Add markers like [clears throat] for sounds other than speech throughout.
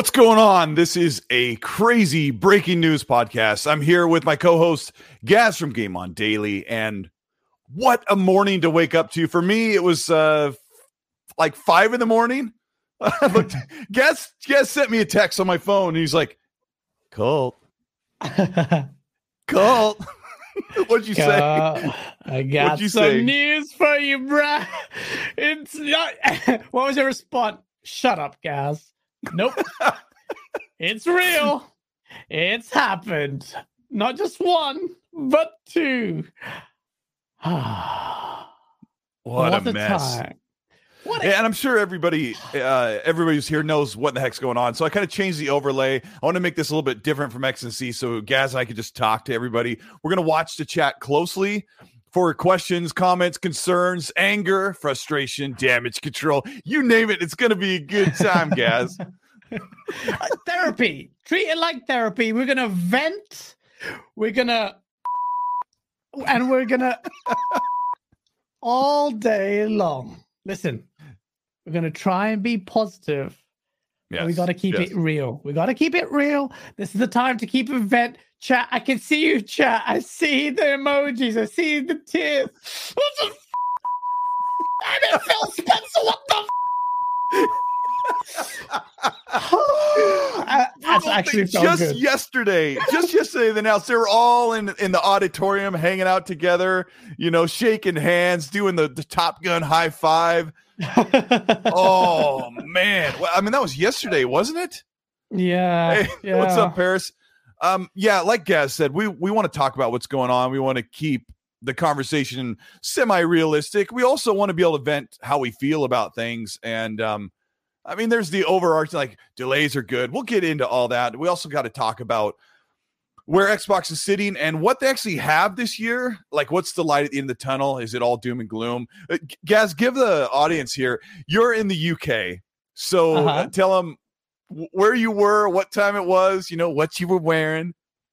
What's going on? This is a crazy breaking news podcast. I'm here with my co-host Gaz from Game On Daily, and what a morning to wake up to. For me, it was uh like five in the morning. [laughs] I looked, [laughs] Gaz, Gaz sent me a text on my phone, and he's like, "Colt, [laughs] Colt, what'd you say?" Uh, I got what you some say? news for you, bruh. It's not. what was your response? Shut up, Gaz. Nope. [laughs] it's real. It's happened. Not just one, but two. [sighs] What, a mess. time. What a and I'm sure everybody, uh, everybody who's here knows what the heck's going on. So I kind of changed the overlay. I want to make this a little bit different from X and C, so Gaz and I could just talk to everybody. We're gonna watch the chat closely for questions, comments, concerns, anger, frustration, damage control. You name it, it's gonna be a good time, Gaz. [laughs] Uh, therapy. Treat it like therapy. We're gonna vent. We're gonna, and we're gonna all day long. Listen, we're gonna try and be positive. But we got to keep yes. it real. We got to keep it real. This is the time to keep it vent. Chat, I can see you, chat. I see the emojis. I see the tears. [laughs] What the f- [laughs] it, Phil Spencer, what the f- [laughs] [gasps] That's actually just good. yesterday, just yesterday, they announced they were all in in the auditorium, hanging out together, you know, shaking hands, doing the, the Top Gun high five. [laughs] Oh man, well, I mean that was yesterday, wasn't it? yeah. Hey, yeah. [laughs] what's up, Paris? Um, yeah, like Gaz said, we we want to talk about what's going on. We want to keep the conversation semi-realistic. We also want to be able to vent how we feel about things. And um, I mean, there's the overarching like delays are good. We'll get into all that. We also got to talk about where Xbox is sitting and what they actually have this year. Like, what's the light at the end of the tunnel? Is it all doom and gloom? Uh, Gaz, give the audience here. You're in the UK, so Uh-huh. uh, tell them where you were, what time it was, you know, what you were wearing,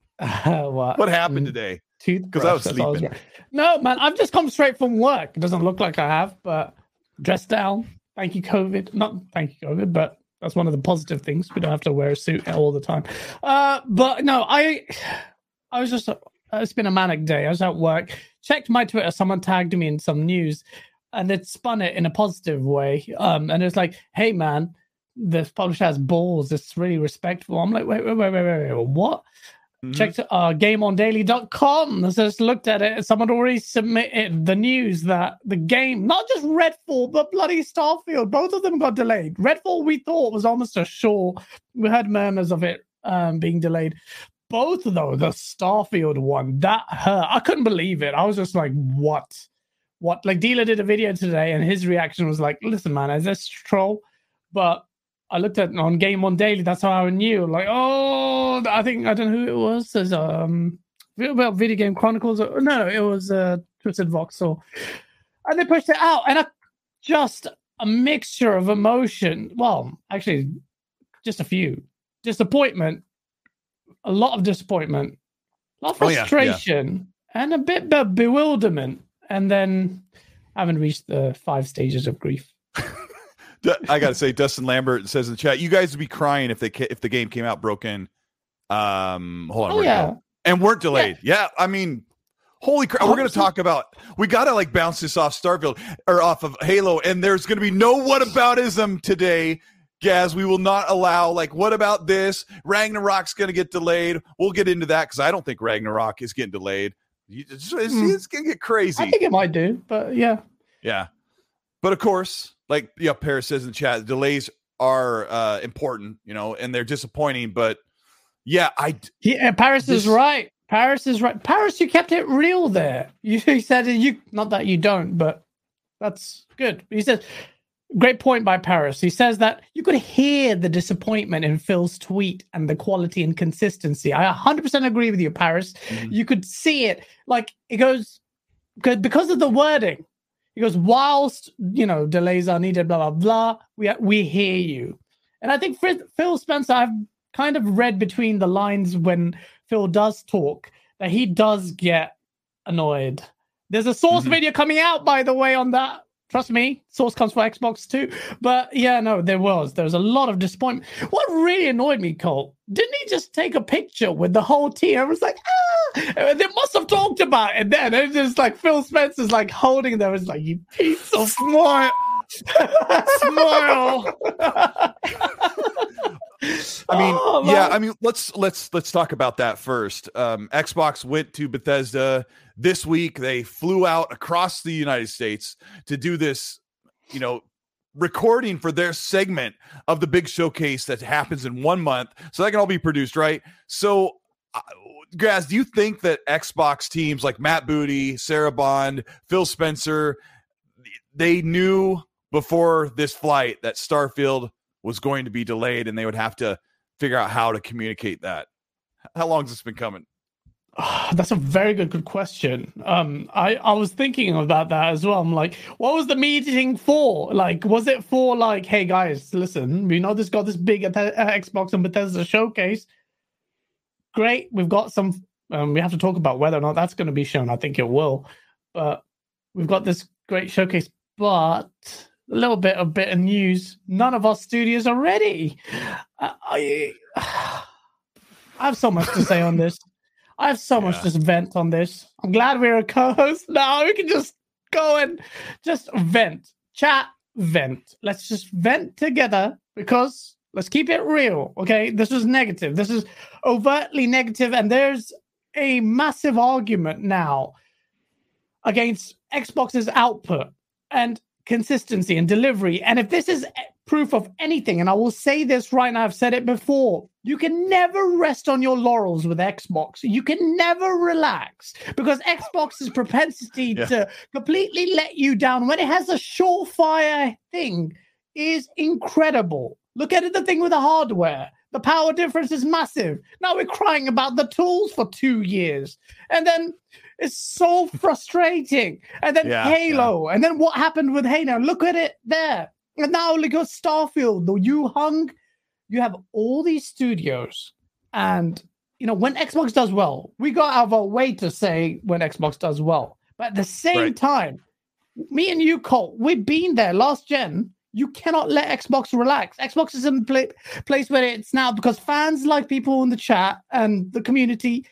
[laughs] what? what happened Mm, today. Because I was that's all sleeping. No, man, I've just come straight from work. It doesn't look like I have, but dressed down. Thank you, COVID. Not thank you, COVID, but that's one of the positive things. We don't have to wear a suit all the time. Uh, but no, I, I was just. It's been a manic day. I was at work. Checked my Twitter. Someone tagged me in some news, and it spun it in a positive way. Um, and it's like, hey, man, this publisher has balls. It's really respectful. I'm like, wait, wait, wait, wait, wait, wait what? Mhm. checked uh, gameondaily.com. I just looked at it. Someone already submitted the news that the game, not just Redfall, but bloody Starfield, both of them got delayed. Redfall, we thought was almost a sure. We heard murmurs of it um, being delayed. Both though, the Starfield one, that hurt. I couldn't believe it. I was just like, what? What? Like, Dealer did a video today, and his reaction was like, listen, man, is this troll? But I looked at on Game On Daily. That's how I knew. Like, oh, I think I don't know who it was. There's um, well, Video Game Chronicles. or- No, it was uh, Twisted Voxel, and they pushed it out, and I just a mixture of emotion. Well, actually, just a few disappointment, a lot of disappointment, a lot of Oh, yeah, yeah. frustration, and a bit of bewilderment, and then I haven't reached the five stages of grief. I gotta say, Dustin Lambert says in the chat, you guys would be crying if they ca- if the game came out broken. Um, hold on, Oh yeah. and weren't delayed. Yeah. I mean, Holy crap! We're going to talk about. We got to like bounce this off Starfield or off of Halo, and there's going to be no whataboutism today, Gaz. We will not allow like what about this? Ragnarok's going to get delayed. We'll get into that because I don't think Ragnarok is getting delayed. It's, it's, Hmm. it's going to get crazy. I think it might do, but yeah. Yeah. But of course, like yeah, Paris says in the chat, delays are uh important, you know, and they're disappointing, but yeah, I d- Yeah, Paris This- is right. Paris is right. Paris, you kept it real there. [laughs] You he said you not that you don't, but that's good. He says, great point by Paris. He says that you could hear the disappointment in Phil's tweet and the quality and consistency. I 100% agree with you, Paris. Mhm. You could see it. Like it goes because of the wording. He goes, whilst you know delays are needed, blah blah blah. We we hear you, and I think Phil Spencer. I've kind of read between the lines when Phil does talk that he does get annoyed. There's a source Mhm. video coming out, by the way, on that. Trust me, source comes for Xbox too. But yeah, no, there was. There was a lot of disappointment. What really annoyed me, Colt, didn't he just take a picture with the whole team? I was like, ah, they must have talked about it then. It's just like Phil Spencer's like holding them. It's like, you piece of smile. [laughs] smile. I mean, Oh, yeah. I mean, let's let's let's talk about that first. Um Xbox went to Bethesda this week. They flew out across the United States to do this, you know, recording for their segment of the big showcase that happens in one month. So that can all be produced, right? So, uh, Gaz, do you think that Xbox teams like Matt Booty, Sarah Bond, Phil Spencer, they knew before this flight that Starfield was going to be delayed and they would have to figure out how to communicate that? How long has this been coming? [sighs] That's a very good, good question. Um, I, I was thinking about that as well. I'm like, what was the meeting for? Like, was it for like, hey guys, listen, we know this got this big uh, Xbox and Bethesda showcase. Great, we've got some. Um, we have to talk about whether or not that's going to be shown. I think it will, but we've got this great showcase. But a little bit of bit of news: none of our studios are ready. I, I, [sighs] I have so much to say on this. I have so much Yeah. to vent on this. I'm glad we're a co-host [laughs] now. We can just go and just vent, chat, vent. Let's just vent together because let's keep it real. Okay, this is negative. This is overtly negative, and there's a massive argument now against Xbox's output and consistency and delivery. And if this is proof of anything, and I will say this right now, I've said it before, you can never rest on your laurels with Xbox. You can never relax because Xbox's propensity [laughs] Yeah. to completely let you down when it has a surefire thing is incredible. Look at it, the thing with the hardware. The power difference is massive. Now we're crying about the tools for two years. And then it's so [laughs] frustrating. And then Yeah, Halo. And then what happened with Halo? Look at it there. And now look at Starfield. The you hung. You have all these studios. And you know, when Xbox does well, we got out of our way to say when Xbox does well. But at the same Right. time, me and you, Colt, we've been there last gen. You cannot let Xbox relax. Xbox is in a pla- place where it's now because fans like people in the chat and the community,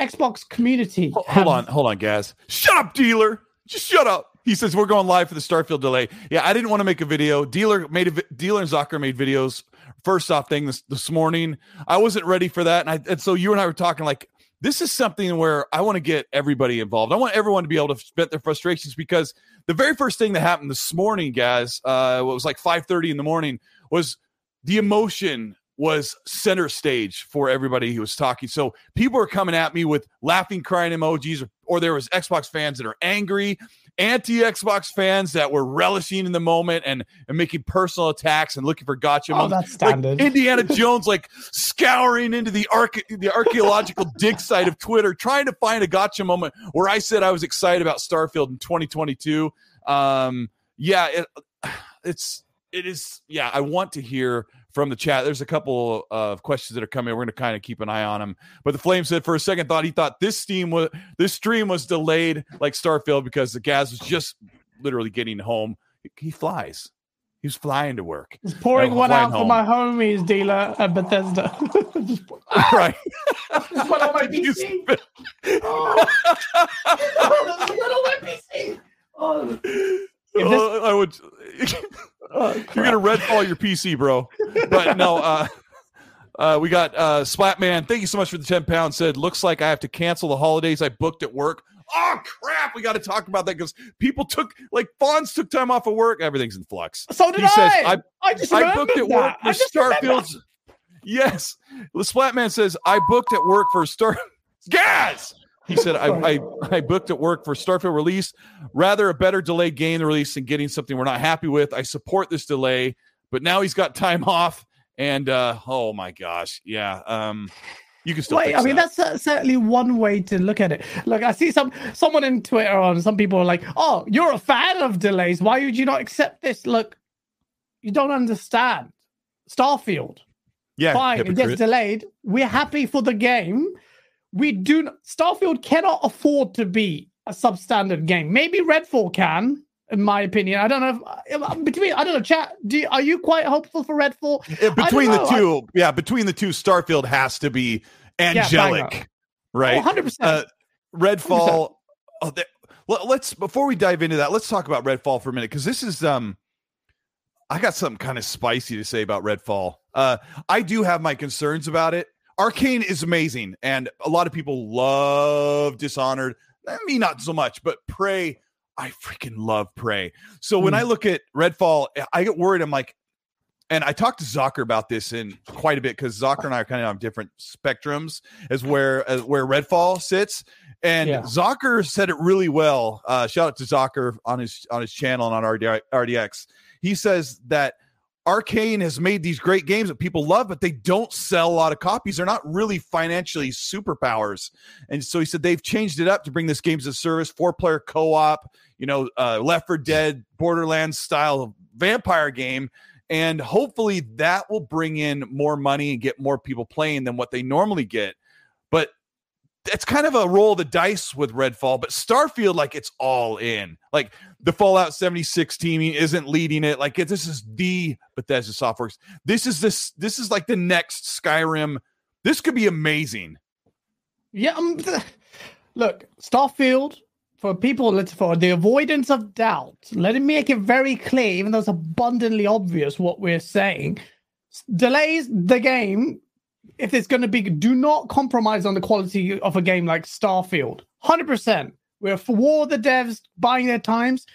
Xbox community. Ho- have- Hold on, hold on, guys. Shut up, dealer. Just shut up. He says we're going live for the Starfield delay. Yeah, I didn't want to make a video. Dealer made a dealer and Zocker made videos. First off, thing this this morning, I wasn't ready for that, and I and so you and I were talking like this is something where I want to get everybody involved. I want everyone to be able to vent their frustrations because the very first thing that happened this morning, guys, uh, it was like five thirty in the morning, was the emotion was center stage for everybody who was talking. So people are coming at me with laughing, crying emojis, or, or there was Xbox fans that are angry, anti-Xbox fans that were relishing in the moment and, and making personal attacks and looking for gotcha Oh, moments. that's Like. Indiana [laughs] Jones, like scouring into the arch- the archaeological [laughs] dig site of Twitter, trying to find a gotcha moment where I said I was excited about Starfield in 2022. Um, yeah, it, [sighs] it's it is. Yeah, I want to hear from the chat. There's a couple of questions that are coming. We're going to kind of keep an eye on them. But the flame said for a second thought he thought this steam was this stream was delayed like Starfield because the Gaz was just literally getting home. He flies. He was flying to work. He's pouring Uh, one flying out for my homies dealer at Bethesda. Just [laughs] right. just put on my [laughs] PC. spit- Oh. [laughs] Just put on my PC. Oh. This- Uh, I would. [laughs] oh, [laughs] You're gonna redfall your PC, bro. But no, [laughs] uh, uh, we got uh, Splatman. Thank you so much for the ten pounds. Said looks like I have to cancel the holidays I booked at work. Oh crap! We got to talk about that because people took like Fawns took time off of work. Everything's in flux. So did He says, I. I- I just I booked at work for I. Starfield's. Yes, the Splatman says I booked at work for Star. Gaz. He said I, I I booked at work for Starfield release. Rather a better delayed game release than getting something we're not happy with. I support this delay, but now he's got time [laughs] off, and uh oh my gosh, yeah. Um, you can still. Wait, I mean that. that's uh, certainly one way to look at it. Look, I see some someone in Twitter on some people are like, "Oh, you're a fan of delays. Why would you not accept this?" Look, you don't understand. Starfield, yeah. fine, it gets delayed. We're happy for the game. We do. Not, Starfield cannot afford to be a substandard game. Maybe Redfall can, in my opinion. I don't know. If, uh, between I don't know. Chat. Do you, are you quite hopeful for Redfall? Yeah, between the know, I- two, yeah, between the two, Starfield has to be angelic, banger. right? Oh, 100%. uh, Redfall. Oh, let's before we dive into that, let's talk about Redfall for a minute because this is um, I got something kind of spicy to say about Redfall. Uh, I do have my concerns about it. Arkane is amazing, and a lot of people love Dishonored. Eh, Me not so much, but Prey. I freaking love Prey. So when Hmm. I look at Redfall, I get worried. I'm like, and I talked to Zocker about this in quite a bit because Zocker and I are kind of on different spectrums as where as where Redfall sits. And Yeah. Zocker said it really well. Uh, shout out to Zocker on his on his channel and on RD, RDX. He says that Arkane has made these great games that people love, but they don't sell a lot of copies. They're not really financially superpowers. And so he said they've changed it up to bring this games a service, four player co op, you know, uh, Left 4 Dead, Borderlands style vampire game. And hopefully that will bring in more money and get more people playing than what they normally get. It's kind of a roll of the dice with Redfall, but Starfield, like it's all in. Like the Fallout 76 teaming isn't leading it. Like it, this is the Bethesda Softworks. This is this. This is like the next Skyrim. This could be amazing. Yeah, um, look, Starfield for people let's for the avoidance of doubt. Let me make it very clear, even though it's abundantly obvious what we're saying. Delays the game if it's going to be. Do not compromise on the quality of a game like Starfield. Hundred percent. We're for the devs buying their times,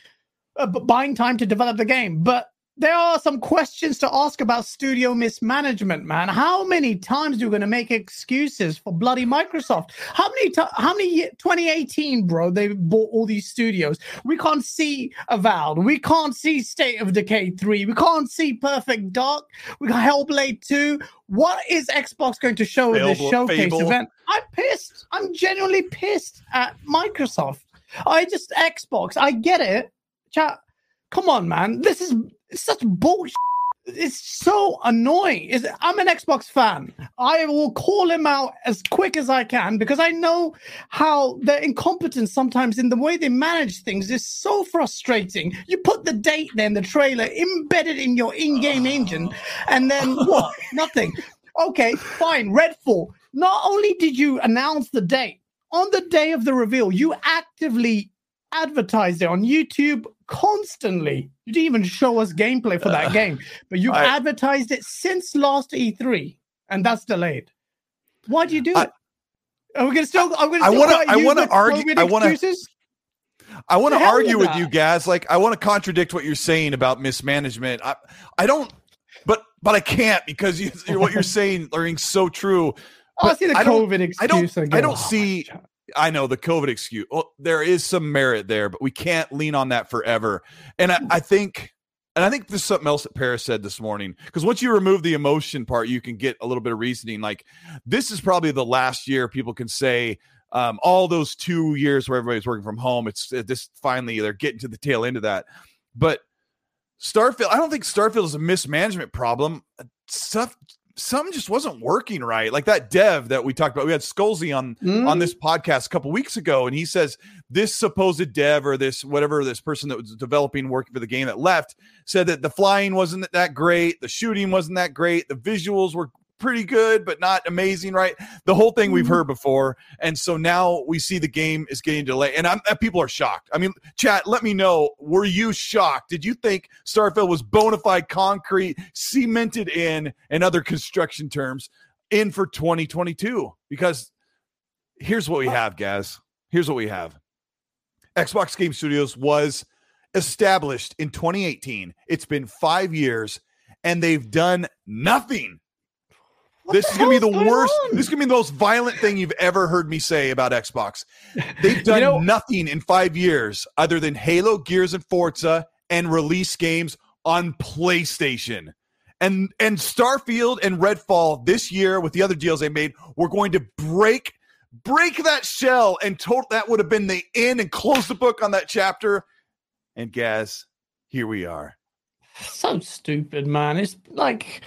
uh, buying time to develop the game, but. There are some questions to ask about studio mismanagement, man. How many times are you going to make excuses for bloody Microsoft? How many times? How many? Year, 2018, bro. They bought all these studios. We can't see Avowed. We can't see State of Decay 3. We can't see Perfect Dark. We got Hellblade 2. What is Xbox going to show in this showcase Fable. event? I'm pissed. I'm genuinely pissed at Microsoft. I just Xbox. I get it. Chat. Come on, man. This is such bullshit. It's so annoying. Is I'm an Xbox fan. I will call him out as quick as I can because I know how their incompetence sometimes in the way they manage things is so frustrating. You put the date then the trailer embedded in your in-game oh. engine, and then what? [laughs] Nothing. Okay, fine. Redfall. Not only did you announce the date on the day of the reveal, you actively advertised it on YouTube constantly. You didn't even show us gameplay for that uh, game, but you I- advertised it since last E3, and that's delayed. Why do you do I- it? Are we gonna still? We gonna I wanna- I wanna argue- I wanna- I want to argue with you. Gaz. Like I want to contradict what you're saying about mismanagement. I, I don't, but but I can't because you, what you're [laughs] saying rings so true. Oh, I But see the I don't- COVID excuse. I don't- I don't Oh, see- my God. I know the COVID excuse. Well, there is some merit there, but we can't lean on that forever. And I, I think, and I think there's something else that Paris said this morning. Because once you remove the emotion part, you can get a little bit of reasoning. Like this is probably the last year people can say um, all those two years where everybody's working from home. It's uh, this finally they're getting to the tail end of that. But Starfield, I don't think Starfield is a mismanagement problem. Stuff something just wasn't working right. Like that dev that we talked about. We had Scalzi on Mm. on this podcast a couple weeks ago, and he says this supposed dev or this whatever this person that was developing working for the game that left said that the flying wasn't that great, the shooting wasn't that great, the visuals were pretty good but not amazing right? The whole thing we've mm-hmm. heard before and so now we see the game is getting delayed and I'm, people are shocked. I mean chat let me know were you shocked? Did you think starfield was bona fide concrete cemented in and other construction terms in for 2022 because here's what we have guys. Here's what we have. Xbox game studios was established in 2018 it's been five years and they've done nothing this is gonna be the going worst. on? This is gonna be the most violent thing you've ever heard me say about Xbox. They've [laughs] done know- nothing in five years other than Halo, Gears, and Forza, and release games on PlayStation. And and Starfield and Redfall this year with the other deals they made, we're going to break break that shell and total that would have been the end and close the book on that chapter. And Gaz, here we are. so stupid, man. It's like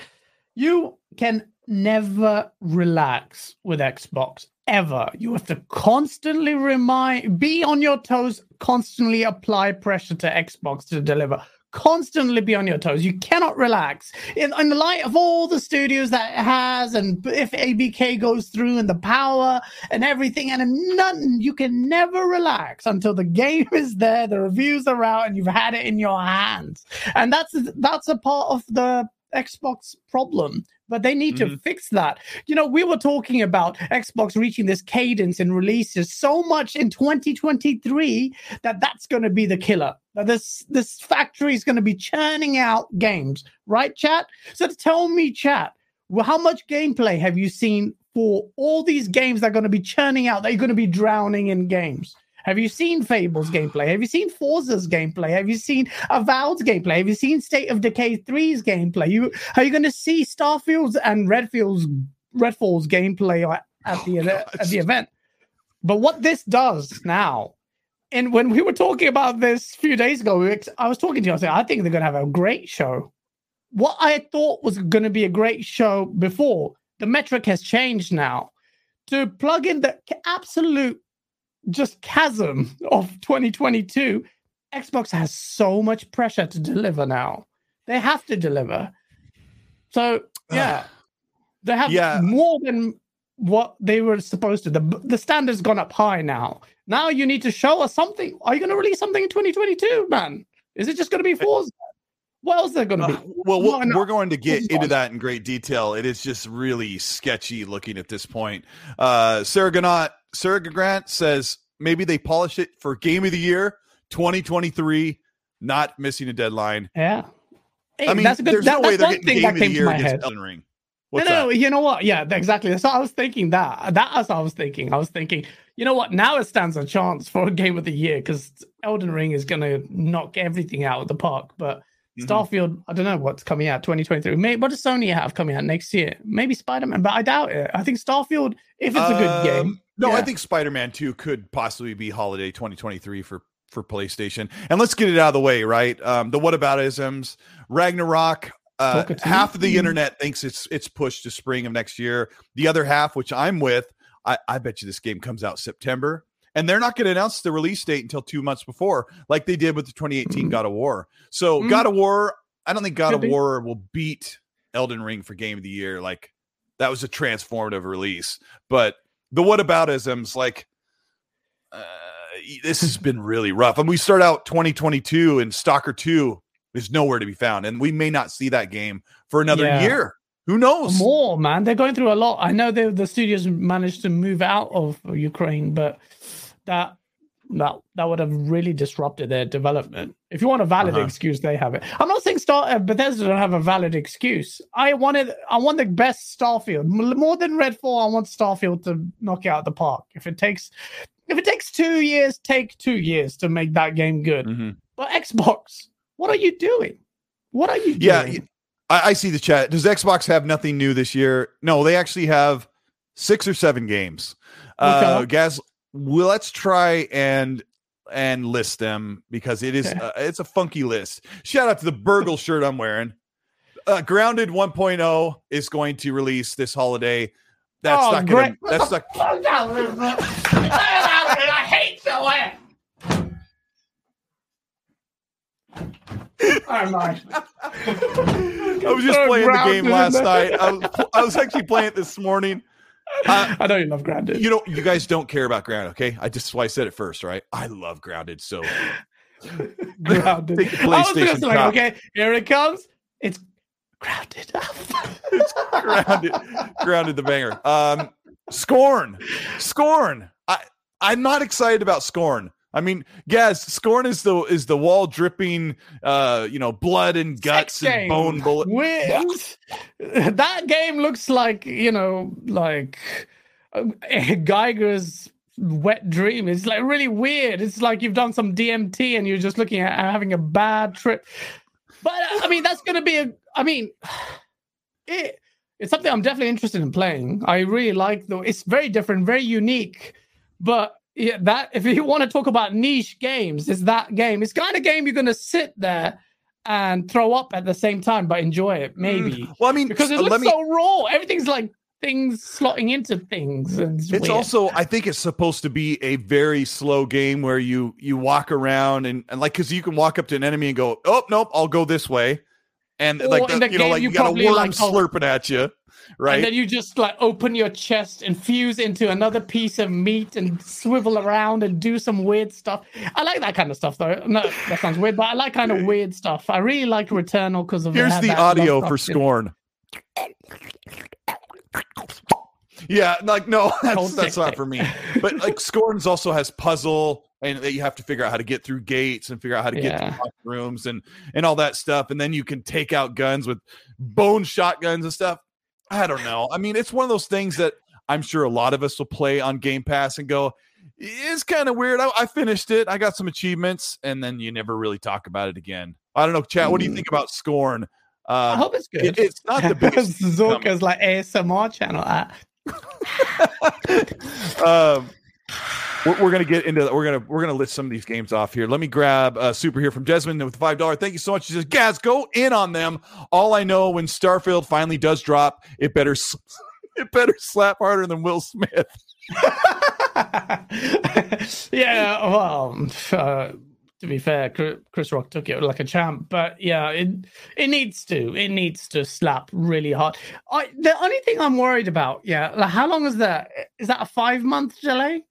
you can never relax with Xbox ever. You have to constantly remind, be on your toes, constantly apply pressure to Xbox to deliver. Constantly be on your toes. You cannot relax. In, in the light of all the studios that it has, and if ABK goes through and the power and everything, and nothing, you can never relax until the game [laughs] is there, the reviews are out, and you've had it in your hands and that's that's a part of the Xbox problem. But they need to Mhm. fix that. You know, we were talking about Xbox reaching this cadence in releases so much in 2023 that that's going to be the killer. That this this factory is going to be churning out games, right, chat? So tell me, chat, well, how much gameplay have you seen for all these games that are going to be churning out? That you're going to be drowning in games. Have you seen Fable's gameplay? Have you seen Forza's gameplay? Have you seen Avowed's gameplay? Have you seen State of Decay 3's gameplay? You are you going to see Starfield's and Redfield's Redfall's gameplay at, at the at the event? But what this does now, and when we were talking about this a few days ago, we were I was talking to you. I said, I think they're going to have a great show. What I thought was going to be a great show before, the metric has changed now. To plug in the absolute just chasm of 2022, Xbox has so much pressure to deliver now. They have to deliver. So yeah, they have Yeah. more than what they were supposed to. The the standard's gone up high now. Now you need to show us something. Are you going to release something in 2022, man? Is it just going to be Forza? What else there going to Uh, be? well, we're, we're going to get into that in great detail. It is just really sketchy looking at this point. Uh, Sarah Ganot, Sarah Grant says maybe they polish it for Game of the Year 2023, not missing a deadline. Yeah. Hey, I mean, that's a good. there's That, no way they're getting thing Game that of the came to Year against head. Elden Ring. What's no, no, that? you know what? Yeah, exactly. That's what I was thinking. That that's what I was thinking. I was thinking, you know what? Now it stands a chance for a [laughs] game of the year because Elden Ring is going to knock everything out of the park. But Mhm. Starfield, I don't know what's coming out 2023. Maybe what does Sony have coming out next year? Maybe Spider Man, but I doubt it. I think Starfield, if it's a good game, No, I think Spider Man 2 could possibly be holiday 2023 for for PlayStation. And let's get it out of the way, right? Um, the whataboutisms, Ragnarok. Uh, Talk it to half of the internet thinks it's it's pushed to spring of next year. The other half, which I'm with, I, I bet you this game comes out September. And they're not going to announce the release date until two months before, like they did with the 2018 Mhm. God of War. So, Mhm. God of War, I don't think God Could of be. War will beat Elden Ring for Game of the Year. Like that was a transformative release. But the whataboutisms, like uh, this has been really rough. And we start out 2022 and Stalker 2 is nowhere to be found. And we may not see that game for another Yeah. year. Who knows? more man. They're going through a lot. I know the the studios managed to move out of Ukraine, but that that that would have really disrupted their development. If you want a valid Uh-huh. excuse, they have it. I'm not saying Star uh, Bethesda don't have a valid excuse. I wanted I want the best Starfield more than Redfall. I want Starfield to knock it out of the park. If it takes if it takes two years, take two years to make that game good. Mhm. But Xbox, what are you doing? What are you doing? Yeah, I see the chat. Does Xbox have nothing new this year? No, they actually have six or seven games. Uh, Okay. Well, let's try and and list them because it is uh, it's a funky list. Shout out to the Burgle shirt I'm wearing. uh, Grounded 1.0 is going to release this holiday. That's Oh, not gonna. great. That's not. [laughs] I hate the way. Oh my! I was just playing the game last night. I was, I was actually playing it this morning. Uh, I know you love Grounded. you know, you guys don't care about Grounded, okay? I just why I said it first, right? I love Grounded so. [laughs] Grounded. Take the I was PlayStation like, okay, here it comes. It's Grounded. [laughs] It's grounded, grounded the banger. Um, Scorn, Scorn. I I'm not excited about Scorn. I mean, Gaz, Scorn is the is the wall dripping, uh, you know, blood and guts Sex and game. bone bullet. Weird. [laughs] that game looks like you know, like uh, [laughs] Giger's wet dream. It's like really weird. It's like you've done some DMT and you're just looking at having a bad trip. But uh, I mean, that's going to be a. I mean, [sighs] it, it's something I'm definitely interested in playing. I really like though. It's very different, very unique. But yeah, that if you want to talk about niche games, it's that game. It's kind of game you're going to sit there and throw up at the same time, but enjoy it maybe Well, I mean, because it uh, looks me. so raw. Everything's like things slotting into things, and it's, It's also, I think, it's supposed to be a very slow game where you you walk around and, and like because you can walk up to an enemy and go, oh nope, I'll go this way, and Or like the, the you know, like you you got a worm like, slurping at you, right? And then you just like open your chest and fuse into another piece of meat and swivel around and do some weird stuff. I like that kind of stuff though. No, that sounds weird, but I like kind of [laughs] weird stuff. I really like Returnal because of Here's the audio for. Scorn. Yeah, like no, [laughs] that's Cold that's tick not tick. for me. [laughs] But like Scorns also has puzzle, and that you have to figure out how to get through gates and figure out how to get Yeah. to locked rooms and and all that stuff. And then you can take out guns with bone shotguns and stuff. I don't know. I mean, it's one of those things that I'm sure a lot of us will play on Game Pass and go, it's kind of weird. I, I finished it. I got some achievements, and then you never really talk about it again. I don't know, Chad. What do you Mm. think about Scorn? uh, I Um, hope it's good. it- it's not the [laughs] biggest. Zorka's like ASMR channel. [laughs] Um, [laughs] we're, we're gonna get into we're gonna we're gonna list some of these games off here. Let me grab uh, super here from Desmond with five dollar. Thank you so much. He says, "Gaz, go in on them." All I know when Starfield finally does drop, it better [laughs] it better slap harder than Will Smith. [laughs] yeah, well, uh, to be fair, Chris Rock took it like a champ, but yeah, it it needs to, it needs to slap really hard. I the only thing I'm worried about, yeah, like how long is that? Is that a five month delay?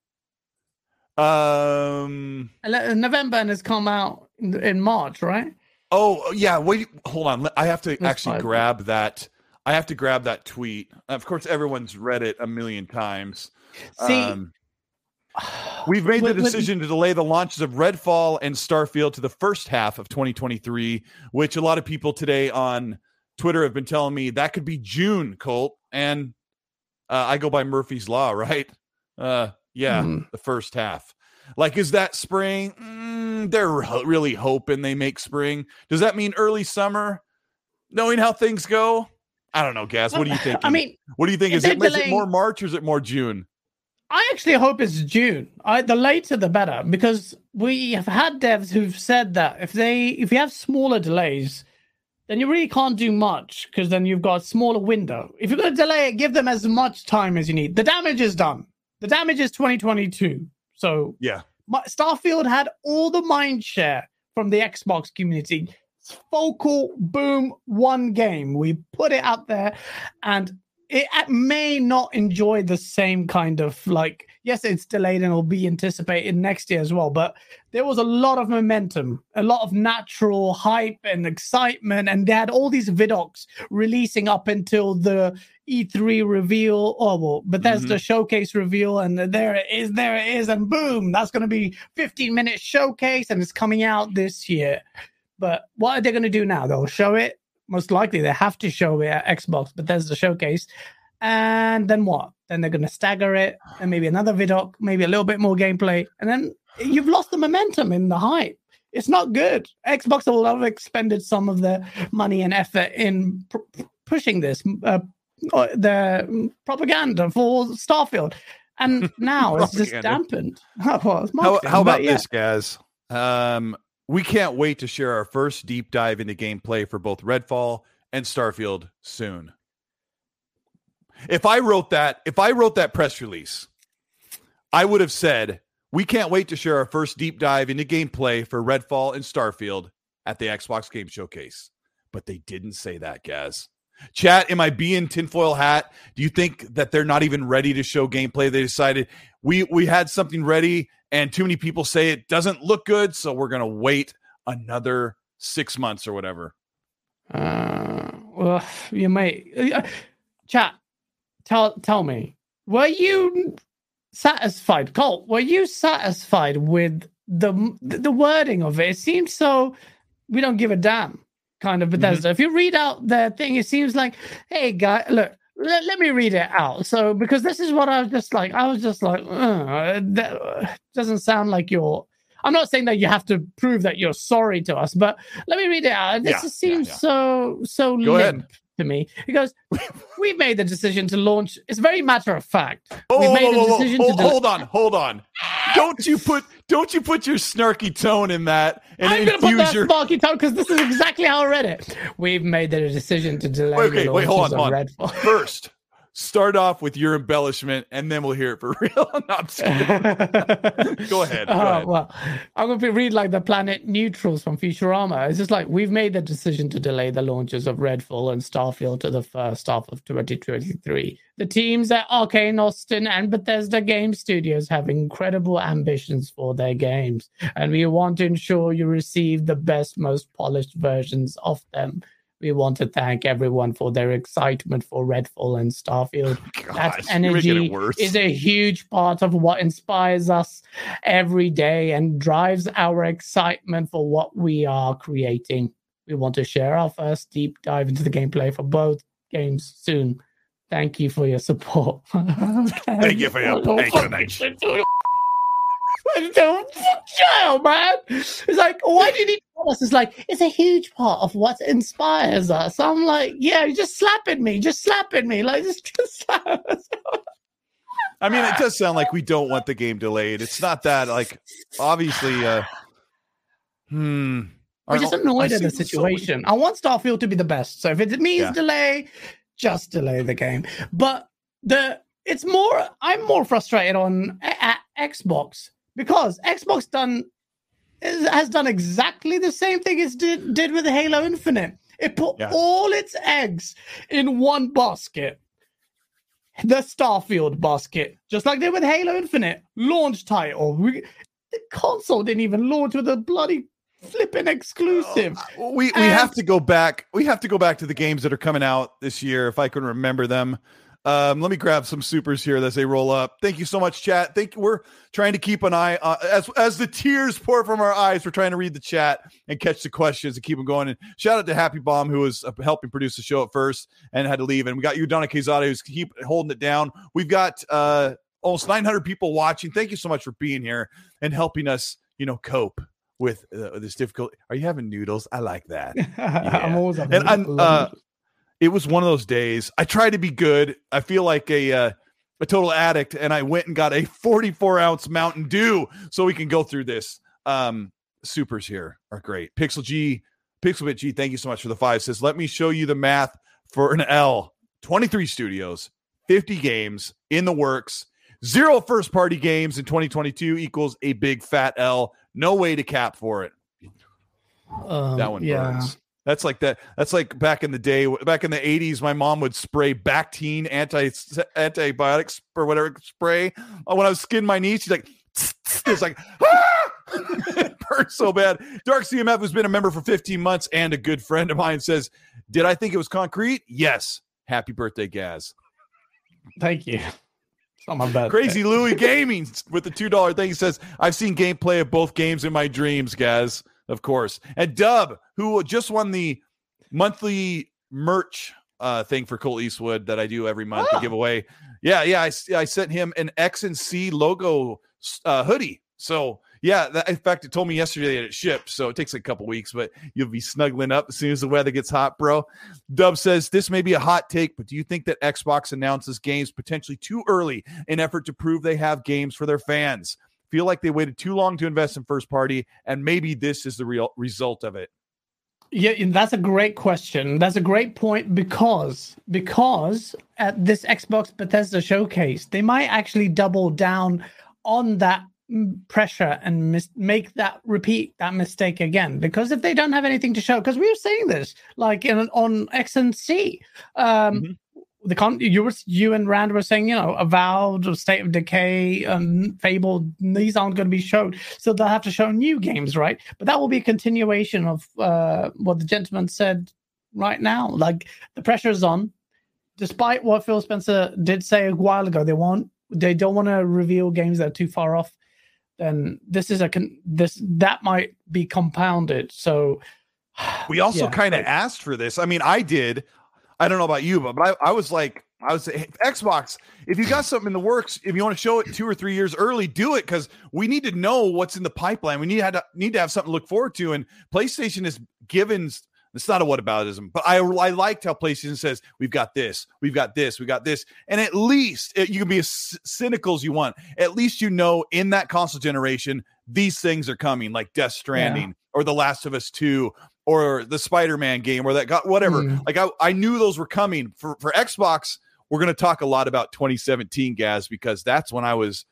Um. November and has come out in, March, right? Oh yeah. Wait. Hold on. I have to That's actually grab that. I have to grab that tweet. Of course, everyone's read it a million times. See, Um, We've made the decision to delay the launches of Redfall and Starfield to the first half of 2023, which a lot of people today on Twitter have been telling me that could be June, Colt. And uh, I go by Murphy's Law, [laughs] right? Uh, yeah, Mhm. the first half. Like, is that spring? Mm, they're really hoping they make spring. Does that mean early summer? Knowing how things go, I don't know, Gaz. What do you think? I mean, what do you think? Is it, is it more March or is it more June? I actually hope it's June. I, the later the better, because we have had devs who've said that if they if you have smaller delays, then you really can't do much because then you've got a smaller window. If you're going to delay it, give them as much time as you need. The damage is done. The damage is 2022. So Yeah. my, Starfield had all the mind share from the Xbox community. Focal boom one game. We put it out there, and it may not enjoy the same kind of like. Yes, it's delayed and it'll be anticipated next year as well. But there was a lot of momentum, a lot of natural hype and excitement, and they had all these vidocs releasing up until the E3 reveal. Oh well, Bethesda mm-hmm. showcase reveal, and there it is, there it is, and boom, that's going to be 15 minute showcase, and it's coming out this year. But what are they going to do now? They'll show it. Most likely, they have to show it at Xbox but there's the showcase, and then what? Then they're going to stagger it, and maybe another vidoc, maybe a little bit more gameplay, and then you've lost the momentum in the hype. It's not good. Xbox will have expended some of their money and effort in pr- pr- pushing this, uh, uh, the propaganda for Starfield, and [laughs] now it's just Propaganda. dampened. [laughs] well, it's how, marketing, how about yeah. this, guys? Um, we can't wait to share our first deep dive into gameplay for both Redfall and Starfield soon. If I wrote that, if I wrote that press release, I would have said, we can't wait to share our first deep dive into gameplay for Redfall and Starfield at the Xbox Game Showcase. But they didn't say that, Gaz. Chat, am I being tinfoil hat? Do you think that they're not even ready to show gameplay? They decided we we had something ready, and too many people say it doesn't look good, so we're gonna wait another six months or whatever. Uh, well, you might. uh, chat. Tell tell me, were you satisfied, Colt? Were you satisfied with the the wording of it? It seems so. We don't give a damn kind of Bethesda. Mm-hmm. If you read out their thing, it seems like, hey, guy, look, let, let me read it out. So, because this is what I was just like, I was just like, that doesn't sound like you're. I'm not saying that you have to prove that you're sorry to us, but let me read it out. This yeah, seems yeah, yeah. so so Go limp. Ahead to me. He goes, "We've made the decision to launch. It's very matter of fact. Oh, We've made the decision hold, to hold on, hold on. Don't you put don't you put your snarky tone in that and I'm gonna put that your... snarky tone because this is exactly how I read it. We've made the decision to delay. Okay, wait, hold on, hold on. Redfall. First, start off with your embellishment and then we'll hear it for [laughs] real. [laughs] go ahead. Go uh, Well, I'm going to read like the planet neutrals from Futurama. It's just like we've made the decision to delay the launches of Redfall and Starfield to the first half of 2023. The teams at Arkane Austin and Bethesda Game Studios have incredible ambitions for their games, and we want to ensure you receive the best, most polished versions of them we want to thank everyone for their excitement for Redfall and Starfield. [laughs] Gosh, that energy is a huge part of what inspires us every day and drives our excitement for what we are creating. We want to share our first deep dive into the gameplay for both games soon. Thank you for your support. [laughs] Thank you for your [laughs] patronage jail, man. It's like, why do you need to tell us? It's like, it's a huge part of what inspires us. I'm like, yeah, you're just slapping me, just slapping me. Like, just, [laughs] just slap us. I mean, it does sound like we don't want the game delayed. It's not that, like, obviously, uh, hmm. We're just annoyed at the situation. So I want Starfield to be the best. So if it means yeah. delay, just delay the game. But the it's more I'm more frustrated on at Xbox because Xbox done has done exactly the same thing it did, did with Halo Infinite. It put yeah. all its eggs in one basket. The Starfield basket, just like they did with Halo Infinite, launch title. We, the console didn't even launch with a bloody flipping exclusive. Uh, we we and, have to go back. We have to go back to the games that are coming out this year, if I can remember them. Um, let me grab some supers here as they roll up. Thank you so much, chat. Thank you. We're trying to keep an eye uh, as as the tears pour from our eyes. We're trying to read the chat and catch the questions and keep them going. And shout out to Happy Bomb who was uh, helping produce the show at first and had to leave. And we got you, Donna Quezada, who's keep holding it down. We've got uh, almost 900 people watching. Thank you so much for being here and helping us, you know, cope with uh, this difficulty. Are you having noodles? I like that. [laughs] Yeah. I'm always and I'm uh, it was one of those days. I tried to be good. I feel like a uh, a total addict, and I went and got a [laughs] 44 ounce Mountain Dew so we can go through this. Um, supers here are great. Pixel G, Pixelbit G, thank you so much for the five. Says, let me show you the math for an L. 23 studios, 50 games in the works. Zero first party games in 2022 equals a big fat L. No way to cap for it. Um, that one yeah. burns. That's like that. That's like back in the day, back in the 80s, my mom would spray Bactine anti antibiotics or whatever spray. When I was skinning my knee, she's like, [laughs] it's like, ah! [laughs] it hurts so bad. Dark CMF, who's been a member for 15 months and a good friend of mine, says, Did I think it was concrete? Yes. Happy birthday, Gaz. Thank you. It's not my bad. Crazy Louie Gaming with the $2 thing says, I've seen gameplay of both games in my dreams, Gaz of course. And Dub, who just won the monthly merch uh, thing for Colt Eastwood that I do every month oh. to give away. Yeah, yeah. I, I sent him an X and C logo uh, hoodie. So yeah, that, in fact, it told me yesterday that it shipped. So it takes a couple weeks, but you'll be snuggling up as soon as the weather gets hot, bro. Dub says this may be a hot take, but do you think that Xbox announces games potentially too early in effort to prove they have games for their fans? Feel like they waited too long to invest in first party, and maybe this is the real result of it. Yeah, that's a great question. That's a great point because because at this Xbox Bethesda showcase, they might actually double down on that pressure and mis- make that repeat that mistake again. Because if they don't have anything to show, because we were saying this like in on X and C, um, Mhm. The con you were you and Rand were saying, you know, Avowed, or State of Decay, um, Fable, these aren't going to be shown, so they'll have to show new games, right? But that will be a continuation of uh, what the gentleman said right now. Like the pressure is on, despite what Phil Spencer did say a while ago. They want they don't want to reveal games that are too far off. Then this is a con- this that might be compounded. So [sighs] We also Yeah, kind of asked for this. I mean, I did. I don't know about you, but, but I, I was like, I was hey, Xbox. If you got something in the works, if you want to show it two or three years early, do it because we need to know what's in the pipeline. We need to have, need to have something to look forward to. And PlayStation is given. It's not a whataboutism, but I I liked how PlayStation says we've got this, we've got this, we got this, and at least it, you can be as cynical as you want. At least you know in that console generation these things are coming, like Death Stranding or The Last of Us Two or the Spider-Man game or that got whatever. Mm. Like I, I knew those were coming for for Xbox. We're going to talk a lot about 2017, Gaz, because that's when I was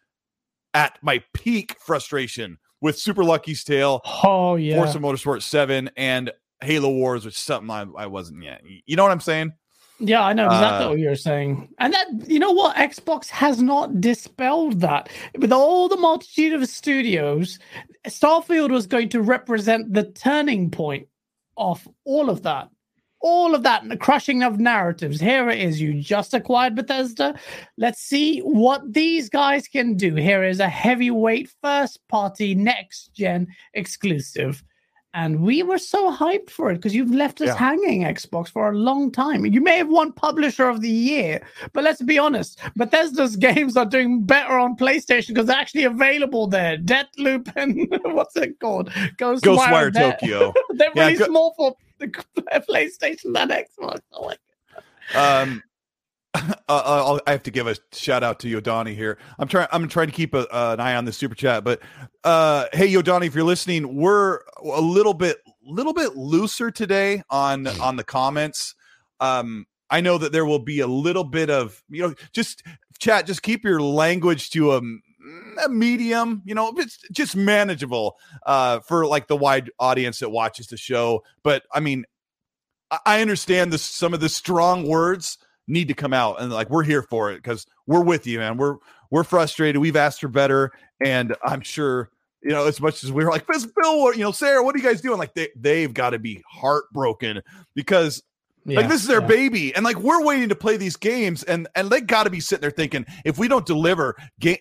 at my peak frustration with Super Lucky's Tale, oh yeah, Forza Motorsport 7, and Halo Wars, which is something I, I wasn't yet. You know what I'm saying? Yeah, I know exactly Uh, what you're saying. And that, you know what? Xbox has not dispelled that. With all the multitude of studios, Starfield was going to represent the turning point of all of that. All of that, and the crushing of narratives. Here it is. You just acquired Bethesda. Let's see what these guys can do. Here is a heavyweight first party next gen exclusive. And we were so hyped for it because you've left us Yeah. hanging, Xbox, for a long time. You may have won Publisher of the Year, but let's be honest, Bethesda's [laughs] games are doing better on PlayStation because they're actually available there. Deathloop and [laughs] what's it called? Ghostwire. Ghostwire Tokyo. [laughs] They're Yeah, released go- more for the PlayStation than Xbox. Oh my um uh, I'll, I have to give a shout out to Yodani here. I'm trying. I'm trying to keep a, uh, an eye on the super chat. But uh, hey, Yodani, if you're listening, we're a little bit, little bit looser today on on the comments. Um, I know that there will be a little bit of you know, just chat. Just keep your language to a, a medium. You know, it's just manageable uh, for like the wide audience that watches the show. But I mean, I- understand. Some of the strong words need to come out, and like we're here for it because we're with you, man. We're we're frustrated. We've asked for better, and I'm sure you know as much as we were like, Bill, Bill, you know, Sarah, what are you guys doing? Like they they've got to be heartbroken because like this is their yeah. baby, and like we're waiting to play these games, and and they got to be sitting there thinking if we don't deliver game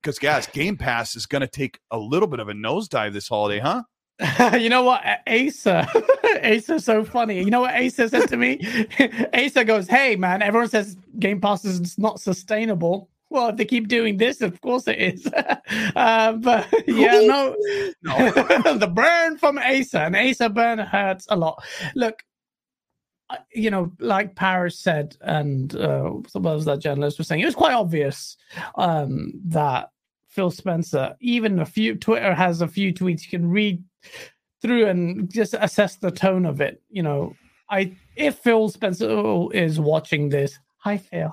because guys, Game Pass is going to take a little bit of a nosedive this holiday, huh? [laughs] you know what? Asa, [laughs] Asa's so funny. You know what Asa said to me? [laughs] Asa goes, Hey, man, everyone says Game Pass is not sustainable. Well, if they keep doing this, of course it is. uh, but yeah, no, the burn from Asa, and Asa burn hurts a lot. Look, you know, like Paris said, and uh, some of that journalist was saying, it was quite obvious um, that Phil Spencer, even a few Twitter has a few tweets you can read through and just assess the tone of it. You know, I if Phil Spencer is watching this, hi Phil,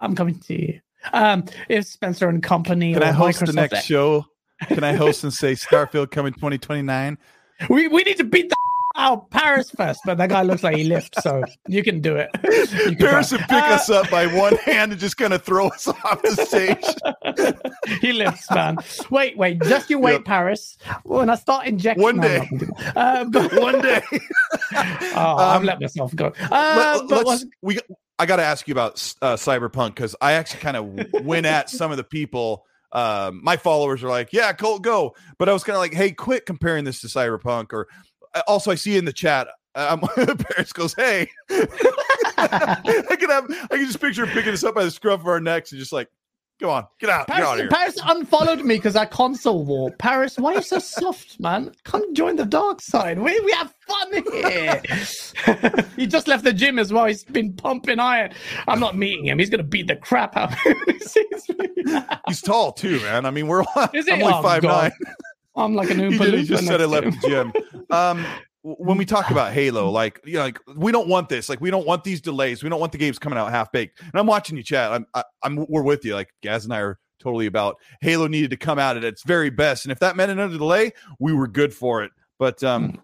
I'm coming to you. Um, if Spencer and Company Can I host the Microsoft- next show? Can I host and say Starfield coming 2029? [laughs] we we need to beat the out Paris first, but that guy looks like he lifts, so you can do it. Can Paris try. would pick Uh, us up by one [laughs] hand and just kind of throw us off the stage. [laughs] he lifts, man. Wait, wait, just you wait, Yep. Paris. When I start injecting, One day. Uh, [laughs] but one day. oh, I've Um, let myself go. Uh, Let, but us we I got to ask you about uh, Cyberpunk because I actually kind of went at some of the people. Um, my followers are like, "Yeah, Colt, go," but I was kind of like, "Hey, quit comparing this to Cyberpunk." Or also, I see in the chat, um, [laughs] Paris goes, "Hey." [laughs] I can have, I can just picture him picking us up by the scruff of our necks and just like, "Go on, get out, get out of Paris, here." Paris unfollowed me because I console war. Paris, why are you so soft, man? Come join the dark side. We we have fun here. [laughs] he just left the gym as well. He's been pumping iron. I'm not meeting him. He's gonna beat the crap out of me he sees me. He's tall too, man. I mean, we're all, Is? I'm only Oh, five God. nine. I'm like an [laughs] Oompa he Loompa just said I left the gym. Um, [laughs] when we talk about Halo, like you know, like we don't want this. Like we don't want these delays. We don't want the games coming out half baked. And I'm watching you chat. I'm I, am i am we're with you. Like Gaz and I are totally about Halo needed to come out at its very best. And if that meant another delay, we were good for it. But um hmm.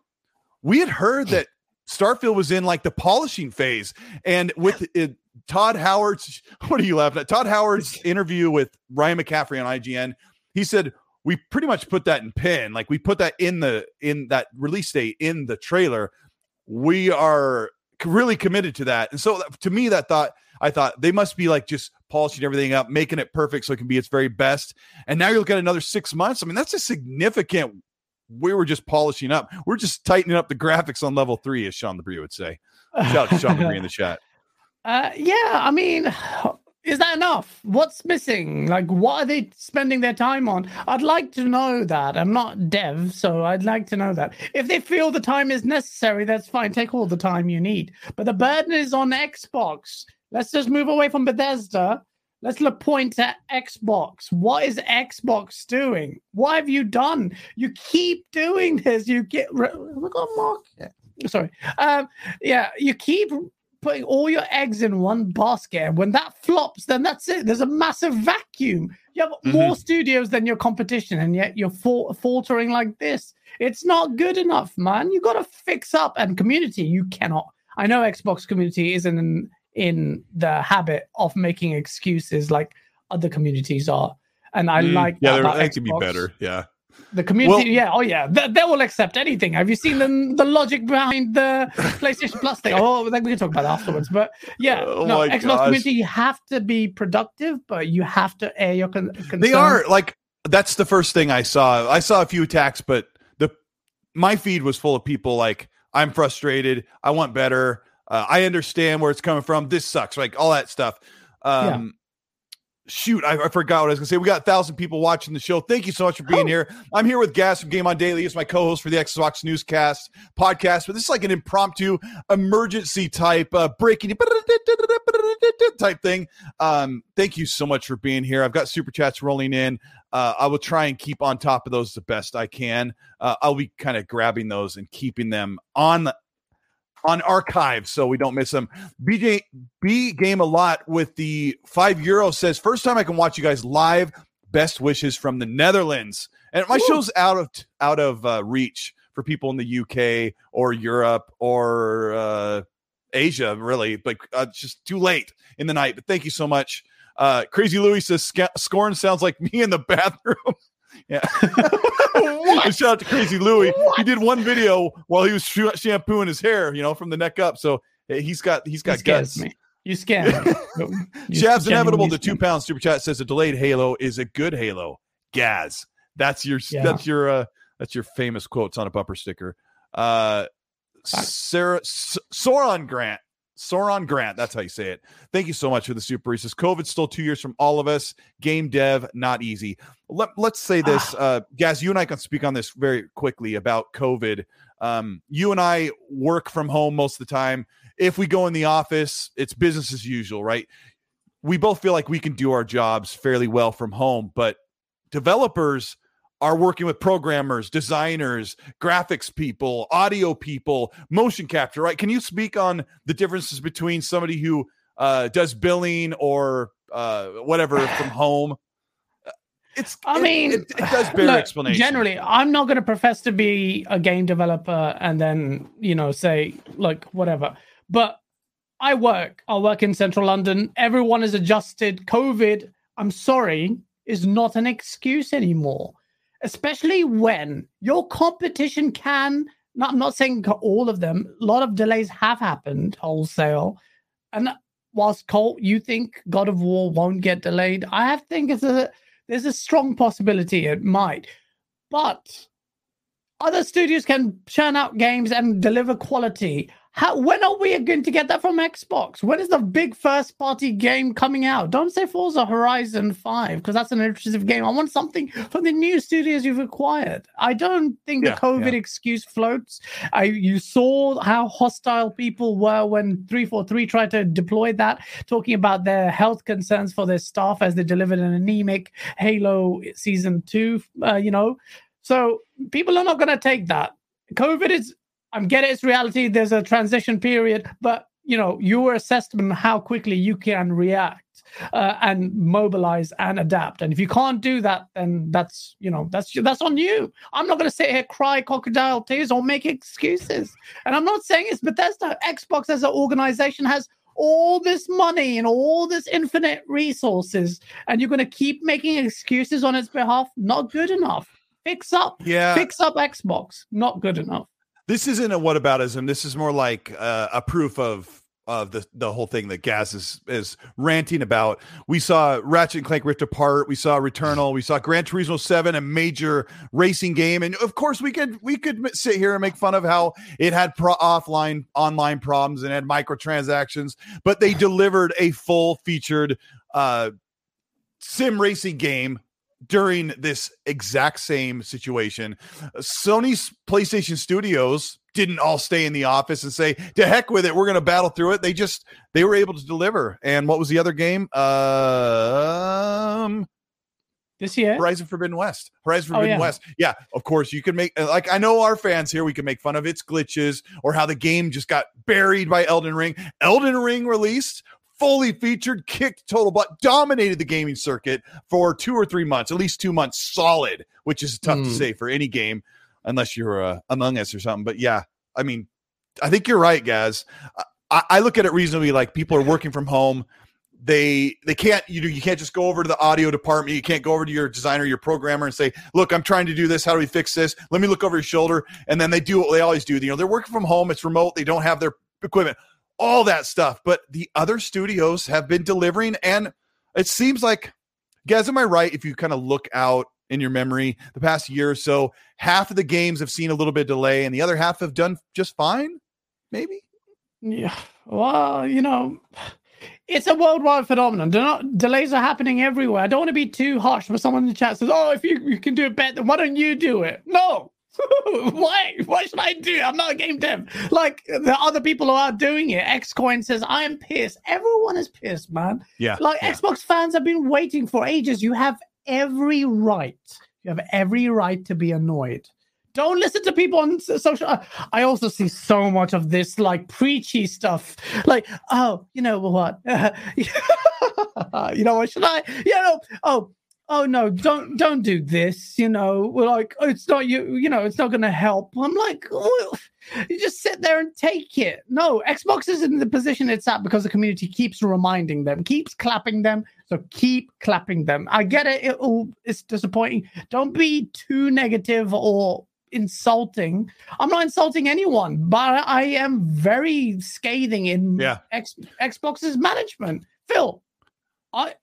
we had heard that Starfield was in like the polishing phase, and with it, Todd Howard's [laughs] what are you laughing at? Todd Howard's interview with Ryan McCaffrey on IGN, he said we pretty much put that in pin, like we put that in the in that release date in the trailer. We are really committed to that, and so to me, that thought I thought they must be like just polishing everything up, making it perfect so it can be its very best. And now you look at another six months. I mean, that's a significant we were just polishing up. We're just tightening up the graphics on level three, as Sean Labrie would say. Shout out to Sean Labrie in the chat. [laughs] Uh, yeah, I mean, is that enough? What's missing? Like, what are they spending their time on? I'd like to know that. I'm not dev, so I'd like to know that. If they feel the time is necessary, that's fine. Take all the time you need. But the burden is on Xbox. Let's just move away from Bethesda Let's look point at Xbox. What is Xbox doing? What have you done? You keep doing this. You get look on market. Sorry. Um, yeah, you keep putting all your eggs in one basket. And When that flops, then that's it. There's a massive vacuum. You have mm-hmm. more studios than your competition, and yet you're fa- faltering like this. It's not good enough, man. You got to fix up. And community, you cannot. I know Xbox community isn't an in the habit of making excuses like other communities are. And I mm, like yeah, that they can be better. Yeah. The community, well, yeah, oh yeah, they, they, will accept anything. Have you seen the, the logic behind the PlayStation Plus thing? Oh, we can talk about afterwards. But yeah, oh no, Xbox gosh. community, you have to be productive, but you have to air your con- concerns. They are like that's the first thing I saw. I saw a few attacks, but the my feed was full of people like I'm frustrated. I want better. Uh, I understand where it's coming from. This sucks, like all that stuff. Um, yeah. Shoot, I, I, forgot what I was going to say. We got a thousand people watching the show. Thank you so much for being oh. here. I'm here with Gaz from Game On Daily. He's my co-host for the Xbox Newscast podcast. But this is like an impromptu, emergency type, uh, breaking type thing. Um, thank you so much for being here. I've got super chats rolling in. Uh, I will try and keep on top of those the best I can. Uh, I'll be kind of grabbing those and keeping them on on archive so we don't miss them. BJ B game a lot with the five euro says first time I can watch you guys live. Best wishes from the Netherlands, and my Ooh. show's out of out of uh, reach for people in the UK or Europe or uh, Asia, really, but uh, just too late in the night. But thank you so much. Uh, Crazy Louis says Scorn sounds like me in the bathroom. [laughs] Yeah. [laughs] Shout out to Crazy Louie. What? He did one video while he was shampooing his hair, you know, from the neck up. So he's got he's got guts. Me. You scam. [laughs] Shab's inevitable. The two pound super chat says a delayed Halo is a good Halo. Gaz. That's your yeah. that's your uh that's your famous quotes on a bumper sticker. Uh Sarah S- Soron Grant Sauron Grant, that's how you say it. Thank you so much for the super. He says COVID's still two years from all of us. Game dev, not easy. Let, let's say this, uh, Gaz, you and I can speak on this very quickly about COVID. Um, you and I work from home most of the time. If we go in the office, it's business as usual, right? We both feel like we can do our jobs fairly well from home, but developers are working with programmers, designers, graphics people, audio people, motion capture, right? Can you speak on the differences between somebody who uh, does billing or uh, whatever from [sighs] home? It's. I it, mean, it, it, does bear look, explanation. Generally, I'm not going to profess to be a game developer and then you know say like whatever, but I work. I work in central London. Everyone is adjusted. COVID. I'm sorry, is not an excuse anymore especially when your competition can. Not, I'm not saying all of them. A lot of delays have happened wholesale, and whilst Colt, you think God of War won't get delayed, I have think it's a there's a strong possibility it might, but other studios can churn out games and deliver quality how, when are we going to get that from Xbox? When is the big first party game coming out? Don't say Forza Horizon 5 because that's an interesting game. I want something from the new studios you've acquired. I don't think yeah, the COVID yeah. excuse floats. I you saw how hostile people were when 343 tried to deploy that, talking about their health concerns for their staff as they delivered an anemic Halo season 2, uh, you know. So people are not going to take that. COVID is I'm getting it's reality. There's a transition period, but you know your assessment how quickly you can react uh, and mobilize and adapt. And if you can't do that, then that's you know that's that's on you. I'm not going to sit here cry crocodile tears or make excuses. And I'm not saying it's Bethesda. Xbox as an organization has all this money and all this infinite resources, and you're going to keep making excuses on its behalf. Not good enough. Fix up. Yeah. Fix up Xbox. Not good enough. This isn't a whataboutism. This is more like uh, a proof of of the the whole thing that Gaz is is ranting about. We saw Ratchet and Clank Rift Apart. We saw Returnal. We saw Gran Turismo Seven, a major racing game, and of course we could we could sit here and make fun of how it had pro- offline online problems and had microtransactions, but they [laughs] delivered a full featured uh, sim racing game during this exact same situation. Sony's PlayStation Studios didn't all stay in the office and say, "To heck with it, we're going to battle through it." They just they were able to deliver. And what was the other game? Um this year Horizon Forbidden West. Horizon Forbidden oh, yeah. West. Yeah, of course you can make like I know our fans here we can make fun of its glitches or how the game just got buried by Elden Ring. Elden Ring released fully featured, kicked total butt, dominated the gaming circuit for two or three months, at least two months solid, which is tough mm. to hmm. say for any game unless you're uh, Among Us or something. But yeah, I mean, I think you're right, guys. I, I look at it reasonably like people are working from home they they can't you know you can't just go over to the audio department you can't go over to your designer your programmer and say look i'm trying to do this how do we fix this let me look over your shoulder and then they do what they always do you know they're working from home it's remote they don't have their equipment all that stuff. But the other studios have been delivering, and it seems like, guys, am I right? If you kind of look out in your memory, the past year or so, half of the games have seen a little bit delay, and the other half have done just fine. Maybe. Yeah. Well, you know, it's a worldwide phenomenon. Not, delays are happening everywhere. I don't want to be too harsh, but someone in the chat says, "Oh, if you, you can do it better, why don't you do it?" No, [laughs] Why? What should I do? I'm not a game dev. Like the other people who are doing it. Xcoin says, I am pissed. Everyone is pissed, man. Yeah. Like yeah. Xbox fans have been waiting for ages. You have every right. You have every right to be annoyed. Don't listen to people on social. Uh, I also see so much of this like preachy stuff. Like, oh, you know what? [laughs] you know what? Should I? You know, oh, oh no don't don't do this you know we're like oh, it's not you you know it's not going to help. I'm like oh, you just sit there and take it. No xbox is in the position it's at because the community keeps reminding them keeps clapping them. So keep clapping them. I get it it it's disappointing. Don't be too negative or insulting. I'm not insulting anyone but i am very scathing in yeah. X, xbox's management. Phil I,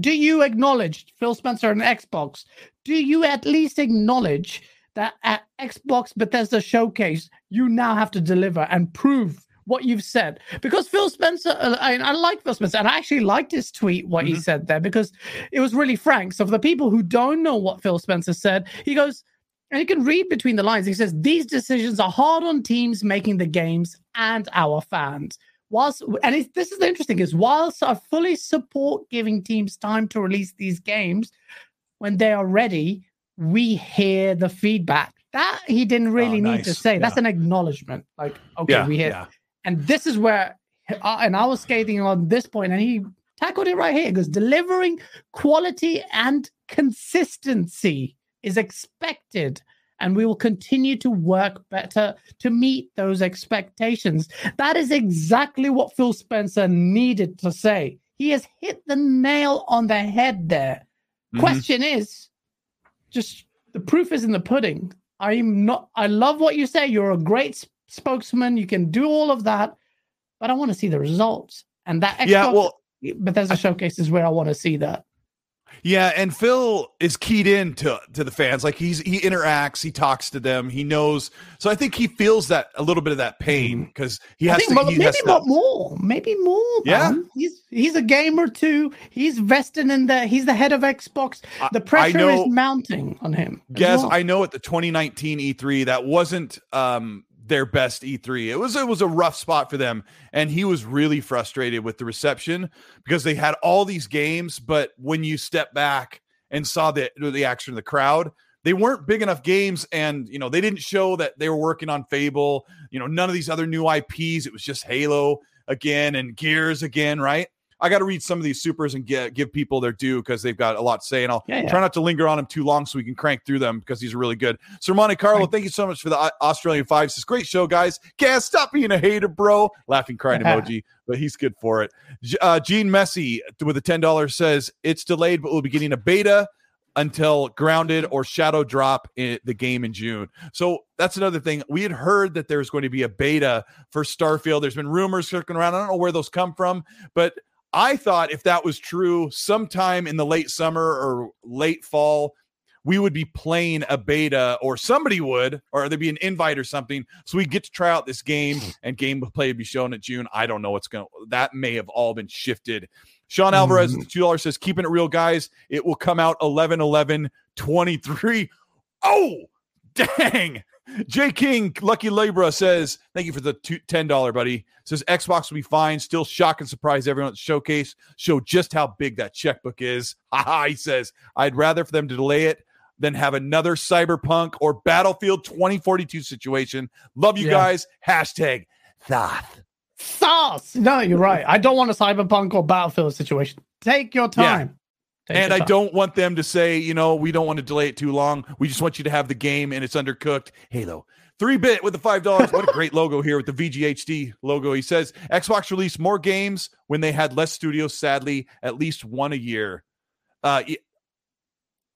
do you acknowledge Phil Spencer and Xbox? Do you at least acknowledge that at Xbox Bethesda Showcase, you now have to deliver and prove what you've said? Because Phil Spencer, uh, I, I like Phil Spencer, and I actually liked his tweet, what mm-hmm. he said there, because it was really frank. So for the people who don't know what Phil Spencer said, he goes, and you can read between the lines. He says, These decisions are hard on teams making the games and our fans whilst and this is the interesting is whilst I fully support giving teams time to release these games when they are ready, we hear the feedback. That he didn't oh, really oh, nice. need to say. Yeah. That's an acknowledgement. Like, okay, yeah, we hear. Yeah. And this is where, and I was skating on this point, and he tackled it right here because delivering quality and consistency is expected and we will continue to work better to meet those expectations. That is exactly what Phil Spencer needed to say. He has hit the nail on the head there. Mm-hmm. Question is just the proof is in the pudding. I'm not, I love what you say. You're a great spokesman. You can do all of that, but I want to see the results. And that Xbox, yeah, well, Bethesda showcase is where I want to see that. Yeah, and Phil is keyed in to, to the fans. Like he's he interacts, he talks to them, he knows. So I think he feels that a little bit of that pain because mm-hmm. he has to. He maybe has to, more, maybe more. Yeah, man. he's he's a gamer too. He's vested in the. He's the head of Xbox. The pressure know, is mounting on him. Guess well. I know at the 2019 E3 that wasn't um their best E3. It was it was a rough spot for them and he was really frustrated with the reception because they had all these games but when you step back and saw the the action of the crowd, they weren't big enough games and you know they didn't show that they were working on fable you know none of these other new ips it was just halo again and gears again right i got to read some of these supers and get, give people their due because they've got a lot to say and i'll Yeah, yeah. try not to linger on them too long so we can crank through them because these are really good sir monte carlo Thank- thank you so much for the uh, australian five says great show guys can't stop being a hater bro laughing crying [laughs] emoji but he's good for it uh, gene messi with a $10 says it's delayed but we'll be getting a beta until grounded or shadow drop in the game in June. So that's another thing. We had heard that there's going to be a beta for Starfield. There's been rumors circling around. I don't know where those come from, but I thought if that was true, sometime in the late summer or late fall, we would be playing a beta or somebody would, or there'd be an invite or something. So we get to try out this game and gameplay would be shown in June. I don't know what's going to, that may have all been shifted. Sean Alvarez, Mm. $2 says, keeping it real, guys. It will come out 11 11 23. Oh, dang. J King, Lucky Libra says, thank you for the $10, buddy. Says Xbox will be fine. Still shock and surprise everyone at the showcase. Show just how big that checkbook is. [laughs] Haha, he says, I'd rather for them to delay it than have another Cyberpunk or Battlefield 2042 situation. Love you Yeah. guys. Hashtag Thoth. Sauce. No, you're right. I don't want a cyberpunk or battlefield situation. Take your time. Take and I time. don't want them to say, you know, we don't want to delay it too long. We just want you to have the game and it's undercooked. Halo. Three bit with the five dollars. What a great [laughs] logo here with the VGHD logo. He says Xbox released more games when they had less studios. Sadly, at least one a year. Uh,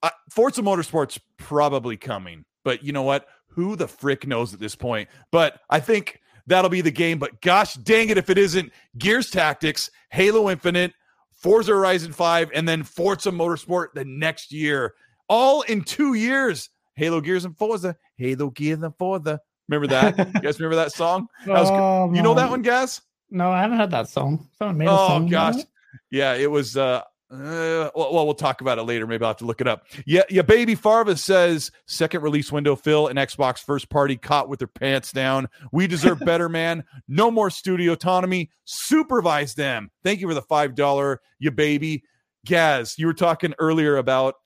uh, Forza Motorsport's probably coming, but you know what? Who the frick knows at this point? But I think that'll be the game. But gosh dang it, if it isn't Gears Tactics, Halo Infinite, Forza Horizon 5, and then Forza Motorsport the next year, all in two years. Halo Gears and Forza, Halo Gears and Forza. Remember that? [laughs] you guys remember that song? That was. Oh, you know that one, Gaz? No, I haven't heard that song. Someone made a Oh song. about gosh, yeah, it was. uh uh, well, well, we'll talk about it later. Maybe I'll have to look it up. Yeah, yeah. Baby Farva says second release window fill and Xbox first party caught with their pants down. We deserve better, [laughs] man. No more studio autonomy. Supervise them. Thank you for the five dollar, you baby. Gaz, you were talking earlier about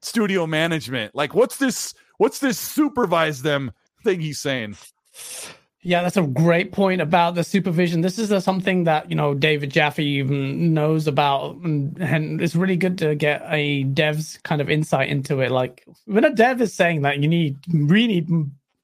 studio management. Like, what's this? What's this supervise them thing he's saying? Yeah, that's a great point about the supervision. This is something that you know David Jaffe even knows about, and, and it's really good to get a dev's kind of insight into it. Like when a dev is saying that you need really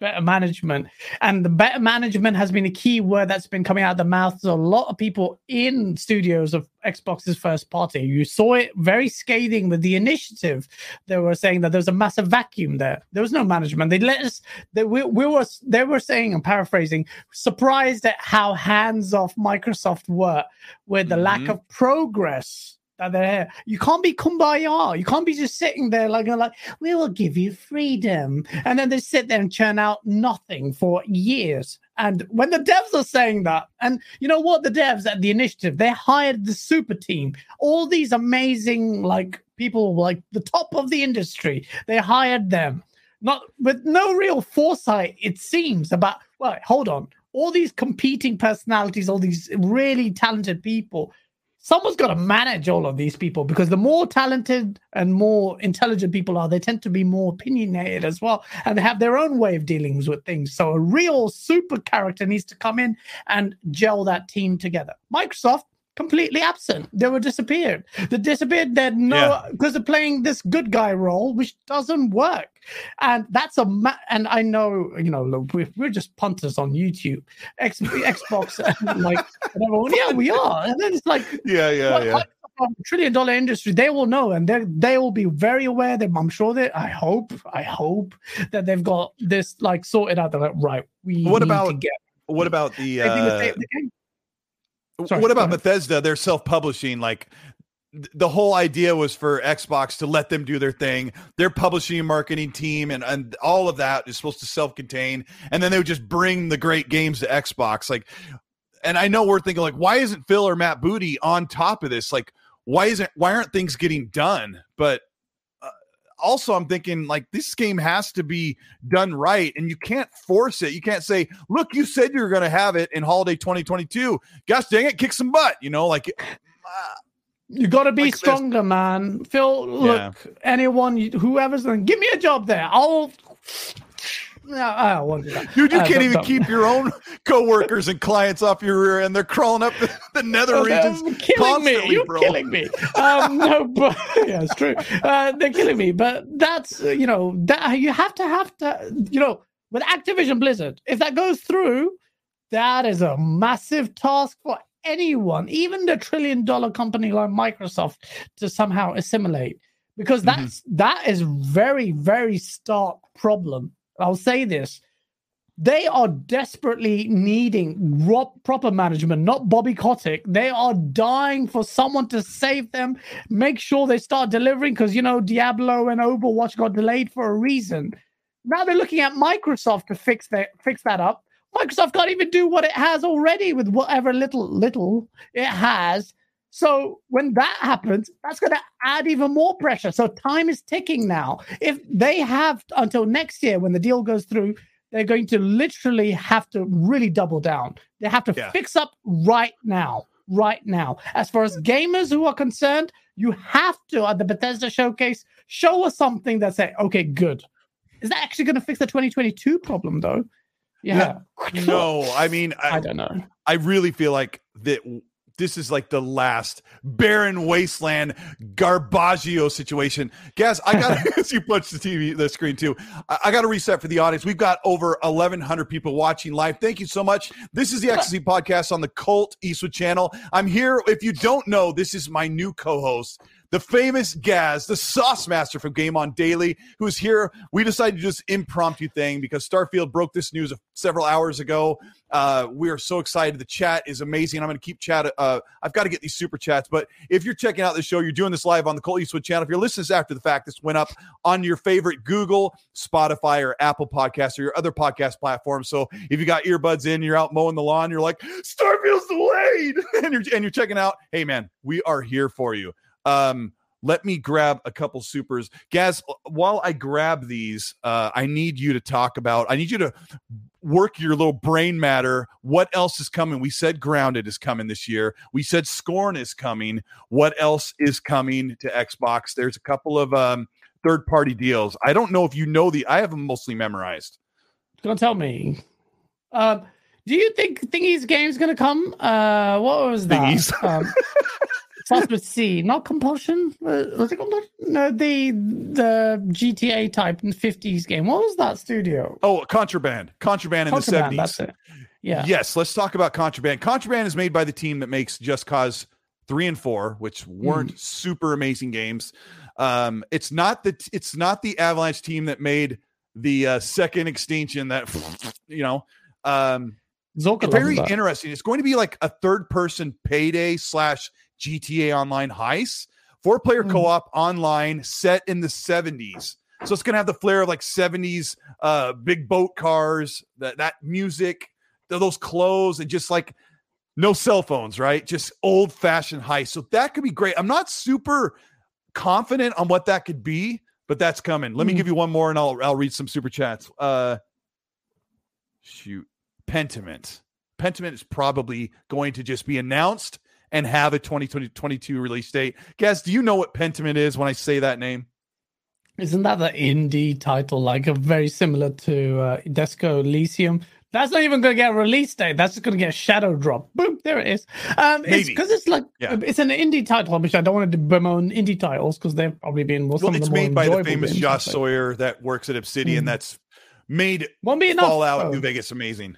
better management, and the better management has been a key word that's been coming out of the mouths of a lot of people in studios of Xbox's first party. You saw it very scathing with the initiative. They were saying that there was a massive vacuum there. There was no management. They let us they, we, we were they were saying i'm paraphrasing surprised at how hands off microsoft were with the lack Mhm. of progress that they had. You can't be kumbaya. You can't be just sitting there like like we will give you freedom. And then they sit there and churn out nothing for years. And when the devs are saying that and you know what? The devs at the initiative they hired the super team. All these amazing like people like the top of the industry they hired them. Not with no real foresight it seems about well hold on. All these competing personalities all these really talented people someone's got to manage all of these people because the more talented and more intelligent people are they tend to be more opinionated as well and they have their own way of dealing with things. So a real super character needs to come in and gel that team together. Microsoft completely absent they were disappeared they disappeared they're no Yeah. because they're playing this good guy role which doesn't work and that's a ma- and I know you know look, we're, we're just punters on YouTube, X, Xbox, [laughs] and like and everyone, yeah, we are, and then it's like Yeah, yeah, well, yeah. like, um, trillion dollar industry, they will know, and they they will be very aware. That I'm sure that I hope, I hope that they've got this like sorted out. They're like, right, we What need to about get What about the? they the Uh, the game. Sorry, what about. Bethesda? They're self-publishing. Like th- the whole idea was for Xbox to let them do their thing. Their publishing and marketing team and and all of that is supposed to self-contain, and then they would just bring the great games to Xbox. Like, and I know we're thinking like, why isn't Phil or Matt Booty on top of this? Like, why isn't why aren't things getting done? But also i'm thinking like this game has to be done right and you can't force it you can't say look you said you were going to have it in holiday 2022 gosh dang it kick some butt you know like uh, You got to be Like this. stronger, man. Phil, look, Yeah. anyone, whoever's going give me a job there. I'll. No, I won't do that. Dude, you Uh, can't don't- even don't. keep your own [laughs] coworkers and clients off your rear end. They're crawling up the, the nether Oh, regions killing me. You're bro. killing me. Um, [laughs] no, but yeah, it's true. Uh, they're killing me. But that's uh, you know that you have to have to you know with Activision Blizzard, if that goes through, that is a massive task for anyone, even the trillion dollar company like Microsoft, to somehow assimilate because Mhm. that's that is very very stark problem. I'll say this they are desperately needing ro- proper management, not Bobby Kotick. They are dying for someone to save them, make sure they start delivering because, you know, Diablo and Overwatch got delayed for a reason. Now they're looking at Microsoft to fix that, fix that up. Microsoft can't even do what it has already with whatever little little it has. So when that happens, that's going to add even more pressure. So time is ticking now. If they have until next year when the deal goes through, they're going to literally have to really double down. They have to Yeah. fix up right now. Right now. As far as gamers who are concerned, you have to at the Bethesda showcase show us something that say, okay, good. Is that actually going to fix the 2022 problem though? Yeah. No, I mean, I, I don't know. I really feel like that this is like the last barren wasteland garbaggio situation. Guys, I got [laughs] [laughs] as you punch the TV, the screen too. I, I got to reset for the audience. We've got over 1,100 people watching live. Thank you so much. This is the XC podcast on the Colt Eastwood channel. I'm here. If you don't know, this is my new co-host. The famous Gaz, the sauce master from Game On Daily, who's here. We decided to do this impromptu thing because Starfield broke this news several hours ago. Uh, we are so excited. The chat is amazing. I'm going to keep chat. Uh, I've got to get these super chats. But if you're checking out the show, you're doing this live on the Colt Eastwood channel. If you're listening after the fact, this went up on your favorite Google, Spotify, or Apple podcast or your other podcast platform. So if you got earbuds in, you're out mowing the lawn, you're like, Starfield's delayed, [laughs] and you're and you're checking out. Hey man, we are here for you. Um, let me grab a couple supers. Gaz, while I grab these, uh, I need you to talk about, I need you to work your little brain matter. What else is coming? We said Grounded is coming this year. We said Scorn is coming. What else is coming to Xbox? There's a couple of um, third party deals. I don't know if you know the, I have them mostly memorized. Don't tell me. Um, do you think Thingy's game's gonna come? Uh, what was that? Thingies? Um, [laughs] starts with C, not compulsion. Uh, was it compulsion? No, the the GTA type in 50s game. What was that studio? Oh, Contraband. Contraband in Contraband, the 70s. That's it. Yeah. Yes, let's talk about Contraband. Contraband is made by the team that makes Just Cause 3 and 4, which weren't super amazing games. Um, it's not the it's not the Avalanche team that made the uh, second extinction that [laughs] you know um loves very interesting. It's going to be like a third person payday slash GTA online heist, four player Mhm. co op online set in the 70s. So it's going to have the flair of like 70s uh, big boat cars, that, that music, those clothes, and just like no cell phones, right? Just old fashioned heist. So that could be great. I'm not super confident on what that could be, but that's coming. Let me Mhm. give you one more and I'll, I'll read some super chats. Uh, shoot. Pentiment. Pentiment is probably going to just be announced and have a 2022 release date. Gaz, do you know what Pentiment is when I say that name? Isn't that the indie title, like a very similar to uh, Disco Elysium? That's not even going to get a release date. That's just going to get a shadow drop. Boom, there it is. Um, it's Maybe. because it's like Yeah. it's an indie title, which I don't want to bemoan indie titles because they've probably been well, Well, it's the more made by the famous Josh Sawyer that works at Obsidian. Mhm. That's made Won't be enough. Fallout though. New Vegas amazing.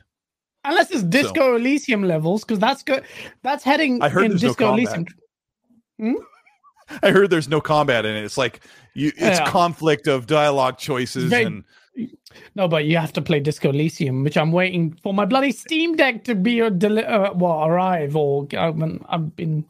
Unless it's Disco Elysium levels, because that's good. That's heading I heard in there's no Disco combat. Elysium. I heard there's no combat in it. It's like you it's Yeah. conflict of dialogue choices Very- and No, but you have to play Disco Elysium, which I'm waiting for my bloody Steam Deck to be a deli- uh, well arrive or I've been, I've been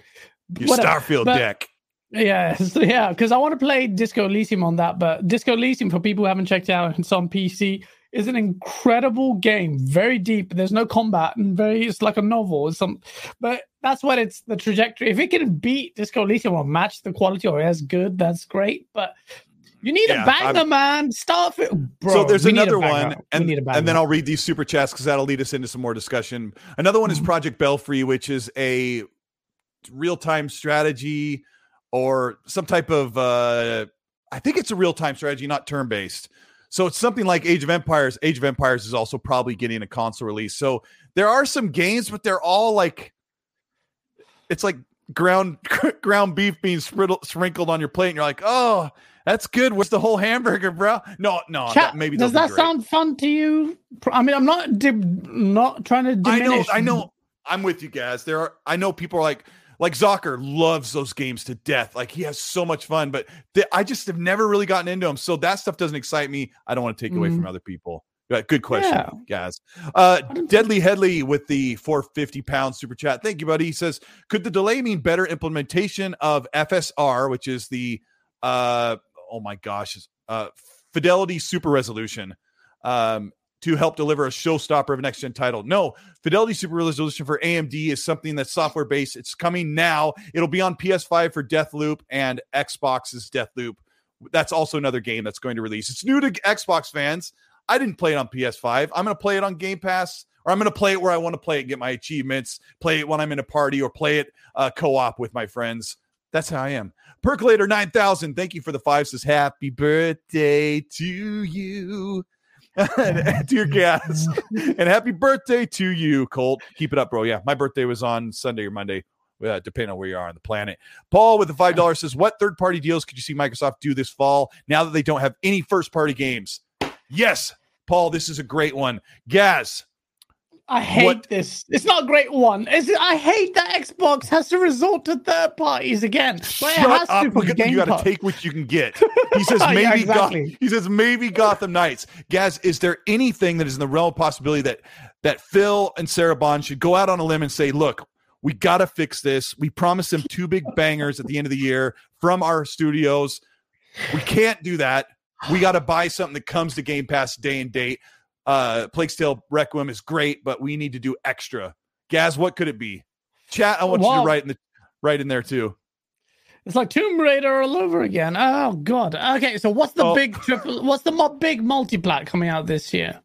your whatever. Starfield But- deck. [laughs] Yeah, so yeah, because I want to play Disco Elysium on that. But Disco Elysium, for people who haven't checked out, it's on PC. Is an incredible game, very deep. There's no combat and very. It's like a novel. It's some, but that's what it's the trajectory. If it can beat Disco Elysium or match the quality or as good, that's great. But you need Yeah, a banger, I'm- man. Start it, bro. so there's we need a another one, and, and then. I'll read these super chats because that'll lead us into some more discussion. Another one is Mhm. Project Belfry, which is a real time strategy or some type of uh I think it's a real time strategy, not turn based. So it's something like Age of Empires. Age of Empires is also probably getting a console release. So there are some games, but they're all like it's like ground [laughs] ground beef being sprinkled, sprinkled on your plate, and you're like, oh, that's good. What's the whole hamburger, bro? No, no, Chat, that maybe does that sound fun to you? I mean, I'm not di- not trying to I diminish. know, I know. I'm with you guys. There are. I know people are like, like Zocker loves those games to death. Like he has so much fun, but th- I just have never really gotten into them. So that stuff doesn't excite me. I don't want to take away from other people. But good question, Yeah. guys. Uh, Deadly Headley with the 450 pound super chat. Thank you, buddy. He says, could the delay mean better implementation of FSR, which is the uh, oh my gosh, uh, Fidelity Super Resolution, um, to help deliver a showstopper of next gen title? No, Fidelity Super Resolution for AMD is something that's software based. It's coming now. It'll be on PS5 for Deathloop and Xbox's Deathloop. That's also another game that's going to release. It's new to Xbox fans. I didn't play it on PS5. I'm going to play it on Game Pass, or I'm going to play it where I want to play it, get my achievements, play it when I'm in a party, or play it uh, co op with my friends. That's how I am. Percolator 9000, thank you for the five. Says, Happy birthday to you. [laughs] Dear Gaz. [laughs] and happy birthday to you, Colt. Keep it up, bro. Yeah, my birthday was on Sunday or Monday, uh, depending on where you are on the planet. Paul with the $5 says, What third party deals could you see Microsoft do this fall now that they don't have any first party games? Yes, Paul, this is a great one. Gaz, I hate What- this. It's not a great one. It's, I hate that Xbox has to resort to third parties again. But it has shut to up. for Look at- Game you got to take what you can get. [laughs] He says Yeah, maybe Goth- he says maybe Gotham Knights. Gaz, is there anything that is in the realm of possibility that that Phil and Sarah Bond should go out on a limb and say, look, we got to fix this. We promised them two big bangers at the end of the year from our studios. We can't do that. We got to buy something that comes to Game Pass day and date. Uh, Plague's Tale Requiem is great, but we need to do extra. Gaz, what could it be? Chat, I want you to write in the write in there too. It's like Tomb Raider all over again. Oh god. Okay, so what's the Oh. big triple? What's the big multiplat coming out this year?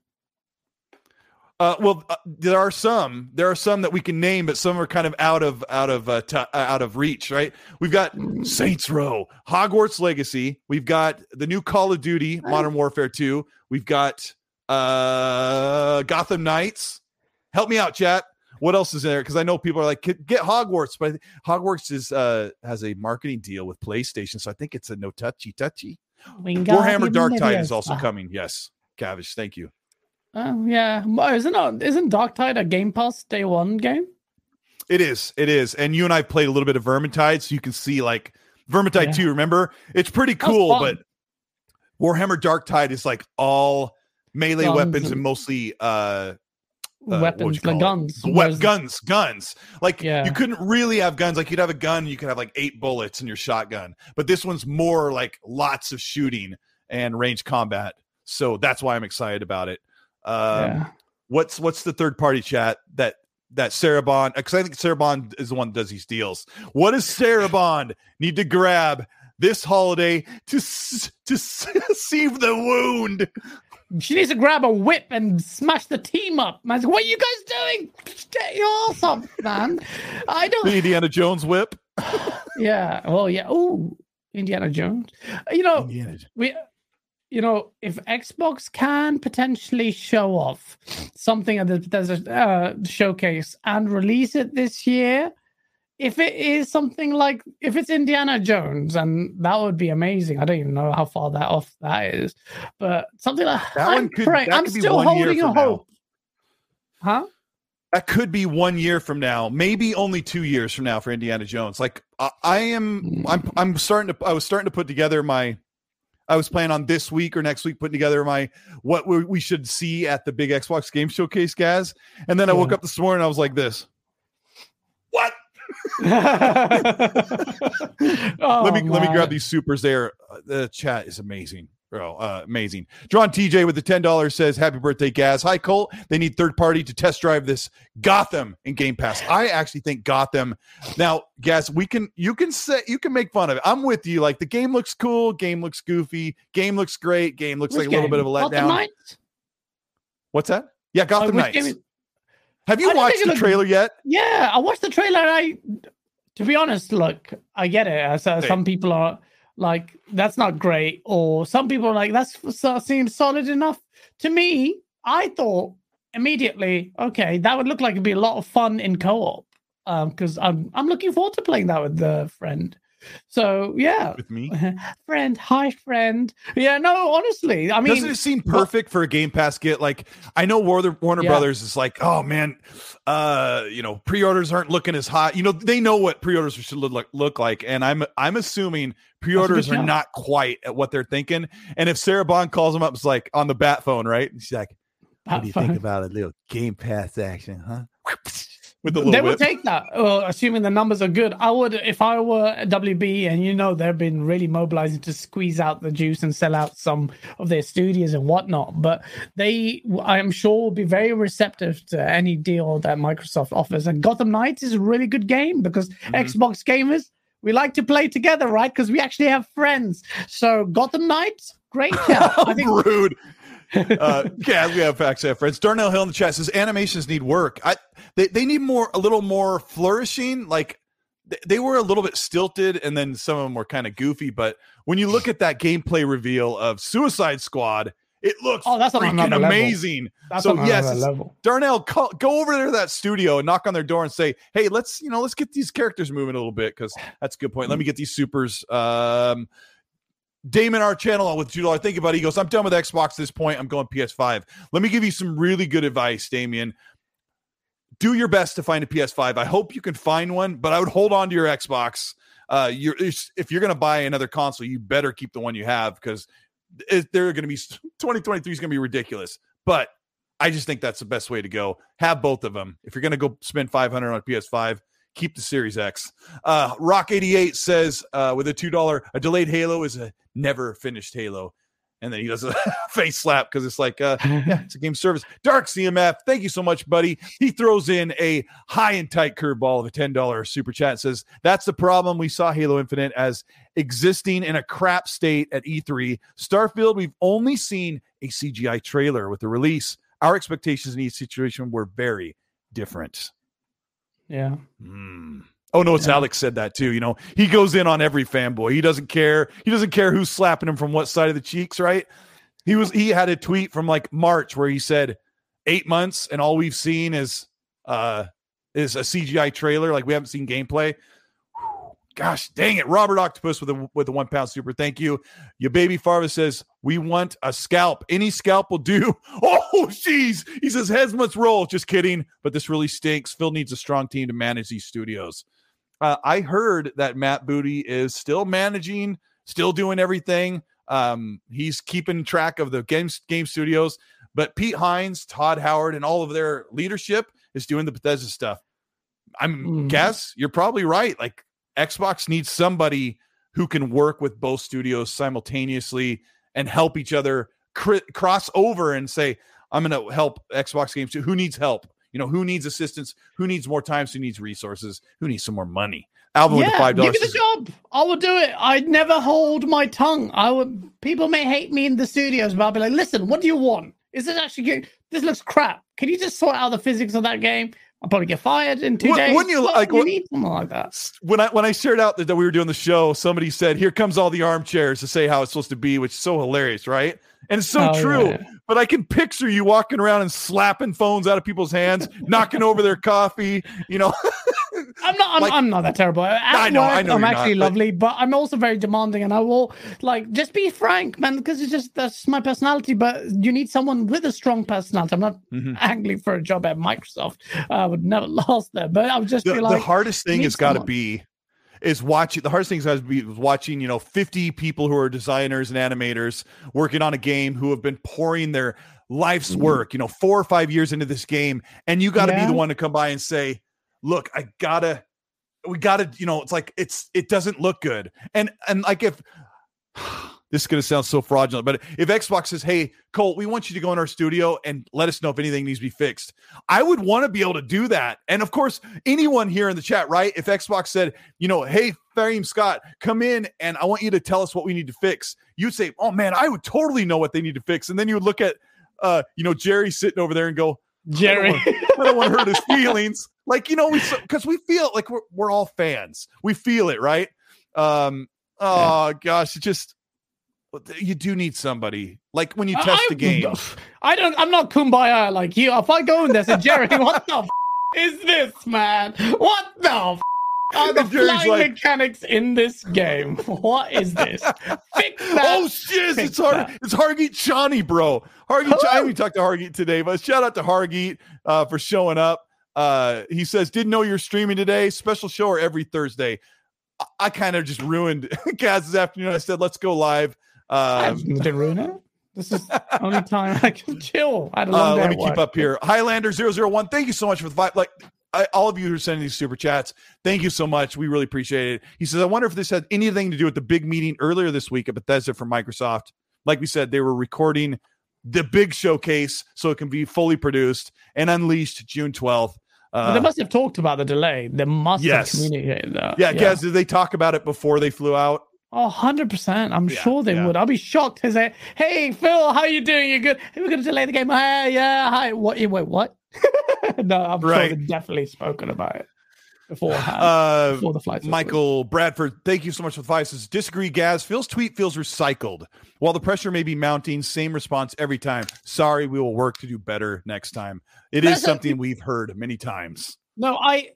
Uh, well, uh, there are some. There are some that we can name, but some are kind of out of out of uh, t- uh, out of reach. Right? We've got Saints Row, Hogwarts Legacy. We've got the new Call of Duty, Modern Warfare Two. We've got uh, Gotham Knights. Help me out, chat. What else is there? Because I know people are like, "Get Hogwarts," but Hogwarts is uh, has a marketing deal with PlayStation, so I think it's a no touchy touchy. Warhammer Dark Tide is also coming. Yes, Cavish, thank you. Oh yeah, isn't it, isn't Dark Tide a Game Pass day one game? It is. It is. And you and I played a little bit of Vermintide, so you can see like Vermintide Yeah. 2, remember? It's pretty cool, but Warhammer Dark Tide is like all melee Guns weapons and mostly uh uh, Weapons, like guns. we- guns, guns. Like Yeah. you couldn't really have guns. Like you'd have a gun, you could have like eight bullets in your shotgun. But this one's more like lots of shooting and range combat. So that's why I'm excited about it. Um, yeah. what's what's the third party chat that that Sarah Bond because I think Sarah Bond is the one that does these deals. What does Sarah Bond need to grab this holiday to to s- [laughs] sieve the wound? She needs to grab a whip and smash the team up. Man, what are you guys doing? Get your ass up, man. I don't. The Indiana Jones whip. [laughs] Yeah. Well, yeah. Oh, Indiana Jones. You know, Indiana. we you know if xbox can potentially show off something at the Bethesda uh, showcase and release it this year if it is something like if it's indiana jones and that would be amazing i don't even know how far that off that is but something like That I'm one could- praying- that i'm could be still holding a from now. hope huh That could be one year from now, maybe only two years from now for Indiana Jones. Like I, I am, hmm. I'm, I'm starting to. I was starting to put together my. I was planning on this week or next week putting together my what we, we should see at the big Xbox Game Showcase, Gaz. And then I woke up this morning, I was like, "This, what? [laughs] [laughs] Oh, let me let me grab these supers there. Uh, the chat is amazing, bro. Uh, amazing. Drawn TJ with the ten dollars says, "Happy birthday, Gaz." Hi, Colt. They need third party to test drive this Gotham in Game Pass. I actually think Gotham. Now, Gaz, we can you can say you can make fun of it. I'm with you. Like the game looks cool, game looks goofy, game looks great, game looks Which like a little bit of a letdown. What's that? Yeah, Gotham which Knights. game Have you I watched the looked- trailer yet? Yeah, I watched the trailer. And I to be honest, look, I get it. As, uh, some people are like, that's not great, or some people are like, that's that seems solid enough. To me, I thought immediately, okay, that would look like it'd be a lot of fun in co-op. Because um, I'm I'm looking forward to playing that with the friend. So yeah, with me, [laughs] friend. Hi, friend. Yeah, no, honestly, I mean, doesn't it seem perfect for a Game Pass get? Like, I know Warner Warner yeah. Brothers is like, oh man, uh, you know, pre-orders aren't looking as hot. You know, they know what pre-orders should look like, look like, and I'm I'm assuming pre-orders are not quite at what they're thinking. And if Sarah Bond calls them up, it's like on the bat phone, right? And she's like, "What do you think about a little Game Pass action, huh?" [laughs] with the they would take that, well, assuming the numbers are good. I would, if I were WB, and you know they've been really mobilizing to squeeze out the juice and sell out some of their studios and whatnot. But they, I am sure, will be very receptive to any deal that Microsoft offers. And Gotham Knights is a really good game because mm-hmm. Xbox gamers we like to play together, right? Because we actually have friends. So Gotham Knights, great. [laughs] Yeah. I think rude uh, yeah, we have actually have friends. Darnell Hill in the chat says animations need work. I they, they need more a little more flourishing. Like they, they were a little bit stilted, and then some of them were kind of goofy. But when you look at that gameplay reveal of Suicide Squad, it looks oh, that's freaking amazing. That's so yes, Darnell, call, go over there to that studio and knock on their door and say, "Hey, let's you know let's get these characters moving a little bit because that's a good point. Let me get these supers." Um, Damon, our channel with two dollars. Think about it. He goes, I'm done with Xbox at this point. I'm going PS5. Let me give you some really good advice, Damien. Do your best to find a PS5. I hope you can find one, but I would hold on to your Xbox. Uh, you're if you're going to buy another console, you better keep the one you have because they're going to be 2023 is going to be ridiculous. But I just think that's the best way to go. Have both of them. If you're going to go spend 500 on PS5, keep the Series X. Uh, Rock 88 says uh, with a $2, a delayed Halo is a never finished Halo. And then he does a [laughs] face slap because it's like, uh, yeah, it's a game service. Dark CMF, thank you so much, buddy. He throws in a high and tight curveball of a $10 super chat. Says, That's the problem. We saw Halo Infinite as existing in a crap state at E3. Starfield, we've only seen a CGI trailer with the release. Our expectations in each situation were very different. Yeah. Mm. Oh no, it's yeah. Alex said that too. You know, he goes in on every fanboy. He doesn't care. He doesn't care who's slapping him from what side of the cheeks, right? He was he had a tweet from like March where he said eight months and all we've seen is uh is a CGI trailer. Like we haven't seen gameplay. Gosh dang it. Robert Octopus with a with a one pound super. Thank you. Your baby Farva says, We want a scalp. Any scalp will do. [laughs] Oh, jeez. He says heads must roll. Just kidding. But this really stinks. Phil needs a strong team to manage these studios. Uh, I heard that Matt Booty is still managing, still doing everything. Um, he's keeping track of the game game studios, but Pete Hines, Todd Howard, and all of their leadership is doing the Bethesda stuff. I'm mm. guess you're probably right. Like Xbox needs somebody who can work with both studios simultaneously and help each other cr- cross over and say, I'm going to help Xbox games too. Who needs help? You know, who needs assistance? Who needs more time? Who needs resources? Who needs some more money? Alvin yeah, with the five dollars. Give me the job. I will do it. I'd never hold my tongue. I would. People may hate me in the studios, but I'll be like, listen, what do you want? Is this actually good? This looks crap. Can you just sort out the physics of that game? I'll probably get fired in two what, days. Wouldn't you well, like? You what, something like that. When I when I shared out that, that we were doing the show, somebody said, "Here comes all the armchairs to say how it's supposed to be," which is so hilarious, right? And it's so oh, true. Yeah. But I can picture you walking around and slapping phones out of people's hands, knocking over their coffee. You know. [laughs] I'm not. I'm, like, I'm, not that terrible. At I know. Work, I know. I'm actually not, lovely, but... but... I'm also very demanding, and I will like just be frank, man, because it's just that's my personality. But you need someone with a strong personality. I'm not mm-hmm. angling for a job at Microsoft. I would never [laughs] last there, but I would just the, be like the hardest thing has got to be is watching the hardest thing is to be watching you know 50 people who are designers and animators working on a game who have been pouring their life's mm-hmm. work you know four or five years into this game and you got to yeah. be the one to come by and say look, I gotta, we gotta, you know, it's like it's it doesn't look good. And and like if [sighs] this is gonna sound so fraudulent, but if Xbox says, Hey, Colt, we want you to go in our studio and let us know if anything needs to be fixed, I would want to be able to do that. And of course, anyone here in the chat, right? If Xbox said, you know, hey, Fame Scott, come in and I want you to tell us what we need to fix, you'd say, Oh man, I would totally know what they need to fix. And then you would look at uh, you know, Jerry sitting over there and go, Jerry. I don't want to hurt his feelings. Like you know, we because we feel like we're we're all fans. We feel it, right? Um. Oh gosh, it just you do need somebody like when you test I, the game. I don't. I'm not kumbaya like you. If I go in there, say Jerry, [laughs] what the f- is this, man? What the f- are the flying like- mechanics in this game? What is this? Fix [laughs] that. Oh shit! It's Har- that. it's Hargeet Chani, bro. Hargeet, I haven't talked to Hargeet today, but shout out to Hargeet uh, for showing up. Uh, he says, "Didn't know you're streaming today. Special show or every Thursday." I, I kind of just ruined [laughs] Gaz's afternoon. I said, "Let's go live." Um, didn't ruin it. This is the only time I can chill. I had a long uh, let me keep up here. Highlander 001, thank you so much for the five. Like I, all of you who are sending these super chats, thank you so much. We really appreciate it. He says, I wonder if this had anything to do with the big meeting earlier this week at Bethesda for Microsoft. Like we said, they were recording the big showcase so it can be fully produced and unleashed June 12th. But they Uh, must have talked about the delay. They must Yes. have communicated that. yeah, Gaz, did they talk about it before they flew out? Oh, 100%. I'm Yeah, sure they yeah. would. I'll be shocked to say, hey, Phil, how you doing? You good? Hey, we're going to delay the game. Hey, yeah, hi. What? Wait, what? [laughs] no, I'm Right. sure they've definitely spoken about it beforehand. Uh, before the flights. were Michael Bradford, thank you so much for the five. Says disagree, Gaz. Phil's tweet feels recycled. While the pressure may be mounting, same response every time. Sorry, we will work to do better next time. It is That's a- something we've heard many times. No, I,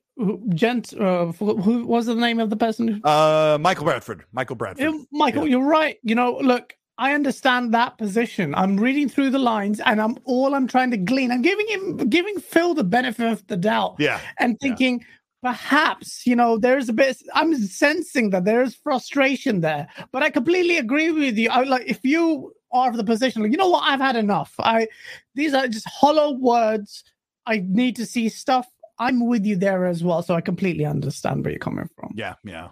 gent, uh, who was the name of the person? Uh, Michael Bradford. Michael Bradford. Yeah, Michael, Yeah. you're right. You know, look, I understand that position. I'm reading through the lines, and I'm all I'm trying to glean. I'm giving him, giving Phil the benefit of the doubt, Yeah. and thinking perhaps you know there's a bit. I'm sensing that there is frustration there, but I completely agree with you. I like if you are of the position, like, you know what, I've had enough. I these are just hollow words. I need to see stuff. I'm with you there as well, so I completely understand where you're coming from. Yeah, yeah.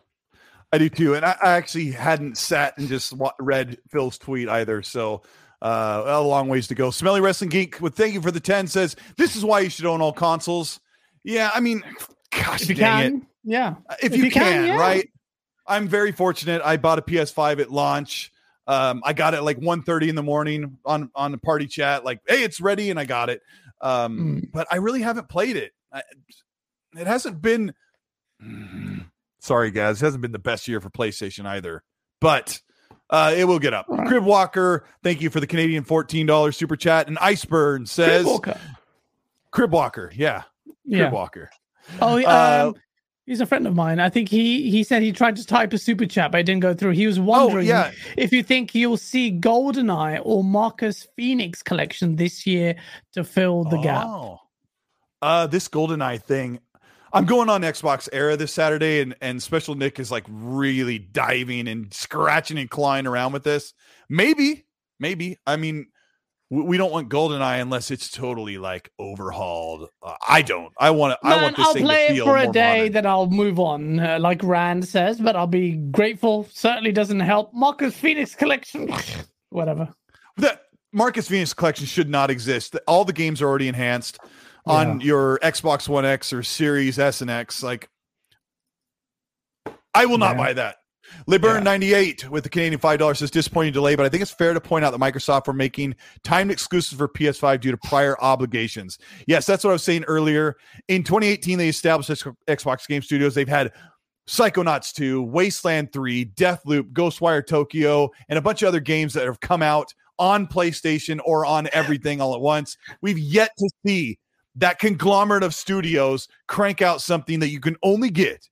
I do too. And I, I actually hadn't sat and just read Phil's tweet either. So uh, a long ways to go. Smelly Wrestling Geek with thank you for the 10 says, This is why you should own all consoles. Yeah, I mean, gosh, If you dang can, it. yeah. If, If you, you can, can, yeah. right? I'm very fortunate. I bought a PS5 at launch. Um, I got it like 1.30 in the morning on on the party chat, like, hey, it's ready, and I got it. Um, Mm. but I really haven't played it. I, it hasn't been [sighs] sorry guys, it hasn't been the best year for PlayStation either. But uh, it will get up. Crib Walker, thank you for the Canadian $14 super chat. And Iceburn says Crib Walker, yeah. Crib Yeah. Walker. Oh, um, Uh, he's a friend of mine. I think he he said he tried to type a super chat, but it didn't go through. He was wondering Oh, yeah. if you think you'll see GoldenEye or Marcus Fenix collection this year to fill the gap. Uh, this GoldenEye thing. I'm going on Xbox Era this Saturday, and and Special Nick is like really diving and scratching and clawing around with this. Maybe, maybe. I mean, we, we don't want GoldenEye unless it's totally like overhauled. Uh, I don't. I want to. I want this I'll thing play to it for a day, modern. then I'll move on, uh, like Rand says. But I'll be grateful. Certainly doesn't help. Marcus Fenix collection, [laughs] whatever. that Marcus Fenix collection should not exist. All the games are already enhanced on your Xbox One X or Series S and X. Like, I will not Yeah. buy that. Liburn Yeah. 98 with the Canadian $5 says disappointing delay, but I think it's fair to point out that Microsoft were making timed exclusives for PS5 due to prior obligations. Yes, that's what I was saying earlier. In 2018, they established Xbox Game Studios. They've had Psychonauts 2, Wasteland 3, Deathloop, Ghostwire Tokyo, and a bunch of other games that have come out on PlayStation or on everything all at once. We've yet to see that conglomerate of studios crank out something that you can only get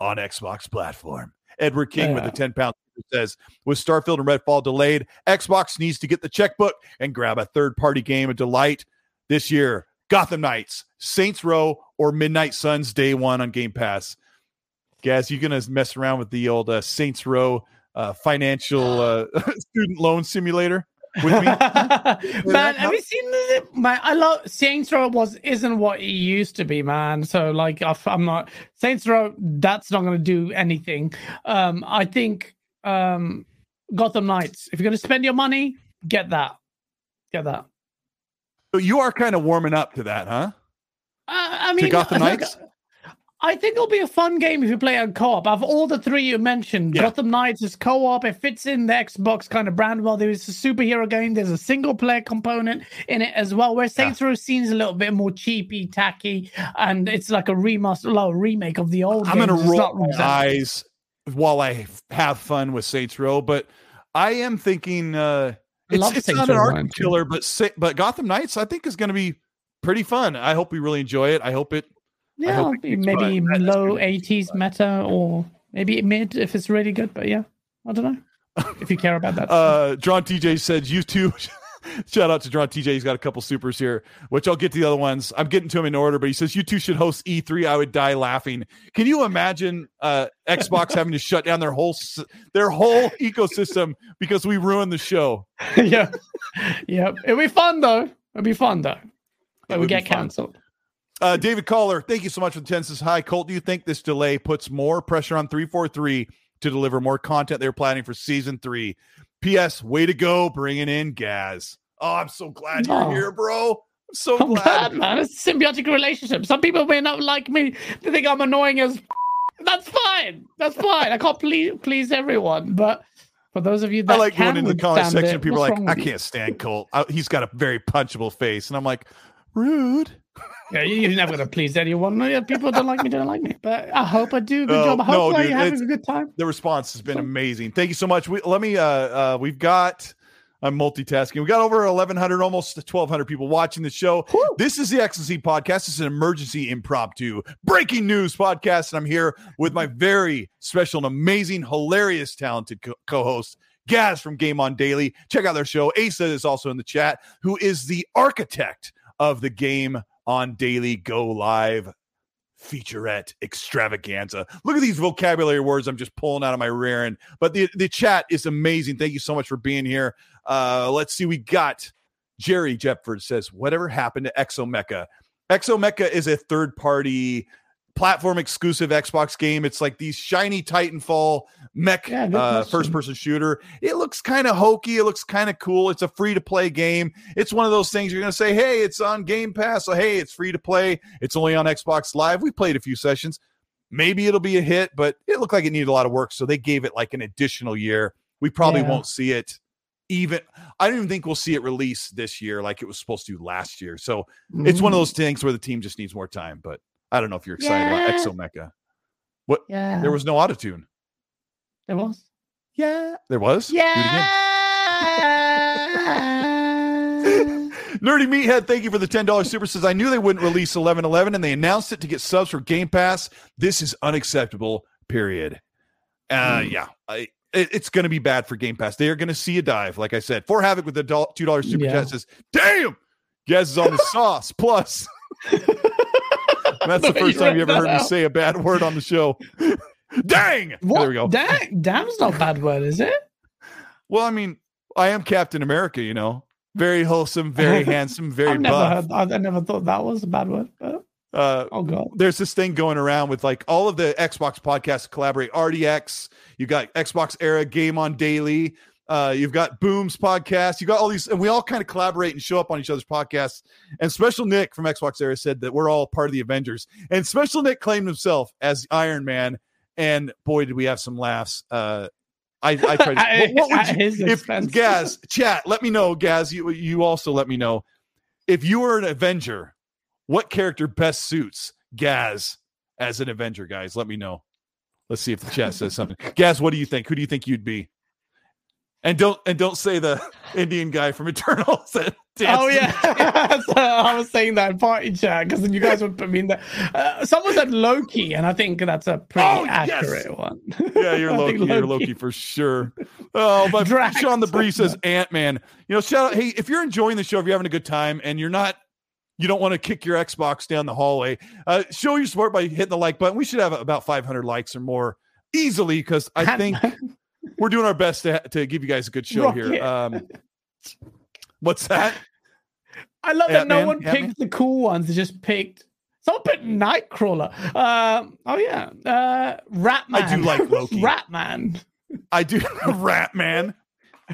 on Xbox platform. Edward King with Yeah. the 10 pound says, with Starfield and Redfall delayed, Xbox needs to get the checkbook and grab a third party game of delight this year. Gotham Knights, Saints Row, or Midnight Suns day one on Game Pass. Gaz, you gonna mess around with the old uh, Saints Row uh, financial uh, [laughs] student loan simulator with me? [laughs] man, have you seen this? Man, I love Saints Row was isn't what it used to be, man. So like, I'm not Saints Row. That's not going to do anything. Um, I think um, Gotham Knights. If you're going to spend your money, get that. Get that. So you are kind of warming up to that, huh? Uh, I mean, Gotham look, Knights? I think it'll be a fun game if you play on co-op. Of all the three you mentioned, Yeah. Gotham Knights is co-op. It fits in the Xbox kind of brand well. There's a superhero game. There's a single player component in it as well. Where Saints Row seems a little bit more cheapy, tacky, and it's like a remaster, well, a remake of the old. I'm gonna roll my eyes while I have fun with Saints Row, but I am thinking uh, it's, it's not an art killer, but but Gotham Knights I think is going to be pretty fun. I hope we really enjoy it. I hope it. I Yeah, hope it'll it be keeps maybe fun. Low 80s fun. meta or maybe mid if it's really good. But yeah, I don't know if you care about that. Uh, Drawn TJ said you too. [laughs] Shout out to Drawn TJ. He's got a couple supers here, which I'll get to the other ones. I'm getting to him in order, but he says you two should host E3. I would die laughing. Can you imagine uh, Xbox [laughs] having to shut down their whole their whole ecosystem because we ruined the show? [laughs] yeah, yeah, It'd be fun though. It'd be fun though. But we get fun. Uh, David Caller, thank you so much for the 10 says hi. Colt, do you think this delay puts more pressure on 343 to deliver more content they're planning for season three? P.S. Way to go, bringing in Gaz. Oh, I'm so glad you're here, bro. I'm so I'm glad. glad, man. It's a symbiotic relationship. Some people may not like me. They think I'm annoying as. [laughs] That's fine. That's fine. I can't please please everyone, but for those of you that I like going into the comment section. it, People are like, I can't stand Colt. I, he's got a very punchable face. And I'm like, rude. Yeah, you- you're never gonna please anyone. People don't like me, don't like me. But I hope I do good No, job. I hope no, dude, you're having a good time. The response has been amazing. Thank you so much. We, let me, uh, uh, we've got, I'm multitasking. We got over 1,100, almost 1,200 people watching the show. Whew. This is the Ecstasy Podcast. It's an emergency impromptu breaking news podcast. And I'm here with my very special and amazing, hilarious, talented co host, Gaz from Game On Daily. Check out their show. Asa is also in the chat, who is the architect of the Game On Daily Go Live featurette extravaganza. Look at these vocabulary words I'm just pulling out of my rear end. But the, the chat is amazing. Thank you so much for being here. Uh, let's see. We got Jerry Jepford says, whatever happened to Exomecha? Exomecha is a third party platform exclusive Xbox game. It's like these shiny Titanfall mech Yeah, uh, first person shooter. It looks kind of hokey. It looks kind of cool. It's a free to play game. It's one of those things you're going to say, hey, it's on Game Pass. So, hey, it's free to play. It's only on Xbox Live. We played a few sessions. Maybe it'll be a hit, but it looked like it needed a lot of work. So they gave it like an additional year. We probably Yeah. won't see it even. I don't even think we'll see it release this year like it was supposed to last year. So it's one of Mm. those things where the team just needs more time. But I don't know if you're excited about Yeah. Exomecha. What? Yeah, There was no autotune. there was. Yeah. There was? Do it again. Yeah. [laughs] Nerdy Meathead, thank you for the $10 super says. I knew they wouldn't release 1111 and they announced it to get subs for Game Pass. This is unacceptable, period. Uh, Yeah, I, it- it's going to be bad for Game Pass. They are going to see a dive, like I said. For Havoc with the $2 super Yeah. chat says, damn, Gaz is on the [laughs] sauce. Plus, [laughs] that's the [laughs] first time you ever heard that me say a bad word on the show. [laughs] Dang. What? There we go. Damn, damn's not a bad word, is it? Well, I mean, I am Captain America, you know. Very wholesome, very [laughs] handsome, very I've never heard. I never thought that was a bad word. But, Uh, oh god. there's this thing going around with like all of the Xbox podcasts collaborate. RDX, you got Xbox Era Game on Daily, uh, you've got Boom's podcast, you got all these, and we all kind of collaborate and show up on each other's podcasts. And Special Nick from Xbox Era said that we're all part of the Avengers. And Special Nick claimed himself as Iron Man, and boy, did we have some laughs. Uh, I, I tried. To, [laughs] what, what would you, his if. Gaz chat? Let me know, Gaz. You you also let me know if you were an Avenger. What character best suits Gaz as an Avenger, guys? Let me know. Let's see if the chat says something. [laughs] Gaz, what do you think? Who do you think you'd be? And don't and don't say the [laughs] Indian guy from Eternal. said Oh yeah, so [laughs] I was saying that in party chat because then you guys would put me in there. Uh, someone said Loki, and I think that's a pretty Oh, yes! accurate one. Yeah, you're [laughs] I Loki. You're Loki for sure. Oh, but Drax. Sean the Bree says Ant Man. You know, shout out. Hey, if you're enjoying the show, if you're having a good time, and you're not, you don't want to kick your Xbox down the hallway. Uh, show your support by hitting the like button. We should have about 500 likes or more easily because I think we're doing our best to to give you guys a good show here. Um, what's that? I love that no Ant-Man, one Ant-Man. picked the cool ones. They just picked. Someone picked Nightcrawler. Um, oh yeah, uh, Ratman. I do like [laughs] Loki. Ratman. I do. [laughs] Rat Man.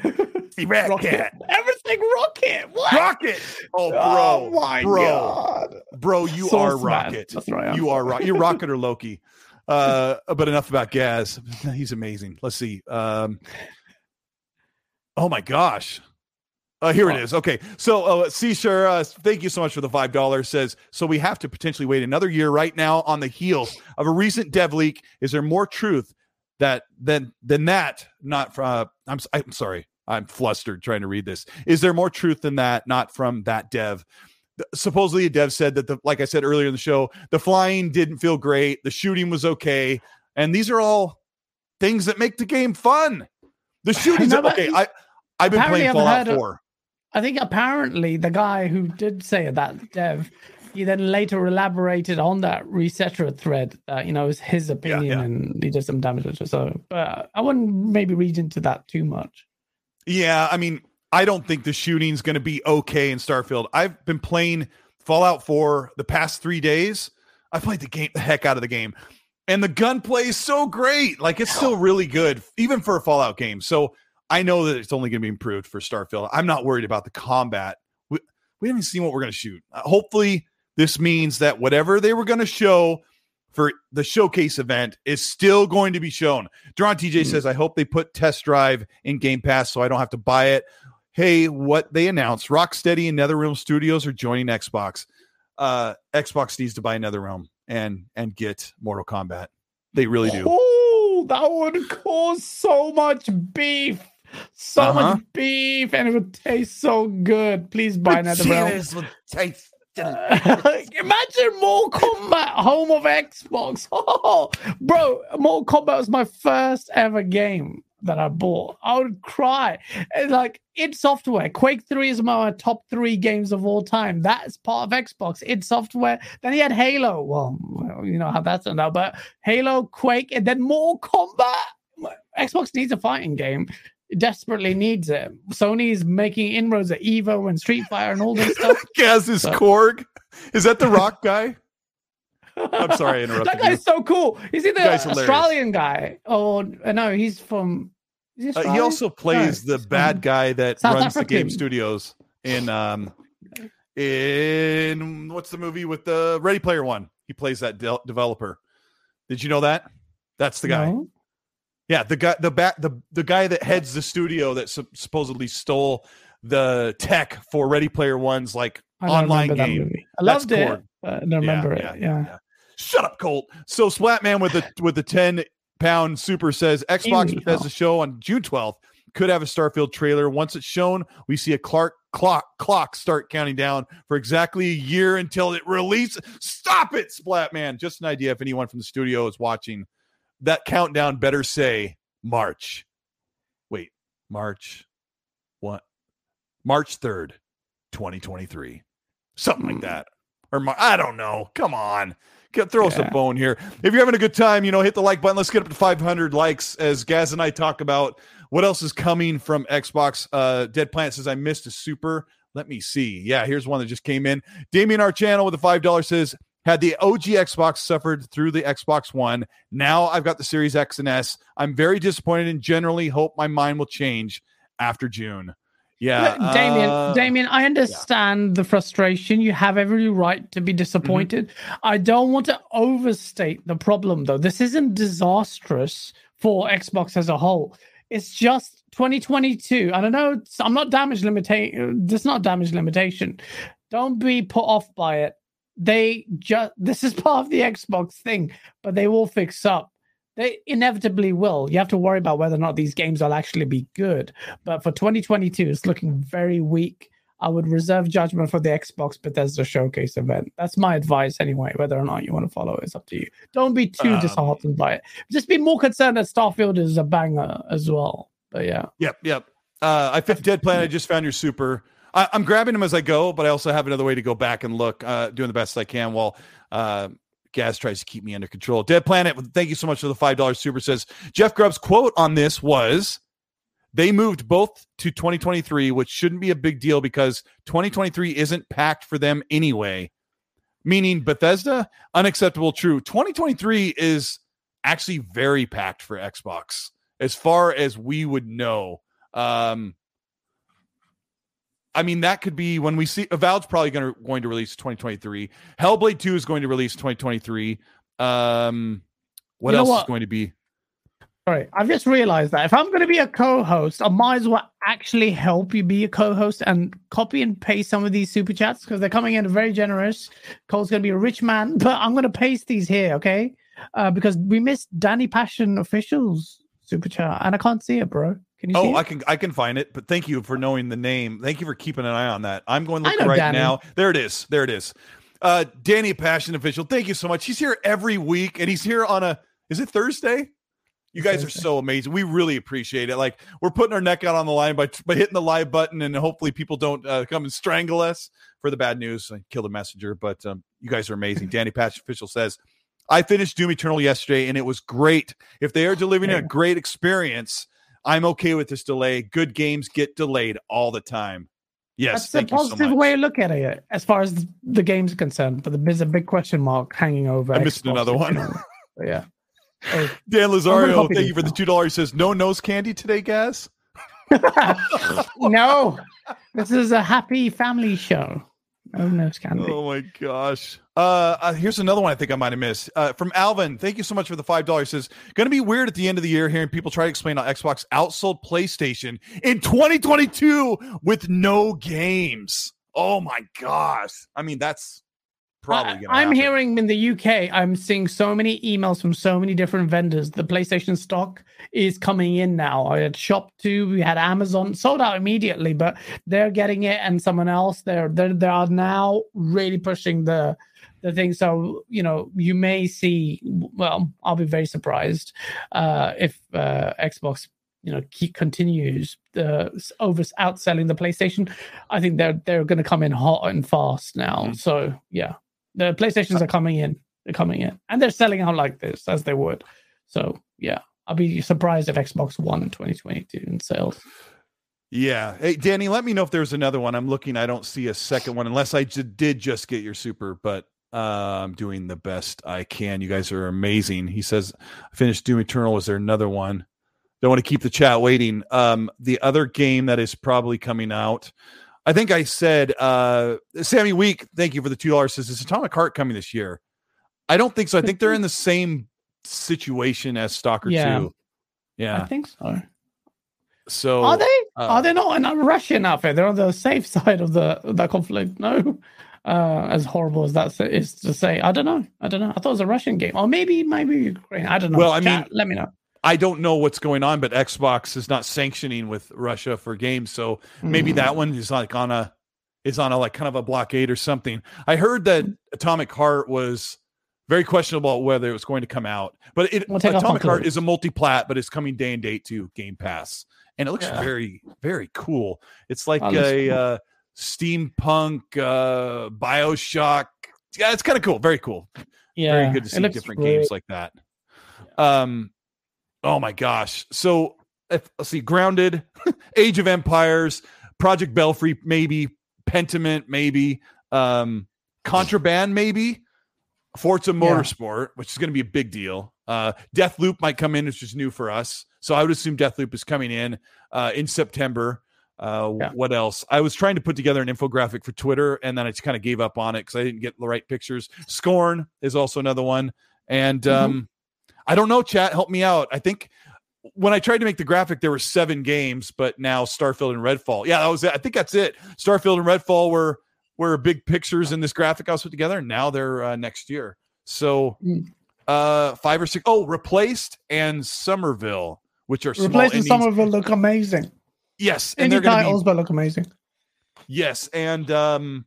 The Rat [laughs] Rocket. Cat. Everything Rocket. What? Rocket. Oh, bro. Oh my bro. god. Bro, you Source are man. Rocket. That's right. You are Rocket. You're Rocket or Loki. Uh, but enough about Gaz. [laughs] He's amazing. Let's see. Um, oh my gosh. Uh, here it is. Okay. So, uh, Seashore, uh, thank you so much for the $5. Says, so we have to potentially wait another year right now on the heels of a recent dev leak. Is there more truth that than than that? Not from, uh, I'm, I'm sorry. I'm flustered trying to read this. Is there more truth than that? Not from that dev. Supposedly, a dev said that the, like I said earlier in the show, the flying didn't feel great, the shooting was okay, and these are all things that make the game fun. The [laughs] shooting's No, okay. I I've been playing Fallout of- 4. I think apparently the guy who did say that dev, he then later elaborated on that ResetEra thread that you know is his opinion yeah. and he did some damage it. So, but I wouldn't maybe read into that too much. Yeah, I mean, I don't think the shooting's going to be okay in Starfield. I've been playing Fallout 4 the past three days. I played the game, the heck out of the game, and the gunplay is so great. Like it's still really good, even for a Fallout game. So I know that it's only going to be improved for Starfield. I'm not worried about the combat. We, we haven't seen what we're going to shoot. Uh, hopefully, this means that whatever they were going to show for the showcase event is still going to be shown. Duran TJ says, I hope they put test drive in Game Pass so I don't have to buy it. Hey, what they announced Rocksteady and NetherRealm Studios are joining Xbox. Uh, Xbox needs to buy NetherRealm and and get Mortal Kombat. They really do. Oh, that would cause so much beef. So Uh-huh. much beef, and it would taste so good. Please buy another realm. [laughs] Imagine Mortal Kombat, home of Xbox. Oh, [laughs] bro, Mortal Kombat was my first ever game that I bought. I would cry. And like id Software, Quake 3 is my top three games of all time. That's part of Xbox. id Software. Then he had Halo. Well, you know how that turned out, but Halo, Quake, and then Mortal Kombat. Xbox needs a fighting game. It desperately needs it. Sony's making inroads at Evo and Street Fighter and all this [laughs] stuff. Gaz is So- Korg. Is that the Rock guy? I'm sorry I interrupted That guy's so cool. Is he the hilarious. Australian guy? Or uh, no, he's from. He, Uh, he also plays No, the bad guy that South runs the game studios in um in what's the movie with the Ready Player One? He plays that de- developer. Did you know that? That's the guy. No? Yeah, the guy, the back, the the guy that heads the studio that sup- supposedly stole the tech for Ready Player One's like online game. movie. I That's loved it. Korg. I don't remember it. Yeah. Shut up, Colt. So Splatman with the with the 10 pound super says Xbox Bethesda oh. show on June 12th could have a Starfield trailer. Once it's shown, we see a Clark clock clock start counting down for exactly a year until it releases. Stop it, Splatman. Just an idea if anyone from the studio is watching. That countdown better say March. Wait, March what? March 3rd, 2023. Something like Hmm. that. Or Mar- I don't know. Come on. Throw us a bone here. If you're having a good time, you know, hit the like button. Let's get up to 500 likes as Gaz and I talk about what else is coming from Xbox. Uh, Dead Planet says, I missed a super. Let me see. Yeah, here's one that just came in. Damien, our channel with a $5 says, had the OG Xbox suffered through the Xbox One. Now I've got the Series X and S. I'm very disappointed and generally hope my mind will change after June. Yeah. Look, Damien, uh, Damien, I understand the frustration. You have every right to be disappointed. I don't want to overstate the problem, though. This isn't disastrous for Xbox as a whole. It's just 2022. I don't know. I'm not damage limitation. This is not damage limitation. Don't be put off by it. They just this is [laughs] part of the Xbox thing, but they will fix up. They inevitably will. You have to worry about whether or not these games will actually be good. But for 2022, it's looking very weak. I would reserve judgment for the Xbox Bethesda showcase event. That's my advice anyway. Whether or not you want to follow, it's up to you. Don't be too Um, disheartened by it. Just be more concerned that Starfield is a banger as well. But yeah, Yep, yep. Uh, I fit Dead Planet. I just found your super. I, I'm grabbing them as I go, but I also have another way to go back and look, uh, doing the best I can while uh, Gaz tries to keep me under control. Dead Planet, thank you so much for the $5 super. Says Jeff Grubb's quote on this was they moved both to 2023, which shouldn't be a big deal because 2023 isn't packed for them anyway. Meaning Bethesda, unacceptable, true. 2023 is actually very packed for Xbox as far as we would know. Um, I mean, that could be when we see Avowed's probably going to going to release 2023. Hellblade 2 is going to release 2023. Um, what You else what? is going to be? Sorry, I've just realized that if I'm going to be a co-host, I might as well actually help you be a co-host and copy and paste some of these super chats because they're coming in very generous. Cole's going to be a rich man, [laughs] but I'm going to paste these here, okay? Uh, because we missed Danny Passion officials super chat and I can't see it, bro. Can you Oh? I can I can find it, but thank you for knowing the name. Thank you for keeping an eye on that. I'm going to look right Danny. now. There it is. There it is. Uh Danny Passion official. Thank you so much. He's here every week and he's here on a is it Thursday? You guys are so amazing. We really appreciate it. Like we're putting our neck out on the line by by hitting the live button, and hopefully people don't uh, come and strangle us for the bad news. I killed a messenger, but um, you guys are amazing. Danny Patch official says, "I finished Doom Eternal yesterday, and it was great. If they are delivering a great experience, I'm okay with this delay. Good games get delayed all the time. Yes, That's a so positive much. way of looking at it, as far as the game's concerned. But there's a big question mark hanging over. I missed Xbox, another one. you know. But yeah. [laughs] Dan Lazario, thank you for the two dollars. Says no nose candy today, guys. [laughs] no, this is a happy family show. Oh no, Scandal. Oh my gosh. Uh, uh here's another one I think I might have missed. Uh from Alvin. Thank you so much for the five dollars. Says gonna be weird at the end of the year hearing people try to explain how Xbox outsold PlayStation in 2022 with no games. Oh my gosh. I mean, that's probably I, am hearing in the UK, I'm seeing so many emails from so many different vendors. The PlayStation stock is coming in now. I had ShopTo, we had Amazon sold out immediately, but they're getting it, and someone else they're they're they are now really pushing the the thing. So you know, you may see. Well, I'll be very surprised uh, if uh, Xbox. You know, keep continues the over outselling the PlayStation. I think they're they're going to come in hot and fast now. Mhm. So yeah, the PlayStations are coming in. They're coming in, and they're selling out like this as they would. So yeah, I'll be surprised if Xbox One in 2022 in sales. Yeah. Hey, Danny, let me know if there's another one. I'm looking. I don't see a second one unless I j- did just get your super, but uh, I'm doing the best I can. You guys are amazing. He says, I finished Doom Eternal. Was there another one? Don't want to keep the chat waiting. Um, the other game that is probably coming out, I think I said, uh, Sammy Week, thank you for the $2. Says, is Atomic Heart coming this year? I don't think so. I think they're in the same situation as Stalker Yeah. 2. I think so. So are they? uh, are they not in a Russian outfit? They're on the safe [laughs] side of the that conflict. No, uh, as horrible as that is to say, I don't know. I don't know. I thought it was a Russian game, or maybe maybe Ukraine. I don't know. Well, I Chat, mean- let me know. I don't know what's going on, but Xbox is not sanctioning with Russia for games, so maybe Mm. that one is like on a is on a like kind of a blockade or something. I heard that Atomic Heart was very questionable whether it was going to come out, but it We'll Atomic Heart is a multi-plat, but it's coming day and date to Game Pass, and it looks Yeah. very very cool. It's like Oh, a cool. uh, steampunk uh, Bioshock. Yeah, it's kind of cool. Very cool Yeah, very good to see different great. games like that. Um, oh my gosh! So if, let's see, Grounded, [laughs] Age of Empires, Project Belfry, maybe Pentiment, maybe um, Contraband, maybe Forza Yeah. Motorsport, which is going to be a big deal. Uh, Deathloop might come in, which is new for us. So I would assume Deathloop is coming in uh, in September. Uh, Yeah. What else? I was trying to put together an infographic for Twitter, and then I just kind of gave up on it because I didn't get the right pictures. Scorn is also another one, and Mhm. um, I don't know. Chat, help me out. I think when I tried to make the graphic, there were seven games, but now Starfield and Redfall. Yeah, that was it. I think that's it. Starfield and Redfall were were big pictures in this graphic I was put together, and now they're uh, next year. So Mm. uh five or six oh replaced and somerville which are small Replacing indies. some of them look amazing. yes and Indie titles, be but look amazing. yes and um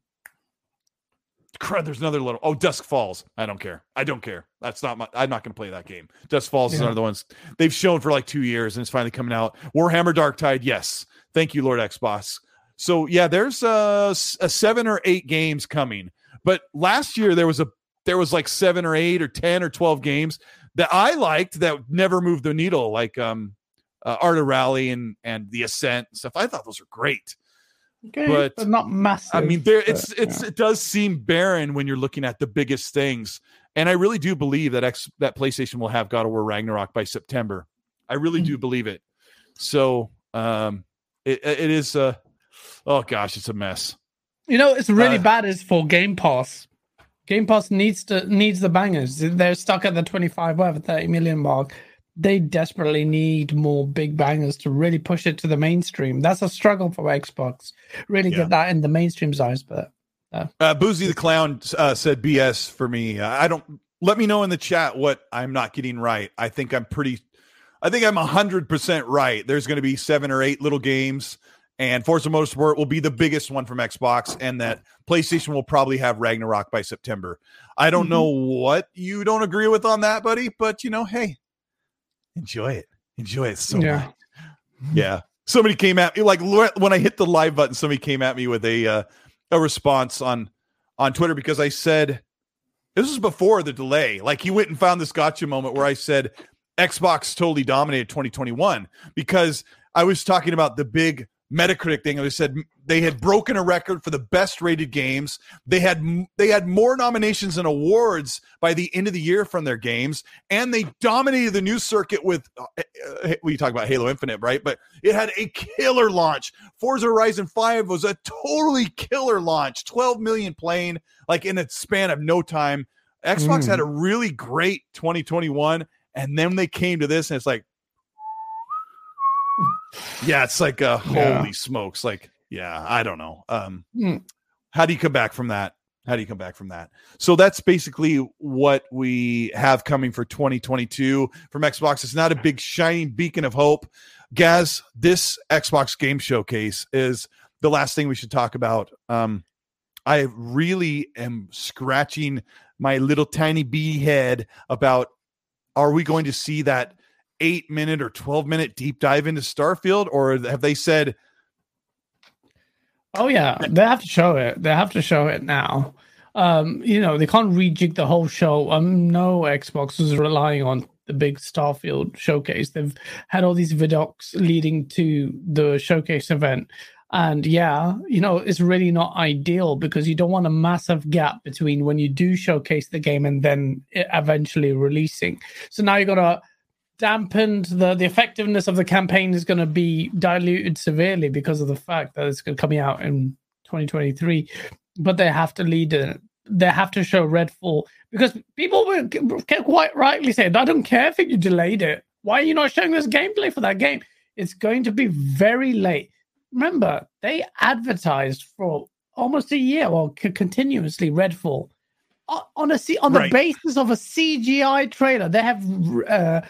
crud there's another little oh dusk falls i don't care i don't care that's not my i'm not gonna play that game. Dusk Falls is one of the ones they've shown for like two years and it's finally coming out. Warhammer dark tide yes. Thank you lord xbox so yeah there's a, s- a seven or eight games coming but last year there was a there was like seven or eight or ten or 12 games that i liked that never moved the needle like um uh, art of rally and and the ascent and stuff. I thought those were great. Okay, But- but, not massive. I mean, there but, it's it's yeah. it does seem barren when you're looking at the biggest things, and I really do believe that X that PlayStation will have God of War Ragnarok by September. I really Mm. do believe it. So, um, it it is uh, oh gosh, it's a mess. You know, it's really Uh, bad is for Game Pass. Game Pass needs to needs the bangers. They're stuck at the 25 whatever 30 million mark. They desperately need more big bangers to really push it to the mainstream. That's a struggle for Xbox. Really Yeah. get that in the mainstream's eyes, but Uh, Boozy the clown uh, said BS for me. Uh, I don't. Let me know in the chat what I'm not getting right. I think I'm pretty. I think I'm hundred percent right. There's going to be seven or eight little games, and Forza Motorsport will be the biggest one from Xbox, and that PlayStation will probably have Ragnarok by September. I don't know what you don't agree with on that, buddy, but you know, hey, enjoy it. Enjoy it so Yeah. much. Yeah. Somebody came at me like when I hit the live button. Somebody came at me with a uh, a response on on Twitter because I said this was before the delay. Like he went and found this gotcha moment where I said Xbox totally dominated 2021 because I was talking about the big Metacritic thing. I said they had broken a record for the best rated games. They had they had more nominations and awards by the end of the year from their games, and they dominated the news circuit with. Uh, uh, we talk about Halo Infinite, right? But it had a killer launch. Forza Horizon Five was a totally killer launch. Twelve million playing like in a span of no time. Xbox Mm. had a really great 2021, and then they came to this, and it's like yeah, it's like uh Yeah. holy smokes. Like, yeah, I don't know. Um Hmm. how do you come back from that? How do you come back from that? So that's basically what we have coming for 2022 from Xbox. It's not a big shining beacon of hope. Gaz, this Xbox game showcase is the last thing we should talk about. Um I really am scratching my little tiny bee head about are we going to see that eight minute or 12 minute deep dive into Starfield, or have they said, Oh yeah, they have to show it. They have to show it now. Um, you know, they can't rejig the whole show. Um, no Xbox is relying on the big Starfield showcase. They've had all these vidocs leading to the showcase event. And yeah, you know, it's really not ideal because you don't want a massive gap between when you do showcase the game and then eventually releasing. So now you're gonna dampened the the effectiveness of the campaign is going to be diluted severely because of the fact that it's coming out in 2023 but they have to lead it. They have to show redfall because people will quite rightly say i don't care if you delayed it. Why are you not showing this gameplay for that game? It's going to be very late. Remember they advertised for almost a year or c- continuously redfall on a on the Right. basis of a CGI trailer. They have uh,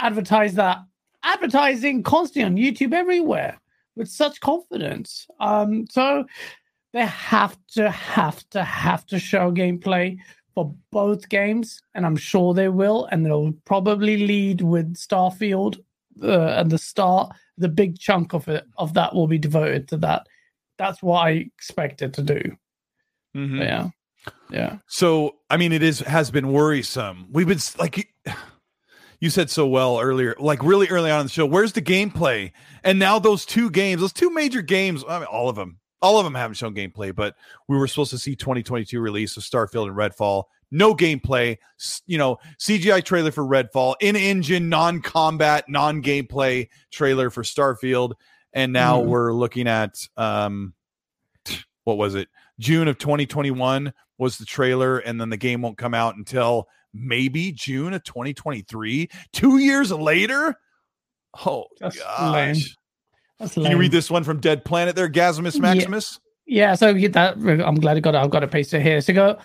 advertised that advertising constantly on YouTube everywhere with such confidence. Um, so they have to have to have to show gameplay for both games, and I'm sure they will. And they'll probably lead with Starfield uh, at the start. The big chunk of it of that will be devoted to that. That's what I expect it to do. Mhm. Yeah, yeah. So, I mean, it is has been worrisome. We've been like [sighs] you- said so well earlier, like really early on in the show. Where's the gameplay? And now those two games, those two major games, I mean, all of them, all of them haven't shown gameplay. But we were supposed to see 2022 release of Starfield and Redfall. No gameplay. You know, CGI trailer for Redfall, in-engine, non-combat, non-gameplay trailer for Starfield, and now Mhm. we're looking at um, what was it? June of 2021 was the trailer, and then the game won't come out until maybe June of 2023. Two years later. Oh That's gosh. lame. That's Can you read this one from Dead Planet there, Gasimus Yeah. Maximus? Yeah, so that. I'm glad I got it. I've got to paste it here. So go.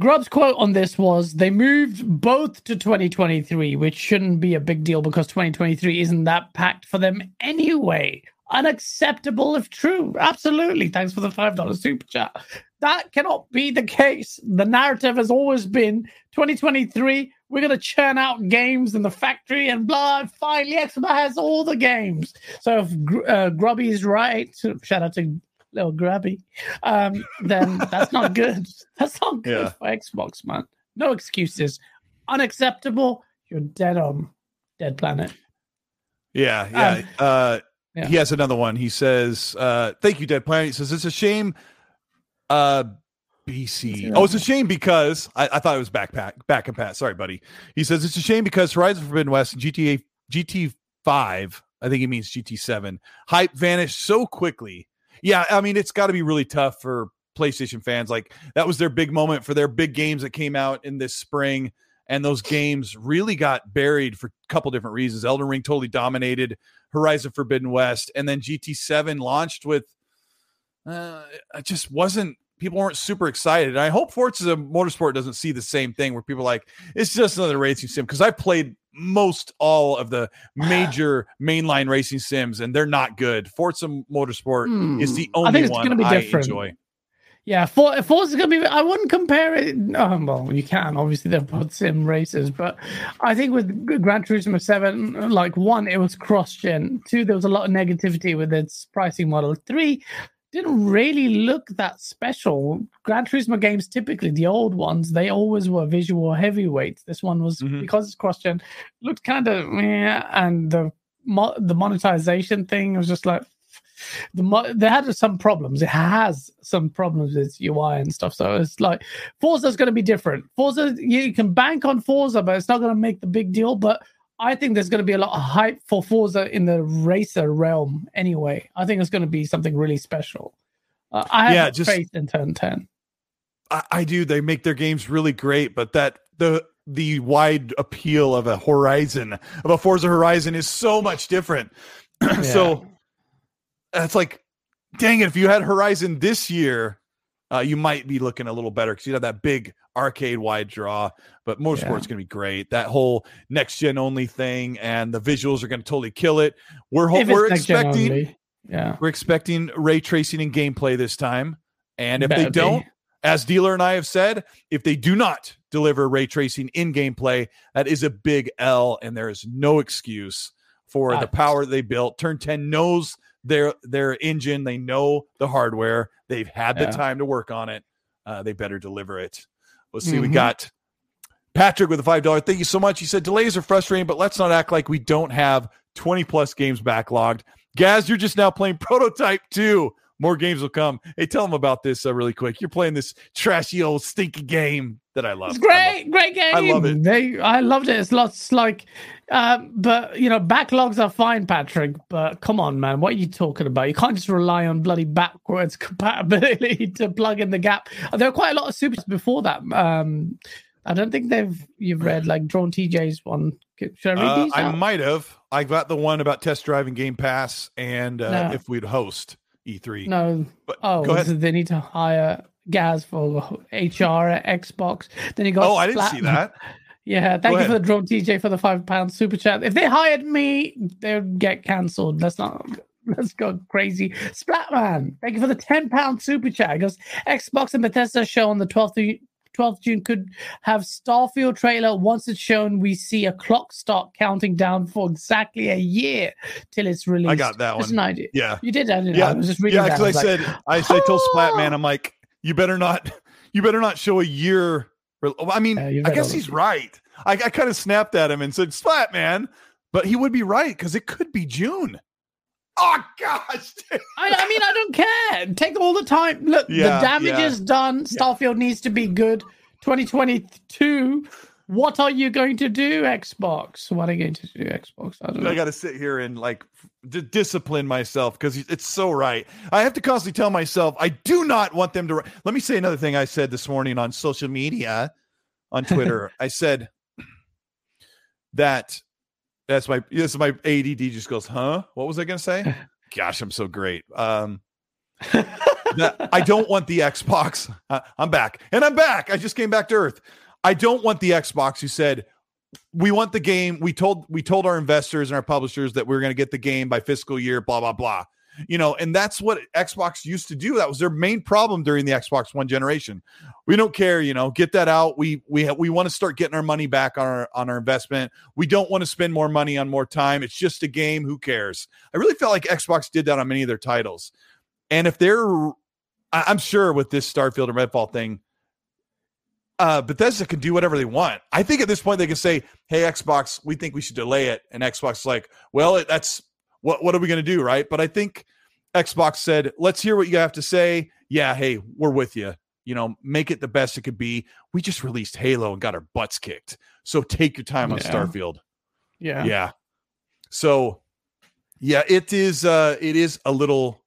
Grubb's quote on this was they moved both to 2023, which shouldn't be a big deal because 2023 isn't that packed for them anyway. Unacceptable if true. Absolutely. Thanks for the $5 super chat. That cannot be the case. The narrative has always been 2023, we're going to churn out games in the factory and blah. Finally, Xbox has all the games. So if uh, Grubby is right, shout out to little grubby, um, then that's not [laughs] good. That's not good Yeah. for Xbox, man. No excuses. Unacceptable. You're dead on. Dead planet. Yeah, yeah. Um, uh yeah. he has another one. He says, uh, thank you, Dead Planet. He says, it's a shame. Uh BC. Oh, it's a shame because I, I thought it was backpack back and pat. Sorry, buddy. He says it's a shame because Horizon Forbidden West and GTA GT five, I think he means GT seven, hype vanished so quickly. Yeah, I mean, it's got to be really tough for PlayStation fans. Like that was their big moment for their big games that came out in this spring, and those games really got buried for a couple different reasons. Elden Ring totally dominated Horizon Forbidden West, and then GT7 launched with uh, it just wasn't people weren't super excited. And I hope Forza Motorsport doesn't see the same thing where people are like it's just another racing sim because I played most all of the [sighs] major mainline racing sims and they're not good. Forza Motorsport Hmm. is the I only think it's one gonna be I different. enjoy. Yeah, For, is gonna be. I wouldn't compare it. Oh, well, you can obviously they're put sim races, but I think with Gran Turismo Seven, like one, it was cross-gen. Two, there was a lot of negativity with its pricing model. Three, didn't really look that special. Gran Turismo games, typically the old ones, they always were visual heavyweights. This one was Mhm. because it's cross-gen, looked kind of yeah, and the mo- the monetization thing was just like the mo- they had some problems. It has some problems with UI and stuff. So it's like Forza's going to be different. Forza, you can bank on Forza, but it's not going to make the big deal. But I think there's going to be a lot of hype for Forza in the racer realm anyway. I think it's going to be something really special. Uh, I have Yeah, just- faith in Turn 10. I, I do. They make their games really great, but that the the wide appeal of a Horizon of a Forza Horizon is so much different. [clears throat] so it's like, dang it! If you had Horizon this year, uh, you might be looking a little better because you have that big arcade wide draw. But Motorsport's Yeah. going to be great. That whole next gen only thing and the visuals are going to totally kill it. We're ho- we're expecting. Yeah. we're expecting ray tracing and gameplay this time. And if they don't, as dealer and I have said, if they do not deliver ray tracing in gameplay, that is a big L, and there is no excuse for the power they built. Turn 10 knows their their engine, they know the hardware, they've had the Yeah. time to work on it. Uh, they better deliver it. Let's see. We Mhm. got Patrick with a five dollar. Thank you so much. He said delays are frustrating, but let's not act like we don't have 20 plus games backlogged. Gaz, you're just now playing [laughs] Prototype 2. More games will come. Hey, tell them about this uh, really quick. You're playing this trashy old stinky game that I love. It's I love. great, great game. I love it. They, I loved it. It's lots like, um, but you know, backlogs are fine, Patrick. But come on, man, what are you talking about? You can't just rely on bloody backwards [laughs] compatibility to plug in the gap. There are quite a lot of supers before that. Um, I don't think they've you've read like Drawn TJ's one. Should I read Uh, these? I out? might have. I got the one about test driving Game Pass and uh, No. if we'd host E3. no. But Oh, go ahead. so they need to hire Gaz for HR at Xbox. Then he got. Oh, I didn't see that. [laughs] Yeah, Go thank you ahead. for the drone TJ for the five pound super chat. If they hired me, they would get cancelled. Let's not [laughs] let's go crazy. Splatman, thank you for the ten pound super chat. Because Xbox and Bethesda show on the twelfth twelfth June could have Starfield trailer. Once it's shown, we see a clock start counting down for exactly a year till it's released. I got that one. an idea. Yeah. You did that, didn't? Yeah. I was just reading Yeah, because I, like, said I said I told [gasps] Splatman! I'm like, you better not you better not show a year. I mean, I guess he's right. I, I kind of snapped at him and said, Splatman, but he would be right because it could be June. Oh gosh. I, I mean, I don't care. Take all the time. Look, Yeah, the damage yeah. is done. Starfield needs to be good. 2022. What are you going to do, Xbox? What are you going to do, Xbox? I don't know. I got to sit here and like d- discipline myself because it's so right. I have to constantly tell myself I do not want them to. ri- Let me say another thing I said this morning on social media, on Twitter. [laughs] I said that that's my this is my ADD just goes, huh? What was I going to say? [laughs] Gosh, I'm so great. Um, [laughs] that I don't want the Xbox. [laughs] Uh, I'm back, and I'm back. I just came back to Earth. I don't want the Xbox who said we want the game. We told we told our investors and our publishers that we are going to get the game by fiscal year. Blah blah blah. You know, and that's what Xbox used to do. That was their main problem during the Xbox One generation. We don't care. You know, get that out. We we ha- we want to start getting our money back on our on our investment. We don't want to spend more money on more time. It's just a game. Who cares? I really felt like Xbox did that on many of their titles. And if they're, I- I'm sure with this Starfield and Redfall thing, uh, Bethesda can do whatever they want. I think at this point they can say, "Hey, Xbox, we think we should delay it," and Xbox is like, "Well, it, that's what. What are we going to do, right?" But I think Xbox said, "Let's hear what you have to say." Yeah, hey, we're with you. You know, make it the best it could be. We just released Halo and got our butts kicked, so take your time on Yeah. Starfield. yeah. Yeah. So, yeah, it is. uh It is a little.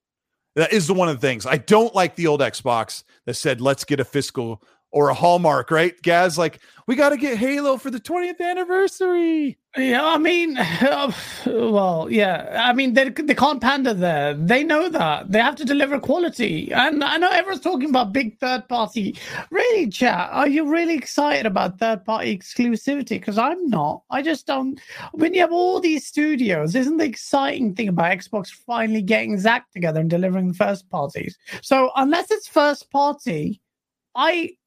That is the one of the things I don't like. The old Xbox that said, "Let's get a fiscal or a Hallmark," right? Gaz, like we got to get Halo for the 20th anniversary. Yeah, I mean, [laughs] oh, well, yeah, I mean, they, they can't pander there. They know that they have to deliver quality. And I know everyone's talking about big third party. Really, chat, are you really excited about third party exclusivity? Because I'm not. I just don't. When you have all these studios, isn't the exciting thing about Xbox finally getting Zach together and delivering first parties? So unless it's first party, I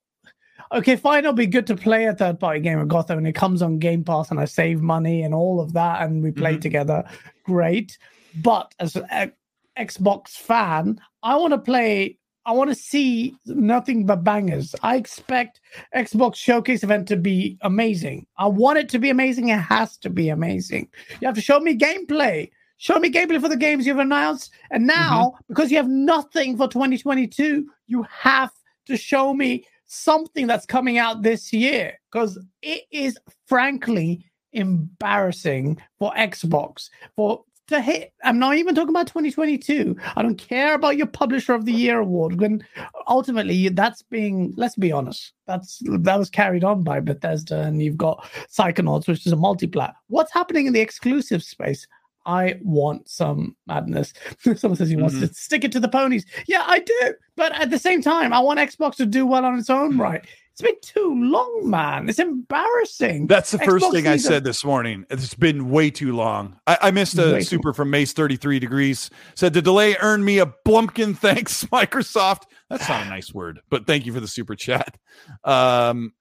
okay, fine, it'll be good to play a third party game of Gotham and it comes on Game Pass and I save money and all of that and we play mm-hmm. together. Great. But as an Xbox fan, I want to play. I want to see nothing but bangers. I expect Xbox Showcase event to be amazing. I want it to be amazing. It has to be amazing. You have to show me gameplay. Show me gameplay for the games you've announced. And now, mm-hmm. because you have nothing for 2022, you have to show me something that's coming out this year because it is frankly embarrassing for Xbox for to hit. I'm not even talking about 2022. I don't care about your Publisher of the Year award when ultimately that's being. Let's be honest. That's that was carried on by Bethesda, and you've got Psychonauts, which is a multiplat. What's happening in the exclusive space? I want some madness. [laughs] Someone says he wants mm-hmm. to stick it to the ponies. Yeah, I do. But at the same time, I want Xbox to do well on its own right. It's been too long, man. It's embarrassing. That's the Xbox first thing I said this morning. It's been way too long. I, I missed a way super from Mace 33 degrees. Said the delay earned me a blumpkin thanks, [laughs] Microsoft. That's not a nice word, but thank you for the super chat. Um,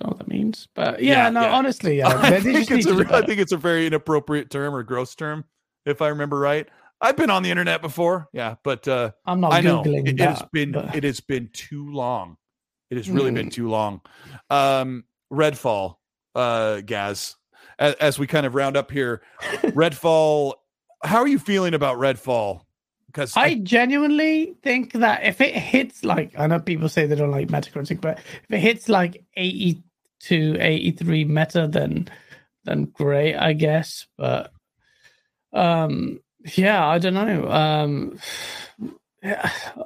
know what that means. But yeah, yeah no, yeah. honestly, yeah, [laughs] I, think it's a, I think it's a very inappropriate term or gross term, if I remember right. I've been on the internet before, yeah, but uh, I'm not. I know it, it, has been but... it has been too long. It has really mm. been too long. Um, Redfall, uh, Gaz, as, as we kind of round up here, Redfall. How are you feeling about Redfall? Because I, I, genuinely think that if it hits like I know people say they don't like Metacritic, but if it hits like 80 to 83 meta, then then great, I guess. But um, yeah, I don't know. Um, yeah. [sighs]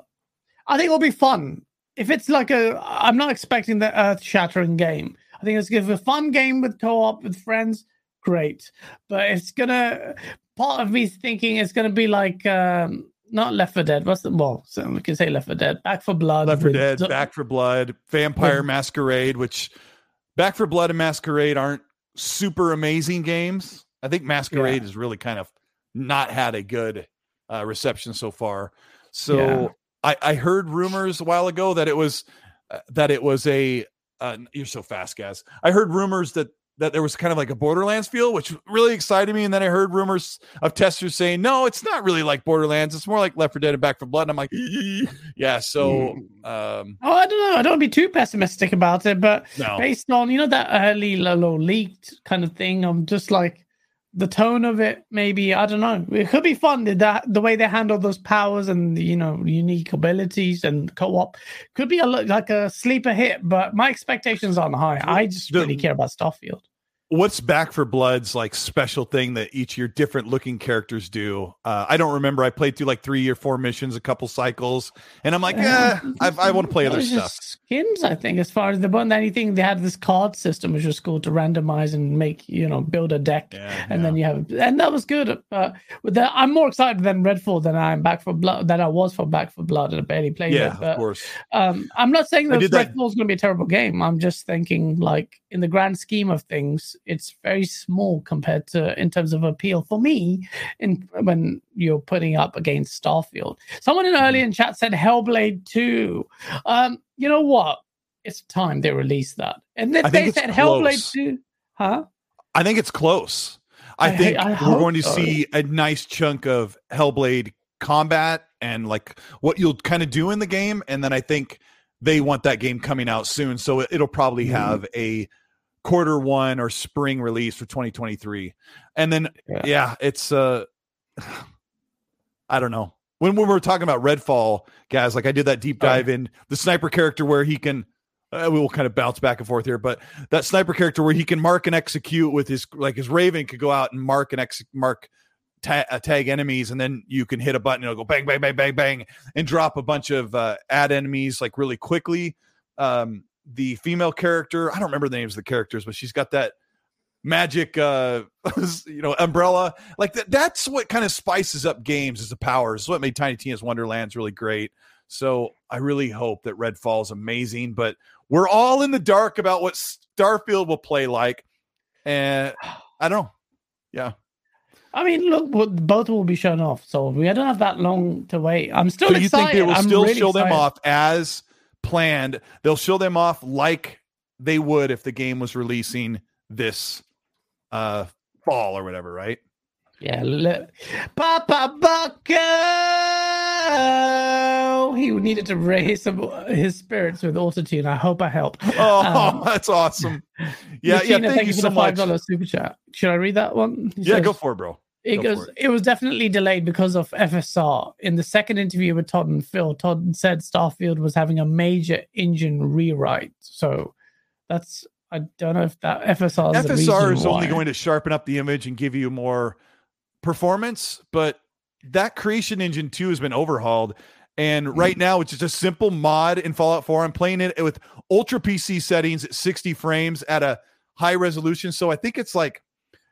I think it'll be fun. If it's like a, I'm not expecting the earth shattering game. I think it's give a fun game with co-op with friends. Great, but it's gonna. Part of me thinking it's gonna be like um, not Left 4 Dead. What's the well? So we can say Left 4 Dead. Back 4 Blood. Left 4 Dead. Back 4 Blood. Vampire with, Masquerade, which Back 4 Blood and Masquerade aren't super amazing games. I think Masquerade yeah. has really kind of not had a good uh, reception so far. So yeah. I, I heard rumors a while ago that it was uh, that it was a uh, you're so fast, guys. I heard rumors that that there was kind of like a Borderlands feel, which really excited me. And then I heard rumors of testers saying, no, it's not really like Borderlands. It's more like Left 4 Dead and Back 4 Blood. And I'm like, [laughs] yeah. So, hmm. um, oh, I don't know. I don't be too pessimistic about it, but no. based on, you know, that early little leaked kind of thing, I'm just like, the tone of it, maybe, I don't know. It could be fun. The, the way they handle those powers and, you know, unique abilities and co op could be a, like a sleeper hit, but my expectations aren't high. I just the, really care about Starfield what's Back 4 Blood's like special thing that each your different looking characters do? Uh, i don't remember. I played through like three or four missions a couple cycles and i'm like yeah i, I want to play other stuff. skins i think as far as the one anything they had this card system which was cool to randomize and make you know build a deck yeah, and yeah. then you have and that was good but that i'm more excited than redfall than i'm Back 4 Blood than i was for Back 4 Blood and i barely played yeah it but, of course. um i'm not saying that redfall's going to be a terrible game i'm just thinking like in the grand scheme of things it's very small compared to in terms of appeal for me in when you're putting up against Starfield. Someone in early mm-hmm. in chat said Hellblade 2. Um, you know what? It's time they release that. And then they said. Hellblade 2. Huh? I think it's close. I, I think I we're going to so. see a nice chunk of Hellblade combat and like what you'll kind of do in the game. And then I think they want that game coming out soon. So it'll probably mm-hmm. have a quarter one or spring release for 2023. And then yeah, yeah it's uh I don't know. When, when we were talking about Redfall, guys, like I did that deep dive oh. in the sniper character where he can uh, we will kind of bounce back and forth here, but that sniper character where he can mark and execute with his like his Raven could go out and mark and ex mark ta- uh, tag enemies, and then you can hit a button. It'll go bang, bang, bang, bang, bang, and drop a bunch of uh, ad enemies like really quickly. Um, the female character, I don't remember the names of the characters, but she's got that magic uh [laughs] you know umbrella. Like that that's what kind of spices up games as a power is what made tiny tina's wonderlands really great. So i really hope that redfall is amazing but we're all in the dark about what starfield will play like and [sighs] i don't know. Yeah. I mean, look, both will be shown off, so we don't have that long to wait. I'm still so excited. you think they will I'm still really show them off as planned they'll show them off like they would if the game was releasing this uh fall or whatever right Yeah, look. Papa Bucko! He needed to raise some, his spirits with autotune. I hope I help. [laughs] oh Um, that's awesome [laughs] yeah yeah Lucina, thank, you for so the much five dollar super chat. Should I read that one? He yeah says, go for it bro It Go goes. for It. was definitely delayed because of FSR. In the second interview with Todd and Phil, Todd said Starfield was having a major engine rewrite. So that's I don't know if that FSR is FSR is only going to sharpen up the image and give you more performance, but that creation engine 2 has been overhauled. And Mm-hmm. right now, it's just a simple mod in Fallout 4. I'm playing it with ultra PC settings at 60 frames at a high resolution. So I think it's like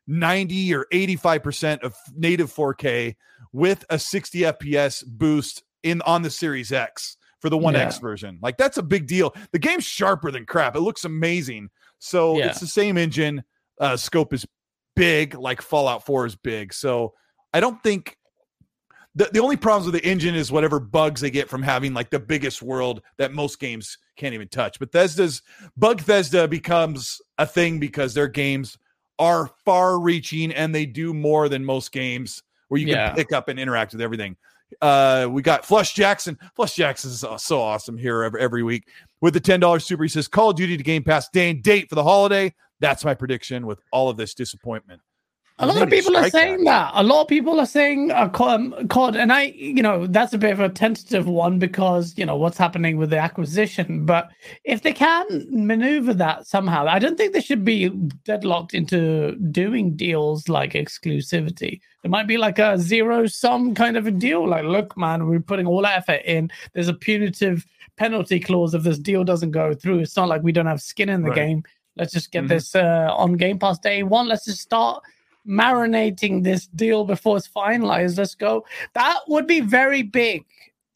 90 or 85% of native 4K with a 60 FPS boost in on the Series X for the 1X Yeah. version. Like that's a big deal. The game's sharper than crap. It looks amazing. So Yeah. it's the same engine. Uh, scope is big, like Fallout 4 is big. So I don't think the, the only problems with the engine is whatever bugs they get from having like the biggest world that most games can't even touch. But Bethesda's Bugthesda becomes a thing because their games are far reaching and they do more than most games where you can Yeah. pick up and interact with everything. Uh, we got Flush Jackson. Flush Jackson is so awesome here every, every week with the $10 super. He says Call of Duty to Game Pass day and date for the holiday. That's my prediction with all of this disappointment. A lot of people are saying that. A lot of people are saying uh, um, COD, and I, you know, that's a bit of a tentative one because you know what's happening with the acquisition. But if they can maneuver that somehow, I don't think they should be deadlocked into doing deals like exclusivity. It might be like a zero sum kind of a deal. Like, look, man, we're putting all our effort in. There's a punitive penalty clause if this deal doesn't go through. It's not like we don't have skin in the Right. game. Let's just get Mhm. this uh, on Game Pass day one. Let's just start marinating this deal before it's finalized. Let's go. That would be very big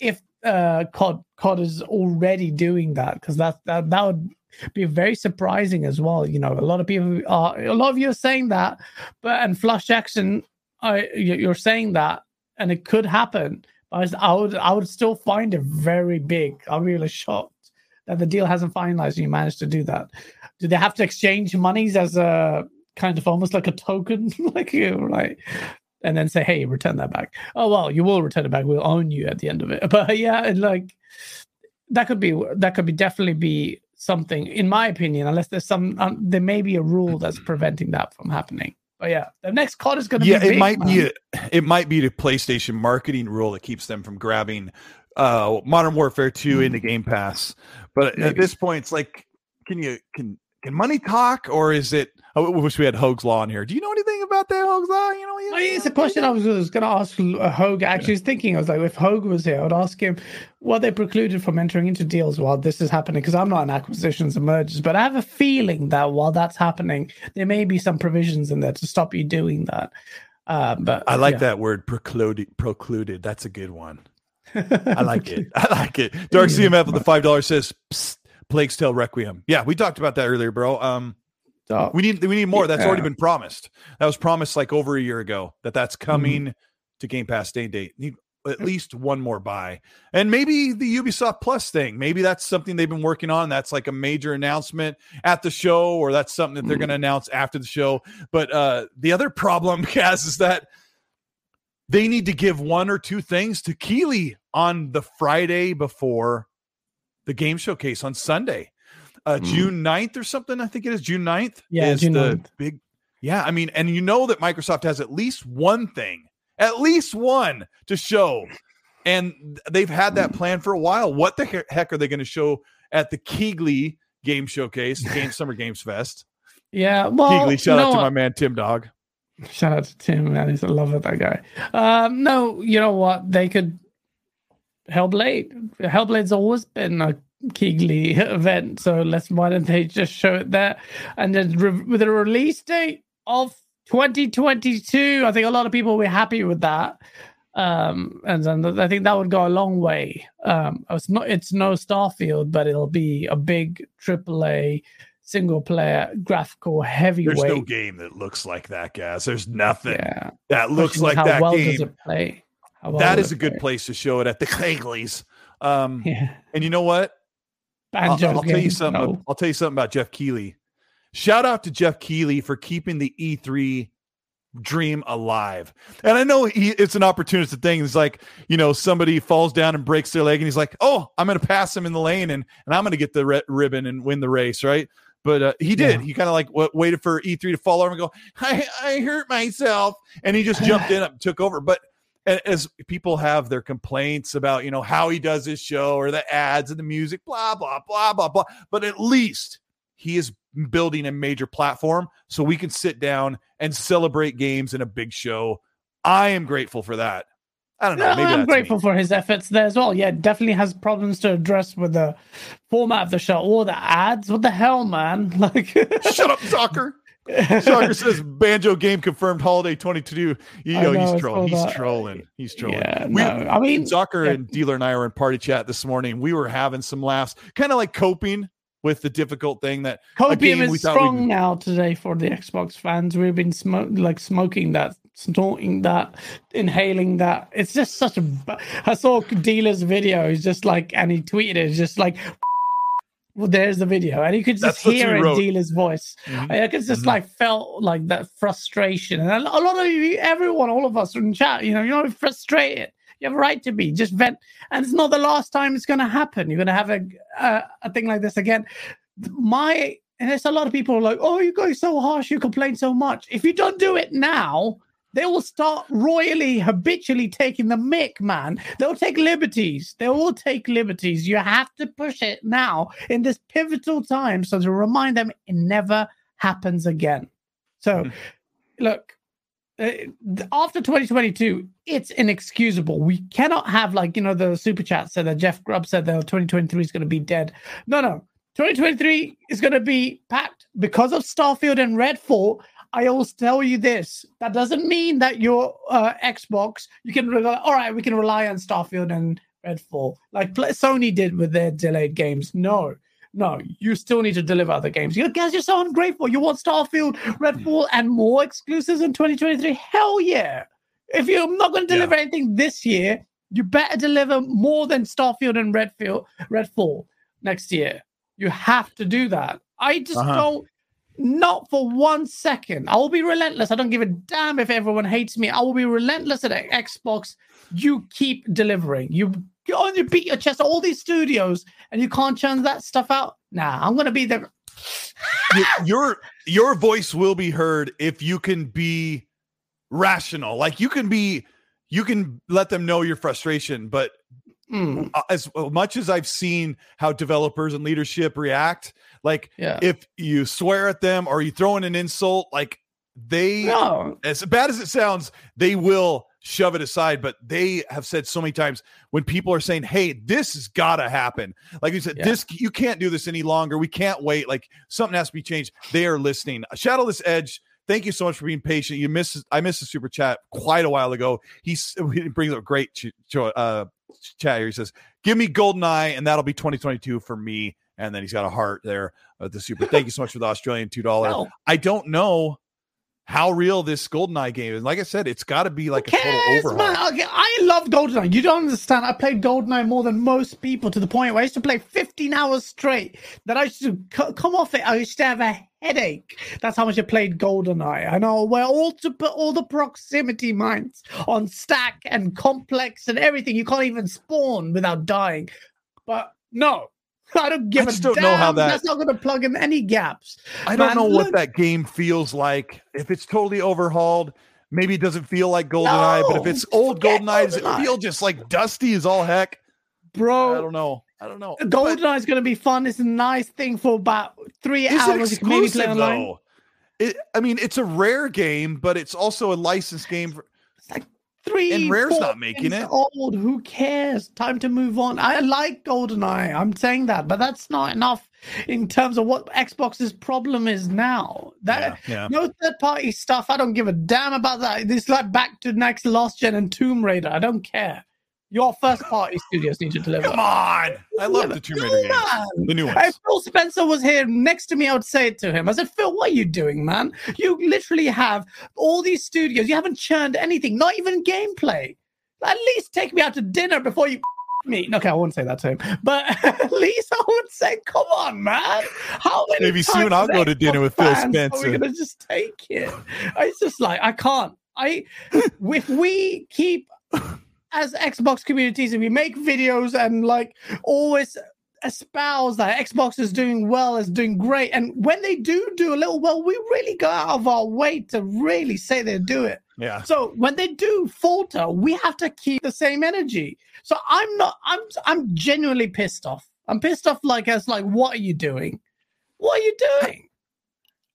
if uh COD COD is already doing that because that that that would be very surprising as well. You know, a lot of people are a lot of you are saying that, but and Flush Jackson, I you- you're saying that, and it could happen. But I would I would still find it very big. I'm really shocked that the deal hasn't finalized and you managed to do that. Do they have to exchange monies as a kind of almost like a token, [laughs] like you right? And then say, "Hey, return that back." Oh well, you will return it back. We'll own you at the end of it. But yeah, and like that could be that could be definitely be something, in my opinion. Unless there's some, um, there may be a rule that's preventing that from happening. But yeah, the next COD is going to yeah, be. Yeah, it big, might man. be a, it might be the PlayStation marketing rule that keeps them from grabbing uh Modern Warfare 2 into Game Pass. But at this point, it's like, can you can can money talk or is it? I wish we had Hoag's Law in here. Do you know anything about that Hoag's Law? You know, Oh, it's a question I was, was going to ask uh, Hogue. Actually, I was thinking, I was like, if Hogue was here, I would ask him what they precluded from entering into deals while this is happening. Because I'm not in acquisitions and mergers, but I have a feeling that while that's happening, there may be some provisions in there to stop you doing that. Uh, but I like yeah. that word precluded. Precluded. That's a good one. [laughs] I like it. I like it. Dark CMF with the five dollars says Psst, Plague's Tale Requiem. Yeah, we talked about that earlier, bro. Um, So, we need we need more. That's already been promised. That was promised like over a year ago that that's coming to Game Pass day and date. Need at least one more buy, and maybe the Ubisoft Plus thing. Maybe that's something they've been working on. That's like a major announcement at the show, or that's something that they're Mhm. going to announce after the show. But uh the other problem, [laughs] Gaz, is that they need to give one or two things to Keighley on the Friday before the game showcase on Sunday. Uh, Mm. June 9th or something, I think it is June 9th. Yeah, is June the 9th. big yeah. I mean, and you know that Microsoft has at least one thing, at least one to show. And they've had that plan for a while. What the heck are they going to show at the Keighley Game Showcase, Game [laughs] Summer Games Fest? yeah, well, Keighley, shout you out know to my man Tim Dog. Shout out to Tim, man. He's a lover, that guy. Um, no, you know what? They could Hellblade. Hellblade's always been a Keighley [laughs] event, so let's why don't they just show it there? And then re- with a release date of 2022, I think a lot of people will be happy with that. Um, and then I think that would go a long way. Um, it's not it's no Starfield, but it'll be a big AAA single player graphical heavyweight. There's no game that looks like that, guys. There's nothing Yeah. that looks like how that well game. Does it play? How well that is a good play? place to show it at the [laughs] Keighley's. Um, [laughs] Yeah. and you know what? I'll, I'll tell you something. no. I'll tell you something about Geoff Keighley. Shout out to Geoff Keighley for keeping the E3 dream alive. And I know he, it's an opportunistic thing. It's like, you know, somebody falls down and breaks their leg and he's like, oh, I'm going to pass him in the lane and, and I'm going to get the re- ribbon and win the race, right? But uh, he did. Yeah. He kind of like w- waited for E3 to fall over and go, I, I hurt myself. And he just jumped [laughs] in and took over. But as people have their complaints about, you know, how he does his show or the ads and the music, blah, blah, blah, blah, blah. But at least he is building a major platform so we can sit down and celebrate games in a big show. I am grateful for that. I don't know. No, maybe I'm grateful me. for his efforts there as well. Yeah, definitely has problems to address with the format of the show or the ads. What the hell, man? [laughs] Like, Shut up, Zocker. Zocker says banjo game confirmed holiday 22. You know, know, he's trolling. He's trolling. He's trolling. yeah, We- no, I mean, Zocker yeah. and Dealer and I were in party chat this morning. We were having some laughs, kind of like coping with the difficult thing that Copium is strong we'd- now today for the Xbox fans. We've been smoke like smoking that, snorting that, inhaling that. It's just such a. I saw dealer's video. He's just like, and he tweeted it. It's just like, well, there's the video, and you could just That's hear wrote. dealer's voice. Mhm. I could just Mhm. like felt like that frustration, and a a lot of you, everyone, all of us in chat, you know, you're frustrated. You have a right to be. Just vent, and it's not the last time it's going to happen. You're going to have a a, a thing like this again. My and there's a lot of people are like, "Oh, you guys so harsh. You complain so much. If you don't do it now." They will start royally, habitually taking the mick, man. They'll take liberties. They will take liberties. You have to push it now in this pivotal time. So to remind them it never happens again. So, Mhm. look, uh, after 2022, it's inexcusable. We cannot have like you know the super chat said that Jeff Grubb said that 2023 is going to be dead. No, no, 2023 is going to be packed because of Starfield and Redfall. I always tell you this: that doesn't mean that your uh, Xbox you can rely. All right, we can rely on Starfield and Redfall like Sony did with their delayed games. No, no, you still need to deliver other games. You guys you're so ungrateful. You want Starfield, Redfall, and more exclusives in 2023? Hell yeah. If you're not going to Yeah. deliver anything this year, you better deliver more than Starfield and Redfield, Redfall next year. You have to do that. I just Uh-huh. don't, not for one second. I will be relentless. I don't give a damn if everyone hates me. I will be relentless at Xbox. You keep delivering. You you beat your chest at all these studios and you can't churn that stuff out. Nah, I'm gonna be there. Your your voice will be heard if you can be rational. Like you can be, you can let them know your frustration. But Mm, uh, as much as I've seen how developers and leadership react, like yeah. if you swear at them or you throw in an insult, like they, No, as bad as it sounds, they will shove it aside. But they have said so many times when people are saying, "Hey, this has got to happen," like you said, Yeah. this you can't do this any longer. We can't wait. Like something has to be changed. They are listening. Shadowless Edge. Thank you so much for being patient. You missed. I missed a super chat quite a while ago. He's [laughs] he brings up a great ch- ch- uh, chat here. He says, "Give me GoldenEye, and that'll be 2022 for me." And then he's got a heart there at the super. Thank you so much for the Australian two dollar. no. I don't know how real this GoldenEye game is. Like I said, it's got to be like Who a total cares, overhaul. Okay, I love GoldenEye. You don't understand. I played GoldenEye more than most people to the point where I used to play 15 hours straight. That I used to c- come off it. I used to have a headache. That's how much I played GoldenEye. I know where all to put all the proximity mines on stack and complex and everything. You can't even spawn without dying. But no. [laughs] I don't give I a just don't damn. know how that- That's not going to plug in any gaps. I don't Man, know what that game feels like. If it's totally overhauled, maybe it doesn't feel like GoldenEye. but if it's old forget GoldenEye, does it GoldenEye. feel just like dusty as all heck? Bro, I don't know. I don't know. But GoldenEye is going to be fun. It's a nice thing for about three it hours. You maybe play online. though? It, I mean, it's a rare game, but it's also a licensed game. For, It's like three. And Rare's not making it. Old. Who cares? Time to move on. I like GoldenEye. I'm saying that, but that's not enough in terms of what Xbox's problem is now. That yeah, yeah. no third party stuff. I don't give a damn about that. This like back to next last gen and Tomb Raider. I don't care. Your first [laughs] party studios need to deliver. Come on, I love the Tomb Raider games, Man. the new ones. If. Phil Spencer was here next to me, I would say it to him. I said, Phil, what are you doing, man? You literally have all these studios. You haven't churned anything, not even gameplay. At least take me out to dinner before you [laughs] me. Okay, I wouldn't say that to him, but [laughs] at least I would say, come on, man. How many Maybe soon I'll go to dinner with Phil fans Are Spencer. we gonna just take it? It's just like I can't. I if we keep as Xbox communities and we make videos and like always espouse that Xbox is doing well, is doing great, and when they do do a little well, we really go out of our way to really say they do it. Yeah, So when they do falter, we have to keep the same energy. So I'm not. I'm. I'm genuinely pissed off. I'm pissed off. Like as like, what are you doing? What are you doing?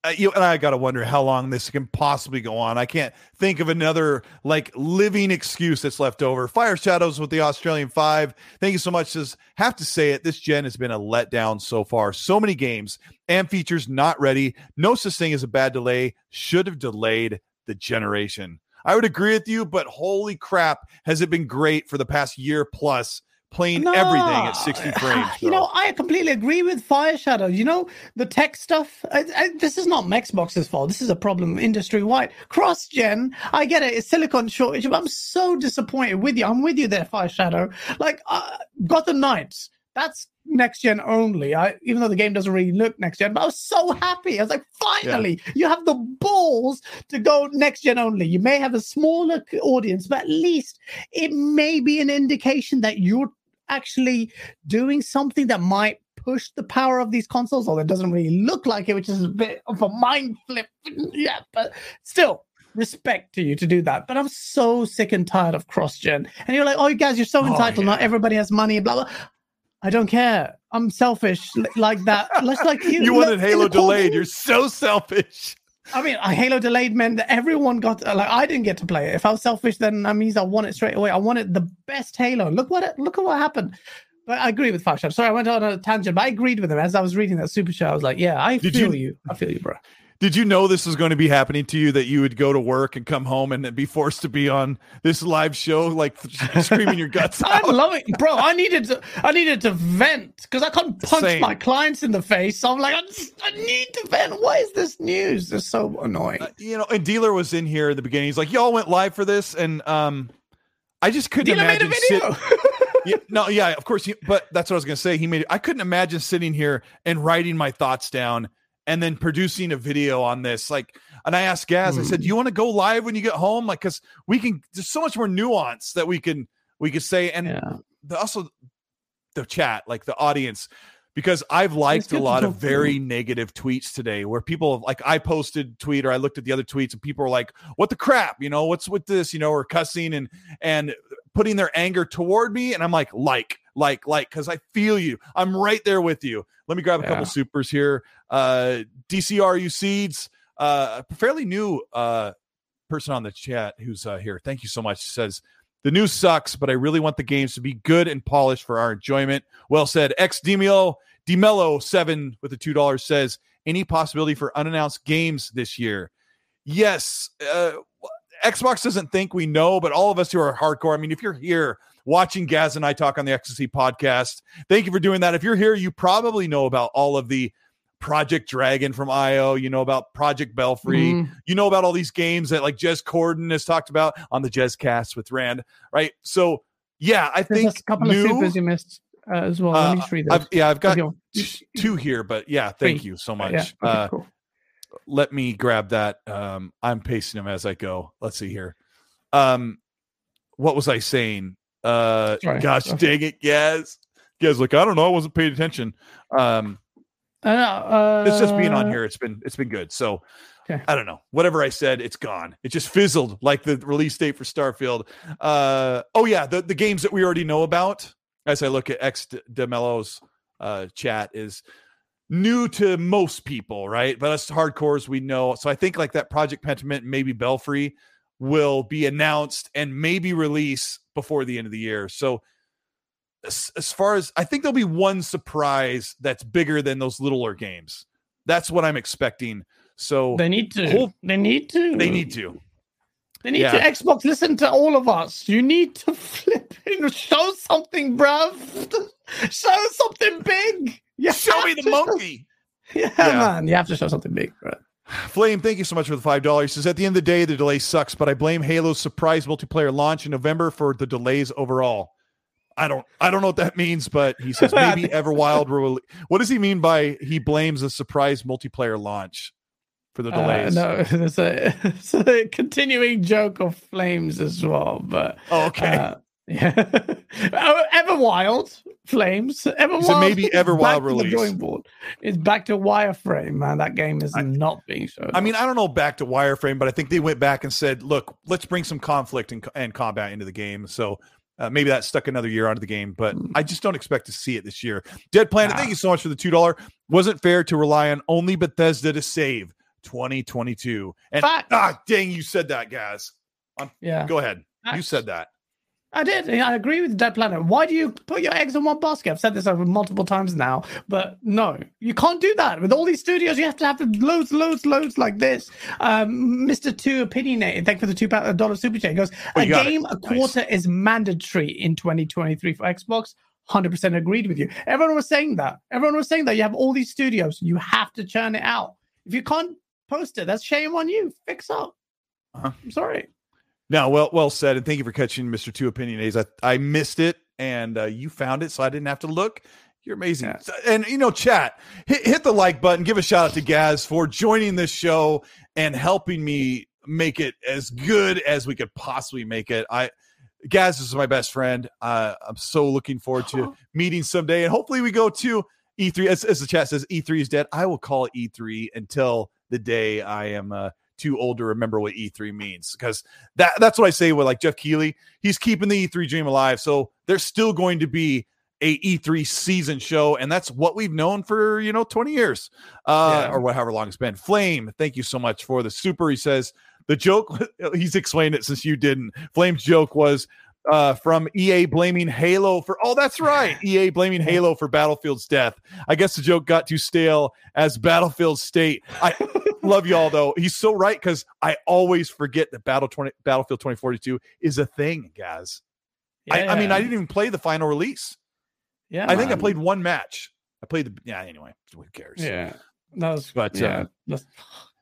Uh, you and I got to wonder how long this can possibly go on. I can't think of another like living excuse that's left over. Fire Shadows with the Australian Five. Thank you so much. Says have to say it. This gen has been a letdown so far. So many games and features not ready. No such thing as a bad delay. Should have delayed the generation. I would agree with you, but holy crap, has it been great for the past year plus playing everything at 60 frames. You know, I completely agree with Fire Shadow. You know, the tech stuff. I, I, this is not Xbox's fault. This is a problem industry wide. Cross gen. I get it. It's silicon shortage, but I'm so disappointed with you. I'm with you there, Fire Shadow. Like uh, Gotham Knights. That's next gen only. I even though the game doesn't really look next gen, but I was so happy. I was like, finally, you have the balls to go next gen only. You may have a smaller audience, but at least it may be an indication that you're actually doing something that might push the power of these consoles, although it doesn't really look like it, which is a bit of a mind flip. [laughs] yeah, but still. Respect to you to do that, but I'm so sick and tired of cross gen. And you're like, oh, you guys, you're so Oh, entitled. Not everybody has money. Blah blah. I don't care. I'm selfish like that. Let's like you. [laughs] You wanted Halo delayed. You're so selfish. I mean, Halo delayed meant that everyone got uh, like I didn't get to play it. If I was selfish, then that means I want it straight away. I wanted the best Halo. Look what it, look at what happened. But I agree with Fashad. Sorry, I went on a tangent, but I agreed with him as I was reading that super show. I was like, yeah, I Did feel you- you. I feel you, bro. Did you know this was going to be happening to you? That you would go to work and come home and be forced to be on this live show, like screaming your guts [laughs] I'm out? loving, bro. I needed to, I needed to vent because I couldn't punch Same. my clients in the face. So I'm like, I, just, I need to vent. Why is this news? It's so annoying. Uh, you know, and dealer was in here at the beginning. He's like, "Y'all went live for this," and um, I just couldn't Dealer made a imagine. video. sit- [laughs] yeah, no, yeah, of course. He, but that's what I was gonna say. He made. I couldn't imagine sitting here and writing my thoughts down and then producing a video on this. Like, and I asked Gaz. I Hmm. said, "Do you want to go live when you get home? Like, because we can. There's so much more nuance that we can we could say, and yeah. the, also the chat, like the audience, because I've liked a lot of very negative tweets today where people like I posted tweet or I looked at the other tweets and people are like, "What the crap? You know, what's with this? You know, or cussing and and putting their anger toward me." And I'm like, like, like, like, because I feel you. I'm right there with you. Let me grab a couple supers here. Uh, DCRU seeds, uh, a fairly new uh person on the chat who's uh, here. Thank you so much. Says the news sucks, but I really want the games to be good and polished for our enjoyment. Well said. X Demio Demelo seven with the two dollars says any possibility for unannounced games this year. Yes, uh, Xbox doesn't think we know, but all of us who are hardcore. I mean, if you're here watching Gaz and I talk on the XSC podcast, thank you for doing that. If you're here, you probably know about all of the Project Dragon from IO. You know about Project Belfry Mhm. you know about all these games that like Jez Corden has talked about on the Jez cast with Rand, right? So yeah, I There's think a couple new, of supers you missed uh, as well. Let uh, me just read those. I've, yeah, I've got Okay. two here, but yeah, thank Three. you so much. Yeah, okay, uh, cool. let me grab that. Um, I'm pasting them as I go. Let's see here. Um, what was I saying? Uh, Sorry. gosh, dang it, yes. Guys, look, I don't know. I wasn't paying attention. Um, I know, uh, it's just being on here. It's been it's been good. So Okay. I don't know. Whatever I said, it's gone. It just fizzled like the release date for Starfield. Uh oh yeah, the, the games that we already know about. As I look at X De- Demelo's uh chat is new to most people, right? But us hardcores, we know. So I think like that Project Pentiment, maybe Belfry will be announced and maybe release before the end of the year. So as, as far as I think there'll be one surprise that's bigger than those littler games. That's what I'm expecting. So They need to. Whole- they need to. they need to. They need Yeah. to. Xbox, listen to all of us. You need to [laughs] flip and show something, bruv. [laughs] show something big. You Show me the to monkey. [laughs] Yeah, Yeah. man. You have to show something big, bro. Flame, thank you so much for the five dollars. He says at the end of the day, the delay sucks, but I blame Halo's surprise multiplayer launch in November for the delays overall. I don't, I don't know what that means, but he says [laughs] maybe Everwild will. What does he mean by he blames the surprise multiplayer launch for the Uh, delays? no, [laughs] there's a, it's a continuing joke of flames as well, but Oh, okay. uh, yeah. [laughs] oh, Everwild flames. Everwild. said maybe Everwild release. Drawing board. It's back to wireframe, man. That game is I- not being shown. I mean, I don't know back to wireframe, but I think they went back and said, "Look, let's bring some conflict and, and combat into the game." So uh, maybe that stuck another year onto the game, but Hmm. I just don't expect to see it this year. Dead Planet, thank you so much for the two dollar. Wasn't fair to rely on only Bethesda to save 2022. And Facts. ah, dang, you said that, guys. yeah. Go ahead. You said that. I did. I agree with Dead Planet. Why do you put your eggs in one basket? I've said this over multiple times now, but no, you can't do that. With all these studios, you have to have loads, loads, loads like this. Um, Mr. Two Opinionated, thank you for the two dollar super chat. He goes, Oh, a got it. game a Nice. quarter is mandatory in 2023 for Xbox. 100% agreed with you. Everyone was saying that. Everyone was saying that you have all these studios, you have to churn it out. If you can't post it, that's shame on you. Fix up. Uh-huh. I'm sorry. No, well, well said, and thank you for catching Mr. Two Opinionates. I, I missed it, and uh, you found it, so I didn't have to look. You're amazing, Yeah. And you know, chat, hit, hit the like button. Give a shout out to Gaz for joining this show and helping me make it as good as we could possibly make it. I, Gaz is my best friend. Uh, I'm so looking forward to meeting someday, and hopefully we go to E3. As, as the chat says, E3 is dead. I will call it E3 until the day I am. Uh, too old to remember what E3 means because that that's what I say with like Geoff Keighley. He's keeping the E3 dream alive. So there's still going to be a E3 season show, and that's what we've known for you know 20 years, uh, Yeah. or whatever long it's been. Flame, thank you so much for the super. He says the joke. [laughs] He's explained it since you didn't. Flame's joke was uh from EA blaming Halo for oh that's [laughs] right EA blaming Halo for Battlefield's death. I guess the joke got too stale as Battlefield State. I [laughs] love y'all though. He's so right because I always forget that Battle 20 Battlefield 2042 is a thing, guys. I, I mean, I didn't even play the final release. Yeah, I think I played one match. I played the yeah. Anyway, who cares? Yeah, that was. But, yeah, uh, that's,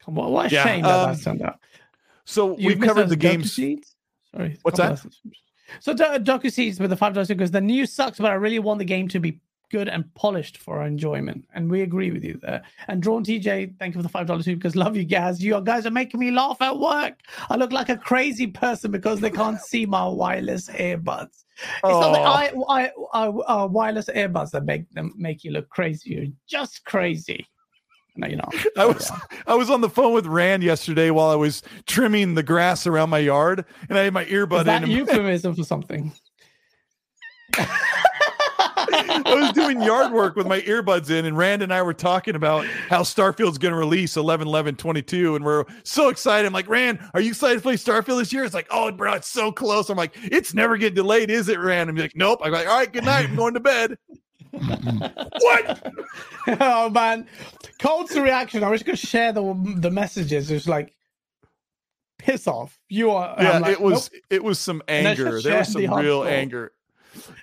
come on, what a yeah, shame that um, that turned out. So You we've covered the games. Sorry, What's that? So Do- Doku Seeds with the five dollars because the news sucks, but I really want the game to be good and polished for our enjoyment, and we agree with you there. And Drawn TJ, thank you for the five dollars too because love you guys. You guys are making me laugh at work. I look like a crazy person because they can't see my wireless earbuds. It's not the Oh. I, I, I, uh, wireless earbuds that make them make you look crazy. You're just crazy. No, you're not. [laughs] I was I was on the phone with Rand yesterday while I was trimming the grass around my yard, and I had my earbud Is that in. euphemism for something? [laughs] I was doing yard work with my earbuds in, and Rand and I were talking about how Starfield's going to release 11 11 22. And we're so excited. I'm like, Rand, are you excited to play Starfield this year? It's like, oh, bro, it's so close. I'm like, it's never getting delayed, is it, Rand? I'm like, nope. I'm like, all right, good night. I'm going to bed. What? [laughs] oh man, Colt's reaction. I was going to share the the messages. It was like piss off. You are. Yeah, like, it was nope. it was some anger. There was some the real article. anger.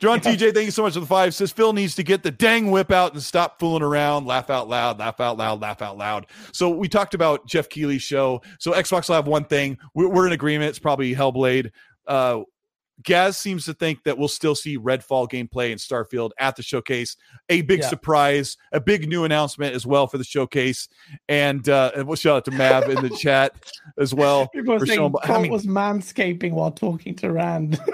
John TJ, thank you so much for the five. Says Phil needs to get the dang whip out and stop fooling around. Laugh out loud, laugh out loud, laugh out loud. So we talked about Geoff Keighley's show. So Xbox will have one thing. We're, we're in agreement. It's probably Hellblade. Uh, Gaz seems to think that we'll still see Redfall gameplay in Starfield at the showcase. A big Yeah. surprise, a big new announcement as well for the showcase. And uh, and we'll shout out to Mav in the [laughs] chat as well. People for are saying showing- Colt I mean- was manscaping while talking to Rand. [laughs]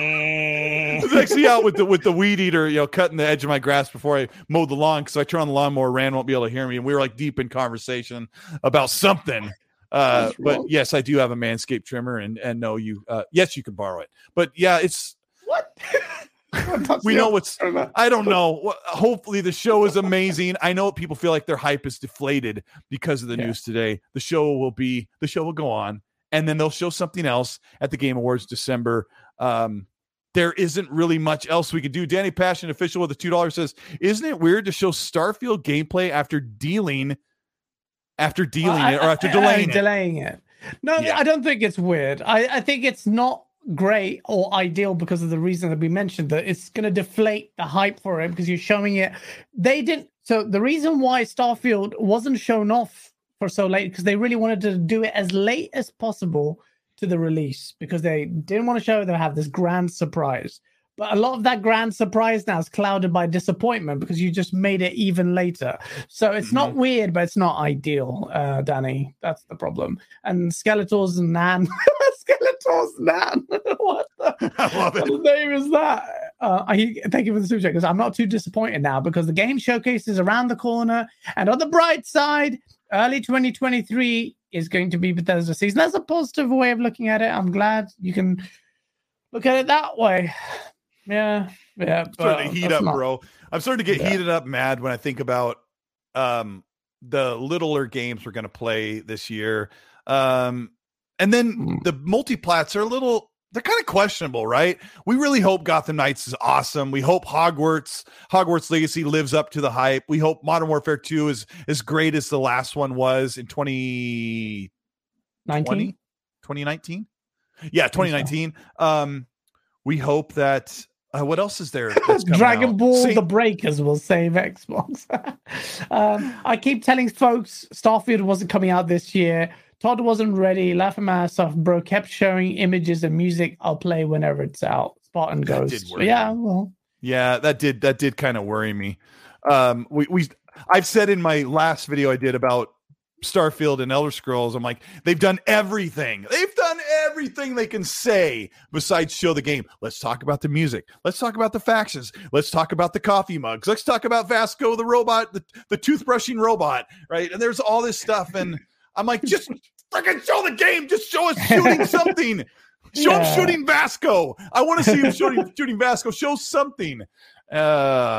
I was actually out with the with the weed eater, you know, cutting the edge of my grass before I mowed the lawn because I turn on the lawnmower, Rand won't be able to hear me, and we were like deep in conversation about something. Uh, but yes, I do have a manscaped trimmer, and and no, you, uh, yes, you can borrow it. But yeah, it's what? [laughs] we know what's i don't know. Hopefully the show is amazing. I know people feel like their hype is deflated because of the yeah. news today. The show will be the show will go on and then they'll show something else at the game awards december. Um there isn't really much else we could do. Danny passion official with the two dollars says isn't it weird to show starfield gameplay after dealing after dealing well, it or after delaying, [laughs] delaying it. it no yeah. i don't think it's weird I, I think it's not great or ideal because of the reason that we mentioned that it's going to deflate the hype for it because you're showing it. They didn't. So the reason why Starfield wasn't shown off for so late because they really wanted to do it as late as possible to the release because they didn't want to show them have this grand surprise. But a lot of that grand surprise now is clouded by disappointment because you just made it even later. So it's mm-hmm. not weird, but it's not ideal, uh, Danny. That's the problem. And Skeletors and Nan. [laughs] Skeletors Nan. [laughs] what the, [laughs] I love it. What name is that? Uh, I thank you for the super chat because I'm not too disappointed now because the game showcase is around the corner. And on the bright side, early 2023 is going to be Bethesda season. That's a positive way of looking at it. I'm glad you can look at it that way. Yeah, yeah. I'm starting to heat up, not... bro. I'm starting to get yeah. heated up, mad when I think about um the littler games we're going to play this year. Um, and then mm. the multiplats are a little they're kind of questionable, right? We really hope Gotham Knights is awesome. We hope Hogwarts Hogwarts Legacy lives up to the hype. We hope Modern Warfare 2 is as great as the last one was in 2019. 2019? Yeah, 2019. Um we hope that uh, what else is there? Dragon out? Ball See? The Breakers will save Xbox. [laughs] um, I keep telling folks Starfield wasn't coming out this year. Todd wasn't ready. Laughing my ass off, bro. Kept showing images and music. I'll play whenever it's out. Spartan Ghost. Yeah, well. Yeah, that did that did kind of worry me. Um, we we I've said in my last video I did about Starfield and Elder Scrolls, I'm like, they've done everything. They've everything they can say besides show the game. Let's talk about the music. Let's talk about the factions. Let's talk about the coffee mugs. Let's talk about Vasco, the robot, the, the toothbrushing robot, right? And there's all this stuff. And I'm like, just freaking show the game. Just show us shooting [laughs] something. Show yeah. him shooting Vasco. I want to see him shooting shooting Vasco. Show something. Uh,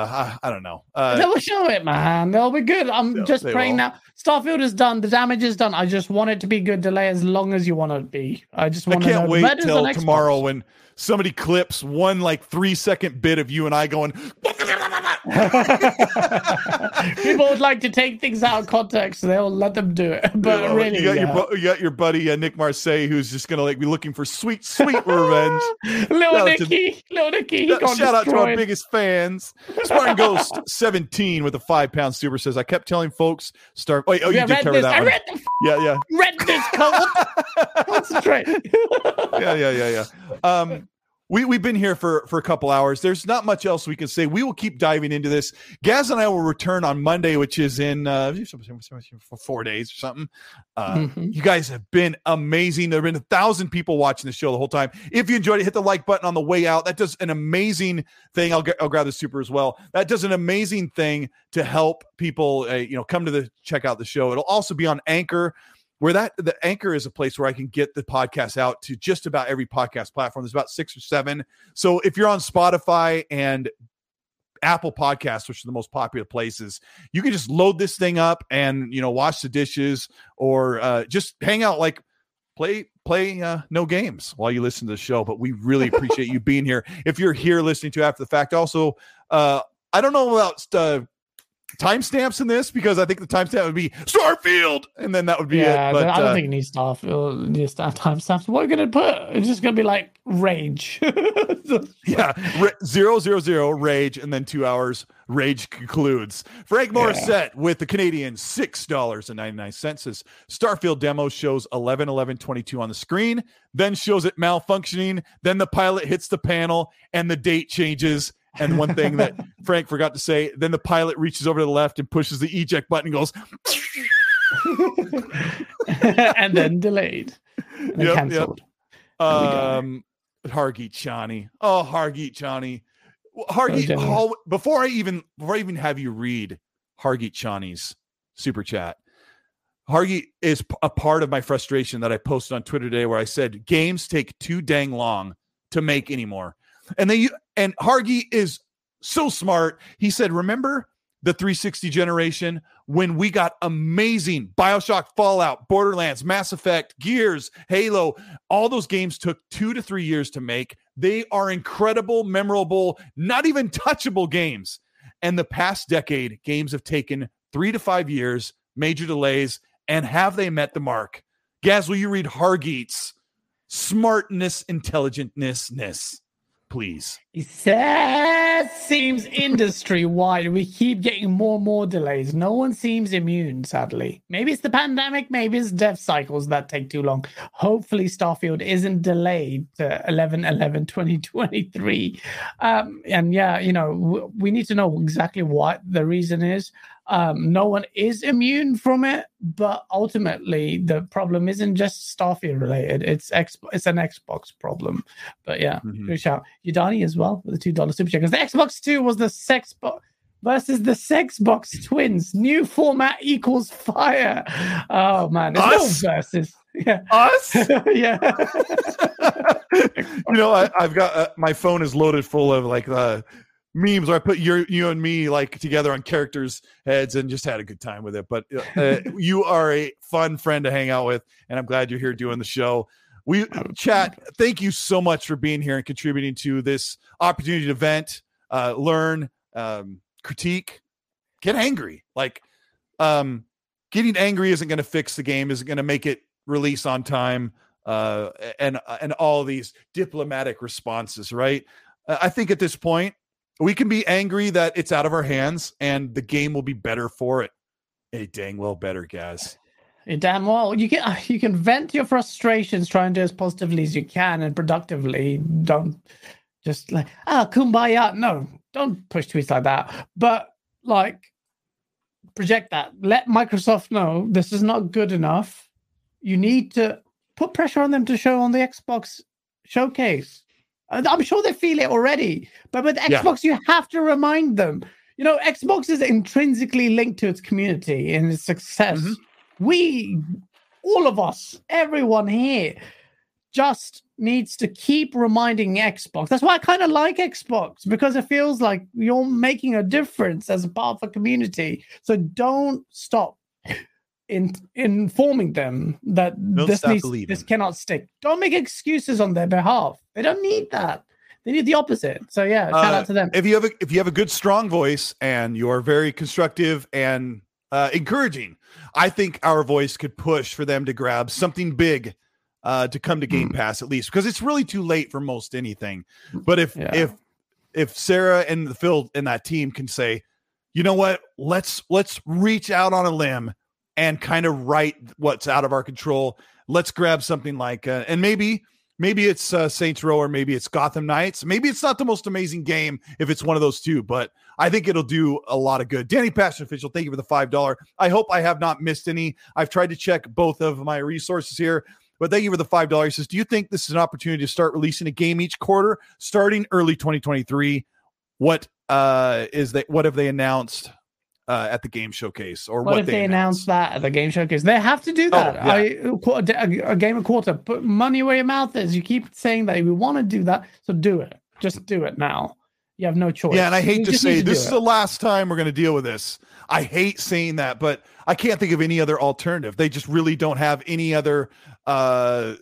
I, I don't know. Uh, They'll show it, man. They'll be good. I'm just praying will. now. Starfield is done. The damage is done. I just want it to be good delay as long as you want it to be. I just want. I can't wait till tomorrow when somebody clips one like three second bit of you and I going. [laughs] People would like to take things out of context, so they'll let them do it. [laughs] But you really, you got, yeah. your, you got your buddy uh, Nick Marseille, who's just gonna like be looking for sweet, sweet revenge. [laughs] little Nicky, little Nicky. Shout destroyed. out to our biggest fans. Spartan Ghost seventeen with a five pound super says, "I kept telling folks start." Wait, oh, you yeah, did cover this. that I one. read the. Yeah, yeah. Read this. Concentrate. yeah, yeah, yeah, yeah. Um, we, we've been here for, for a couple hours. There's not much else we can say. We will keep diving into this. Gaz and I will return on Monday, which is in uh, four days or something. Uh, mm-hmm. You guys have been amazing. There have been a thousand people watching the show the whole time. If you enjoyed it, hit the like button on the way out. That does an amazing thing. I'll, get, I'll grab the super as well. That does an amazing thing to help people, uh, you know, come to the check out the show. It'll also be on Anchor where that the anchor is a place where I can get the podcast out to just about every podcast platform. There's about six or seven. So if you're on Spotify and Apple Podcasts, which are the most popular places, you can just load this thing up and you know wash the dishes or uh, just hang out like play play uh, no games while you listen to the show. But we really appreciate you [laughs] being here. If you're here listening to after the fact, also uh, I don't know about uh, timestamps in this because I think the timestamp would be Starfield, and then that would be yeah, it. But I don't uh, think it needs Starfield. It needs timestamps. What are you gonna put? It's just gonna be like rage. [laughs] yeah, zero zero zero rage, and then two hours. Rage concludes. Frank Morissette yeah. with the Canadian six dollars and ninety nine cents says Starfield demo shows 11 11 22 on the screen, then shows it malfunctioning. Then the pilot hits the panel and the date changes and one thing that [laughs] Frank forgot to say, then the pilot reaches over to the left and pushes the eject button and goes [laughs] and then delayed. And yep, canceled. Yep. Um Hargeet Chani. Oh, Hargeet Chani. Hargeet, oh, before I even before I even have you read Hargeet Chani's super chat. Hargeet is a part of my frustration that I posted on Twitter today where I said games take too dang long to make anymore. And they and Hargy is so smart. He said, "Remember the 360 generation when we got amazing BioShock, Fallout, Borderlands, Mass Effect, Gears, Halo. All those games took two to three years to make. They are incredible, memorable, not even touchable games. And the past decade, games have taken three to five years, major delays, and have they met the mark? Gaz, will you read Hargeet's smartness, intelligentness? Please. Says seems industry wide. We keep getting more and more delays. No one seems immune, sadly. Maybe it's the pandemic, maybe it's dev cycles that take too long. Hopefully, Starfield isn't delayed to 11 11 2023. Um, and yeah, you know, we need to know exactly what the reason is. Um, no one is immune from it, but ultimately the problem isn't just Starfield related. It's X, it's an Xbox problem. But yeah, mm-hmm. good shout. Udani as well with the two dollar super chat because the Xbox Two was the sex box versus the sex box [laughs] twins. New format equals fire. Oh man, Us? no versus. [laughs] Yeah. Us? [laughs] yeah. you know, I, have got uh, my phone is loaded full of like uh, memes where I put your you and me like together on characters' heads and just had a good time with it. But uh, uh [laughs] you are a fun friend to hang out with, and I'm glad you're here doing the show. We chat. Thank you so much for being here and contributing to this opportunity to vent, uh, learn, um, critique, get angry. Like, um, getting angry isn't going to fix the game. Isn't going to make it release on time. Uh, and and all these diplomatic responses, right? I think at this point we can be angry that it's out of our hands and the game will be better for it. Hey, dang well better, guys. Hey, damn well. You can [laughs] you can vent your frustrations, try and do as positively as you can and productively. Don't just like ah kumbaya. No, don't push tweets like that. But like project that. Let Microsoft know this is not good enough. You need to put pressure on them to show on the Xbox showcase. I'm sure they feel it already, but with Xbox, yeah. you have to remind them. You know, Xbox is intrinsically linked to its community and its success. Mm-hmm. We, all of us, everyone here, just needs to keep reminding Xbox. That's why I kind of like Xbox because it feels like you're making a difference as a part of a community. So don't stop in informing them that don't this needs, this cannot stick. Don't make excuses on their behalf. They don't need that. They need the opposite. So yeah, shout uh, out to them. If you have a if you have a good strong voice and you are very constructive and uh, encouraging, I think our voice could push for them to grab something big uh, to come to Game mm. Pass at least because it's really too late for most anything. But if yeah. if if Sarah and the Phil and that team can say, you know what, let's let's reach out on a limb and kind of write what's out of our control. Let's grab something like, uh, and maybe maybe it's uh, Saints Row or maybe it's Gotham Knights. Maybe it's not the most amazing game if it's one of those two, but I think it'll do a lot of good. Danny Passion Official, thank you for the five dollar. I hope I have not missed any. I've tried to check both of my resources here. But thank you for the five dollars. He Says, do you think this is an opportunity to start releasing a game each quarter, starting early 2023? What uh is that? What have they announced? Uh, at the game showcase or what, what if they, they announce that at the game showcase? They have to do that. oh, yeah. I, a, a game a quarter put money where your mouth is. You keep saying that we want to do that so do it. Just do it now. You have no choice. Yeah and i hate to say to this is it. the last time we're going to deal with this. I hate saying that but i can't think of any other alternative. They just really don't have any other uh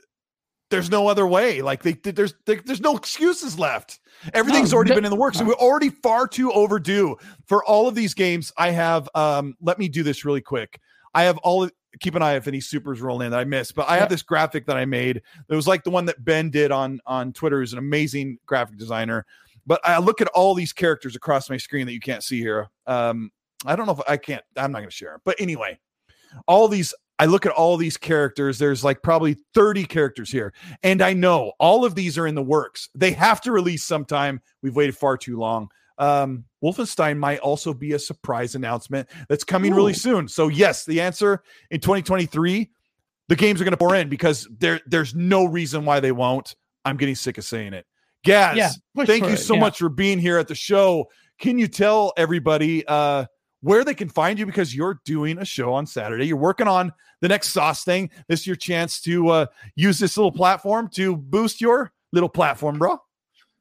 there's no other way like they there's there's no excuses left Everything's no, already been in the works, and we're already far too overdue for all of these games. I have um, let me do this really quick. I have all keep an eye if any supers roll in that I missed, but I yeah. have this graphic that I made. It was like the one that Ben did on on Twitter, who's an amazing graphic designer. But I look at all these characters across my screen that you can't see here. Um, I don't know if I can't, I'm not gonna share. But anyway, all these I look at all these characters. There's like probably 30 characters here. And I know all of these are in the works. They have to release sometime. We've waited far too long. Um, Wolfenstein might also be a surprise announcement that's coming Ooh. really soon. So, yes, the answer in 2023, the games are going to pour in because there, there's no reason why they won't. I'm getting sick of saying it. Gaz, yeah, thank you so yeah. much for being here at the show. Can you tell everybody uh, where they can find you because you're doing a show on Saturday. You're working on the next sauce thing. This is your chance to uh, use this little platform to boost your little platform, bro.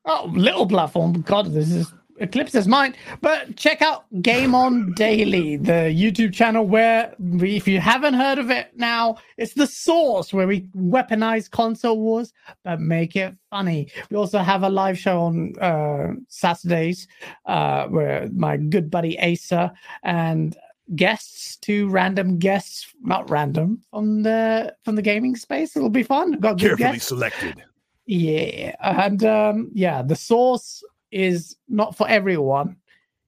Oh, little platform. God, this is eclipses mine. But check out Game On Daily, the YouTube channel where we, if you haven't heard of it now, it's the source where we weaponize console wars but make it funny. We also have a live show on uh, Saturdays uh, where my good buddy Asa and guests, two random guests, not random from the from the gaming space. It'll be fun. Got good Carefully guests. selected. Yeah, and um, yeah, the source is not for everyone.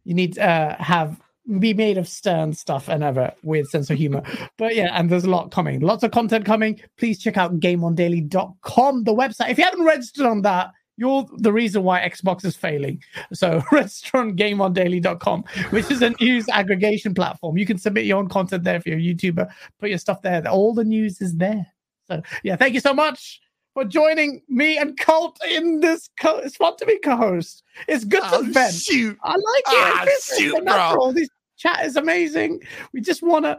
You need to uh, have be made of stern stuff and ever with sense of humor. [laughs] But yeah, and there's a lot coming, lots of content coming. Please check out gameondaily.com, the website. If you haven't registered on that, you're the reason why Xbox is failing. So [laughs] register on gameondaily.com, which is a news aggregation platform. You can submit your own content there if you're a YouTuber, put your stuff there. All the news is there. So yeah, thank you so much for joining me and Colt in this. Co- it's fun to be co-host. It's good Oh, to vent. shoot. I like it. Ah, It's- shoot, bro. This chat is amazing. We just want to.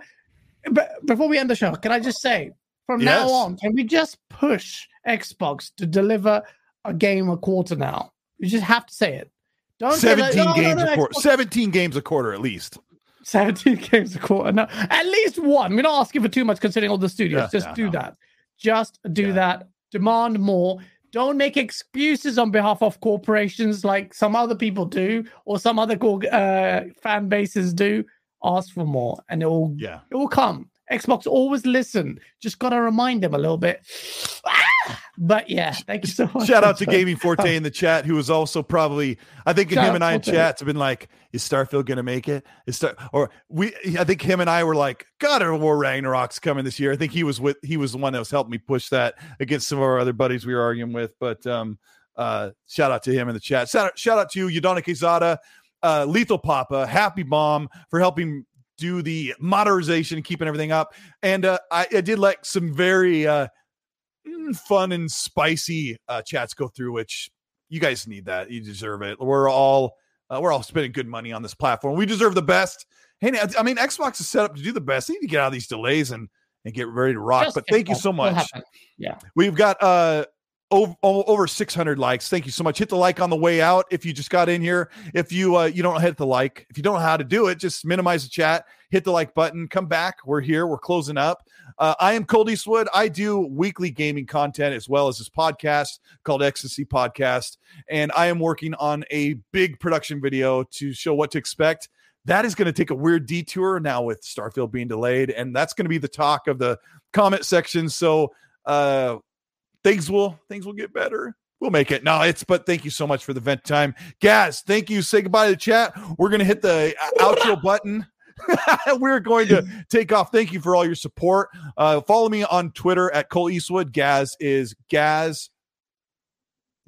But before we end the show, can I just say, from now on, can we just push Xbox to deliver a game a quarter now? You just have to say it. Don't say like, 17 "No, no, games no, a quarter. Xbox 17 games a quarter at least. 17 [laughs] games a quarter. No, at least one. We're not asking for too much considering all the studios. Yeah, Just do no. that. Just do Yeah. that. Demand more. Don't make excuses on behalf of corporations like some other people do or some other uh, fan bases do. Ask for more and it will, Yeah. it will come. Xbox always listen. Just got to remind them a little bit. [sighs] Ah! But yeah, thank you so [laughs] much. Shout out to. Gaming Forte in the chat, who was also probably, I think Shout him and I in chats have been like, is Starfield going to make it? Is Star, or we, I think him and I were like, God of War Ragnarok's coming this year. I think he was with, he was the one that was helping me push that against some of our other buddies we were arguing with. But um, uh, shout out to him in the chat. Shout out, shout out to Yadona Quezada, uh, Lethal Papa, Happy Bomb for helping do the modernization, keeping everything up. And uh, I, I did like some very uh, fun and spicy uh, chats go through, which you guys need that. You deserve it. We're all uh, we're all spending good money on this platform. We deserve the best. Hey, I mean, Xbox is set up to do the best. They need to get out of these delays and and get ready to rock. Just but thank you so much. Yeah. We've got uh over, over 600 likes. Thank you so much. Hit the like on the way out if you just got in here. If you uh you don't hit the like, if you don't know how to do it, just minimize the chat, hit the like button, come back. We're here. We're closing up. Uh, I am Colt Eastwood. I do weekly gaming content as well as this podcast called Ecstasy Podcast. And I am working on a big production video to show what to expect. That is going to take a weird detour now with Starfield being delayed. And that's going to be the talk of the comment section. So uh things will things will get better. We'll make it. No, it's but thank you so much for the vent time. Gaz, thank you. Say goodbye to the chat. We're gonna hit the uh, outro button. [laughs] We're going to take off. Thank you for all your support. Uh, follow me on Twitter at Colt Eastwood. Gaz is Gaz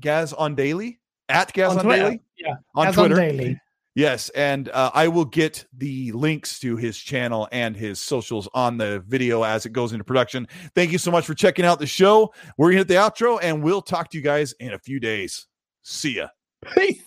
Gaz on daily at Gaz on, Twitter. daily Yeah. on As Twitter. on daily. Yes, and uh, I will get the links to his channel and his socials on the video as it goes into production. Thank you so much for checking out the show. We're gonna hit the outro, and we'll talk to you guys in a few days. See ya. Peace.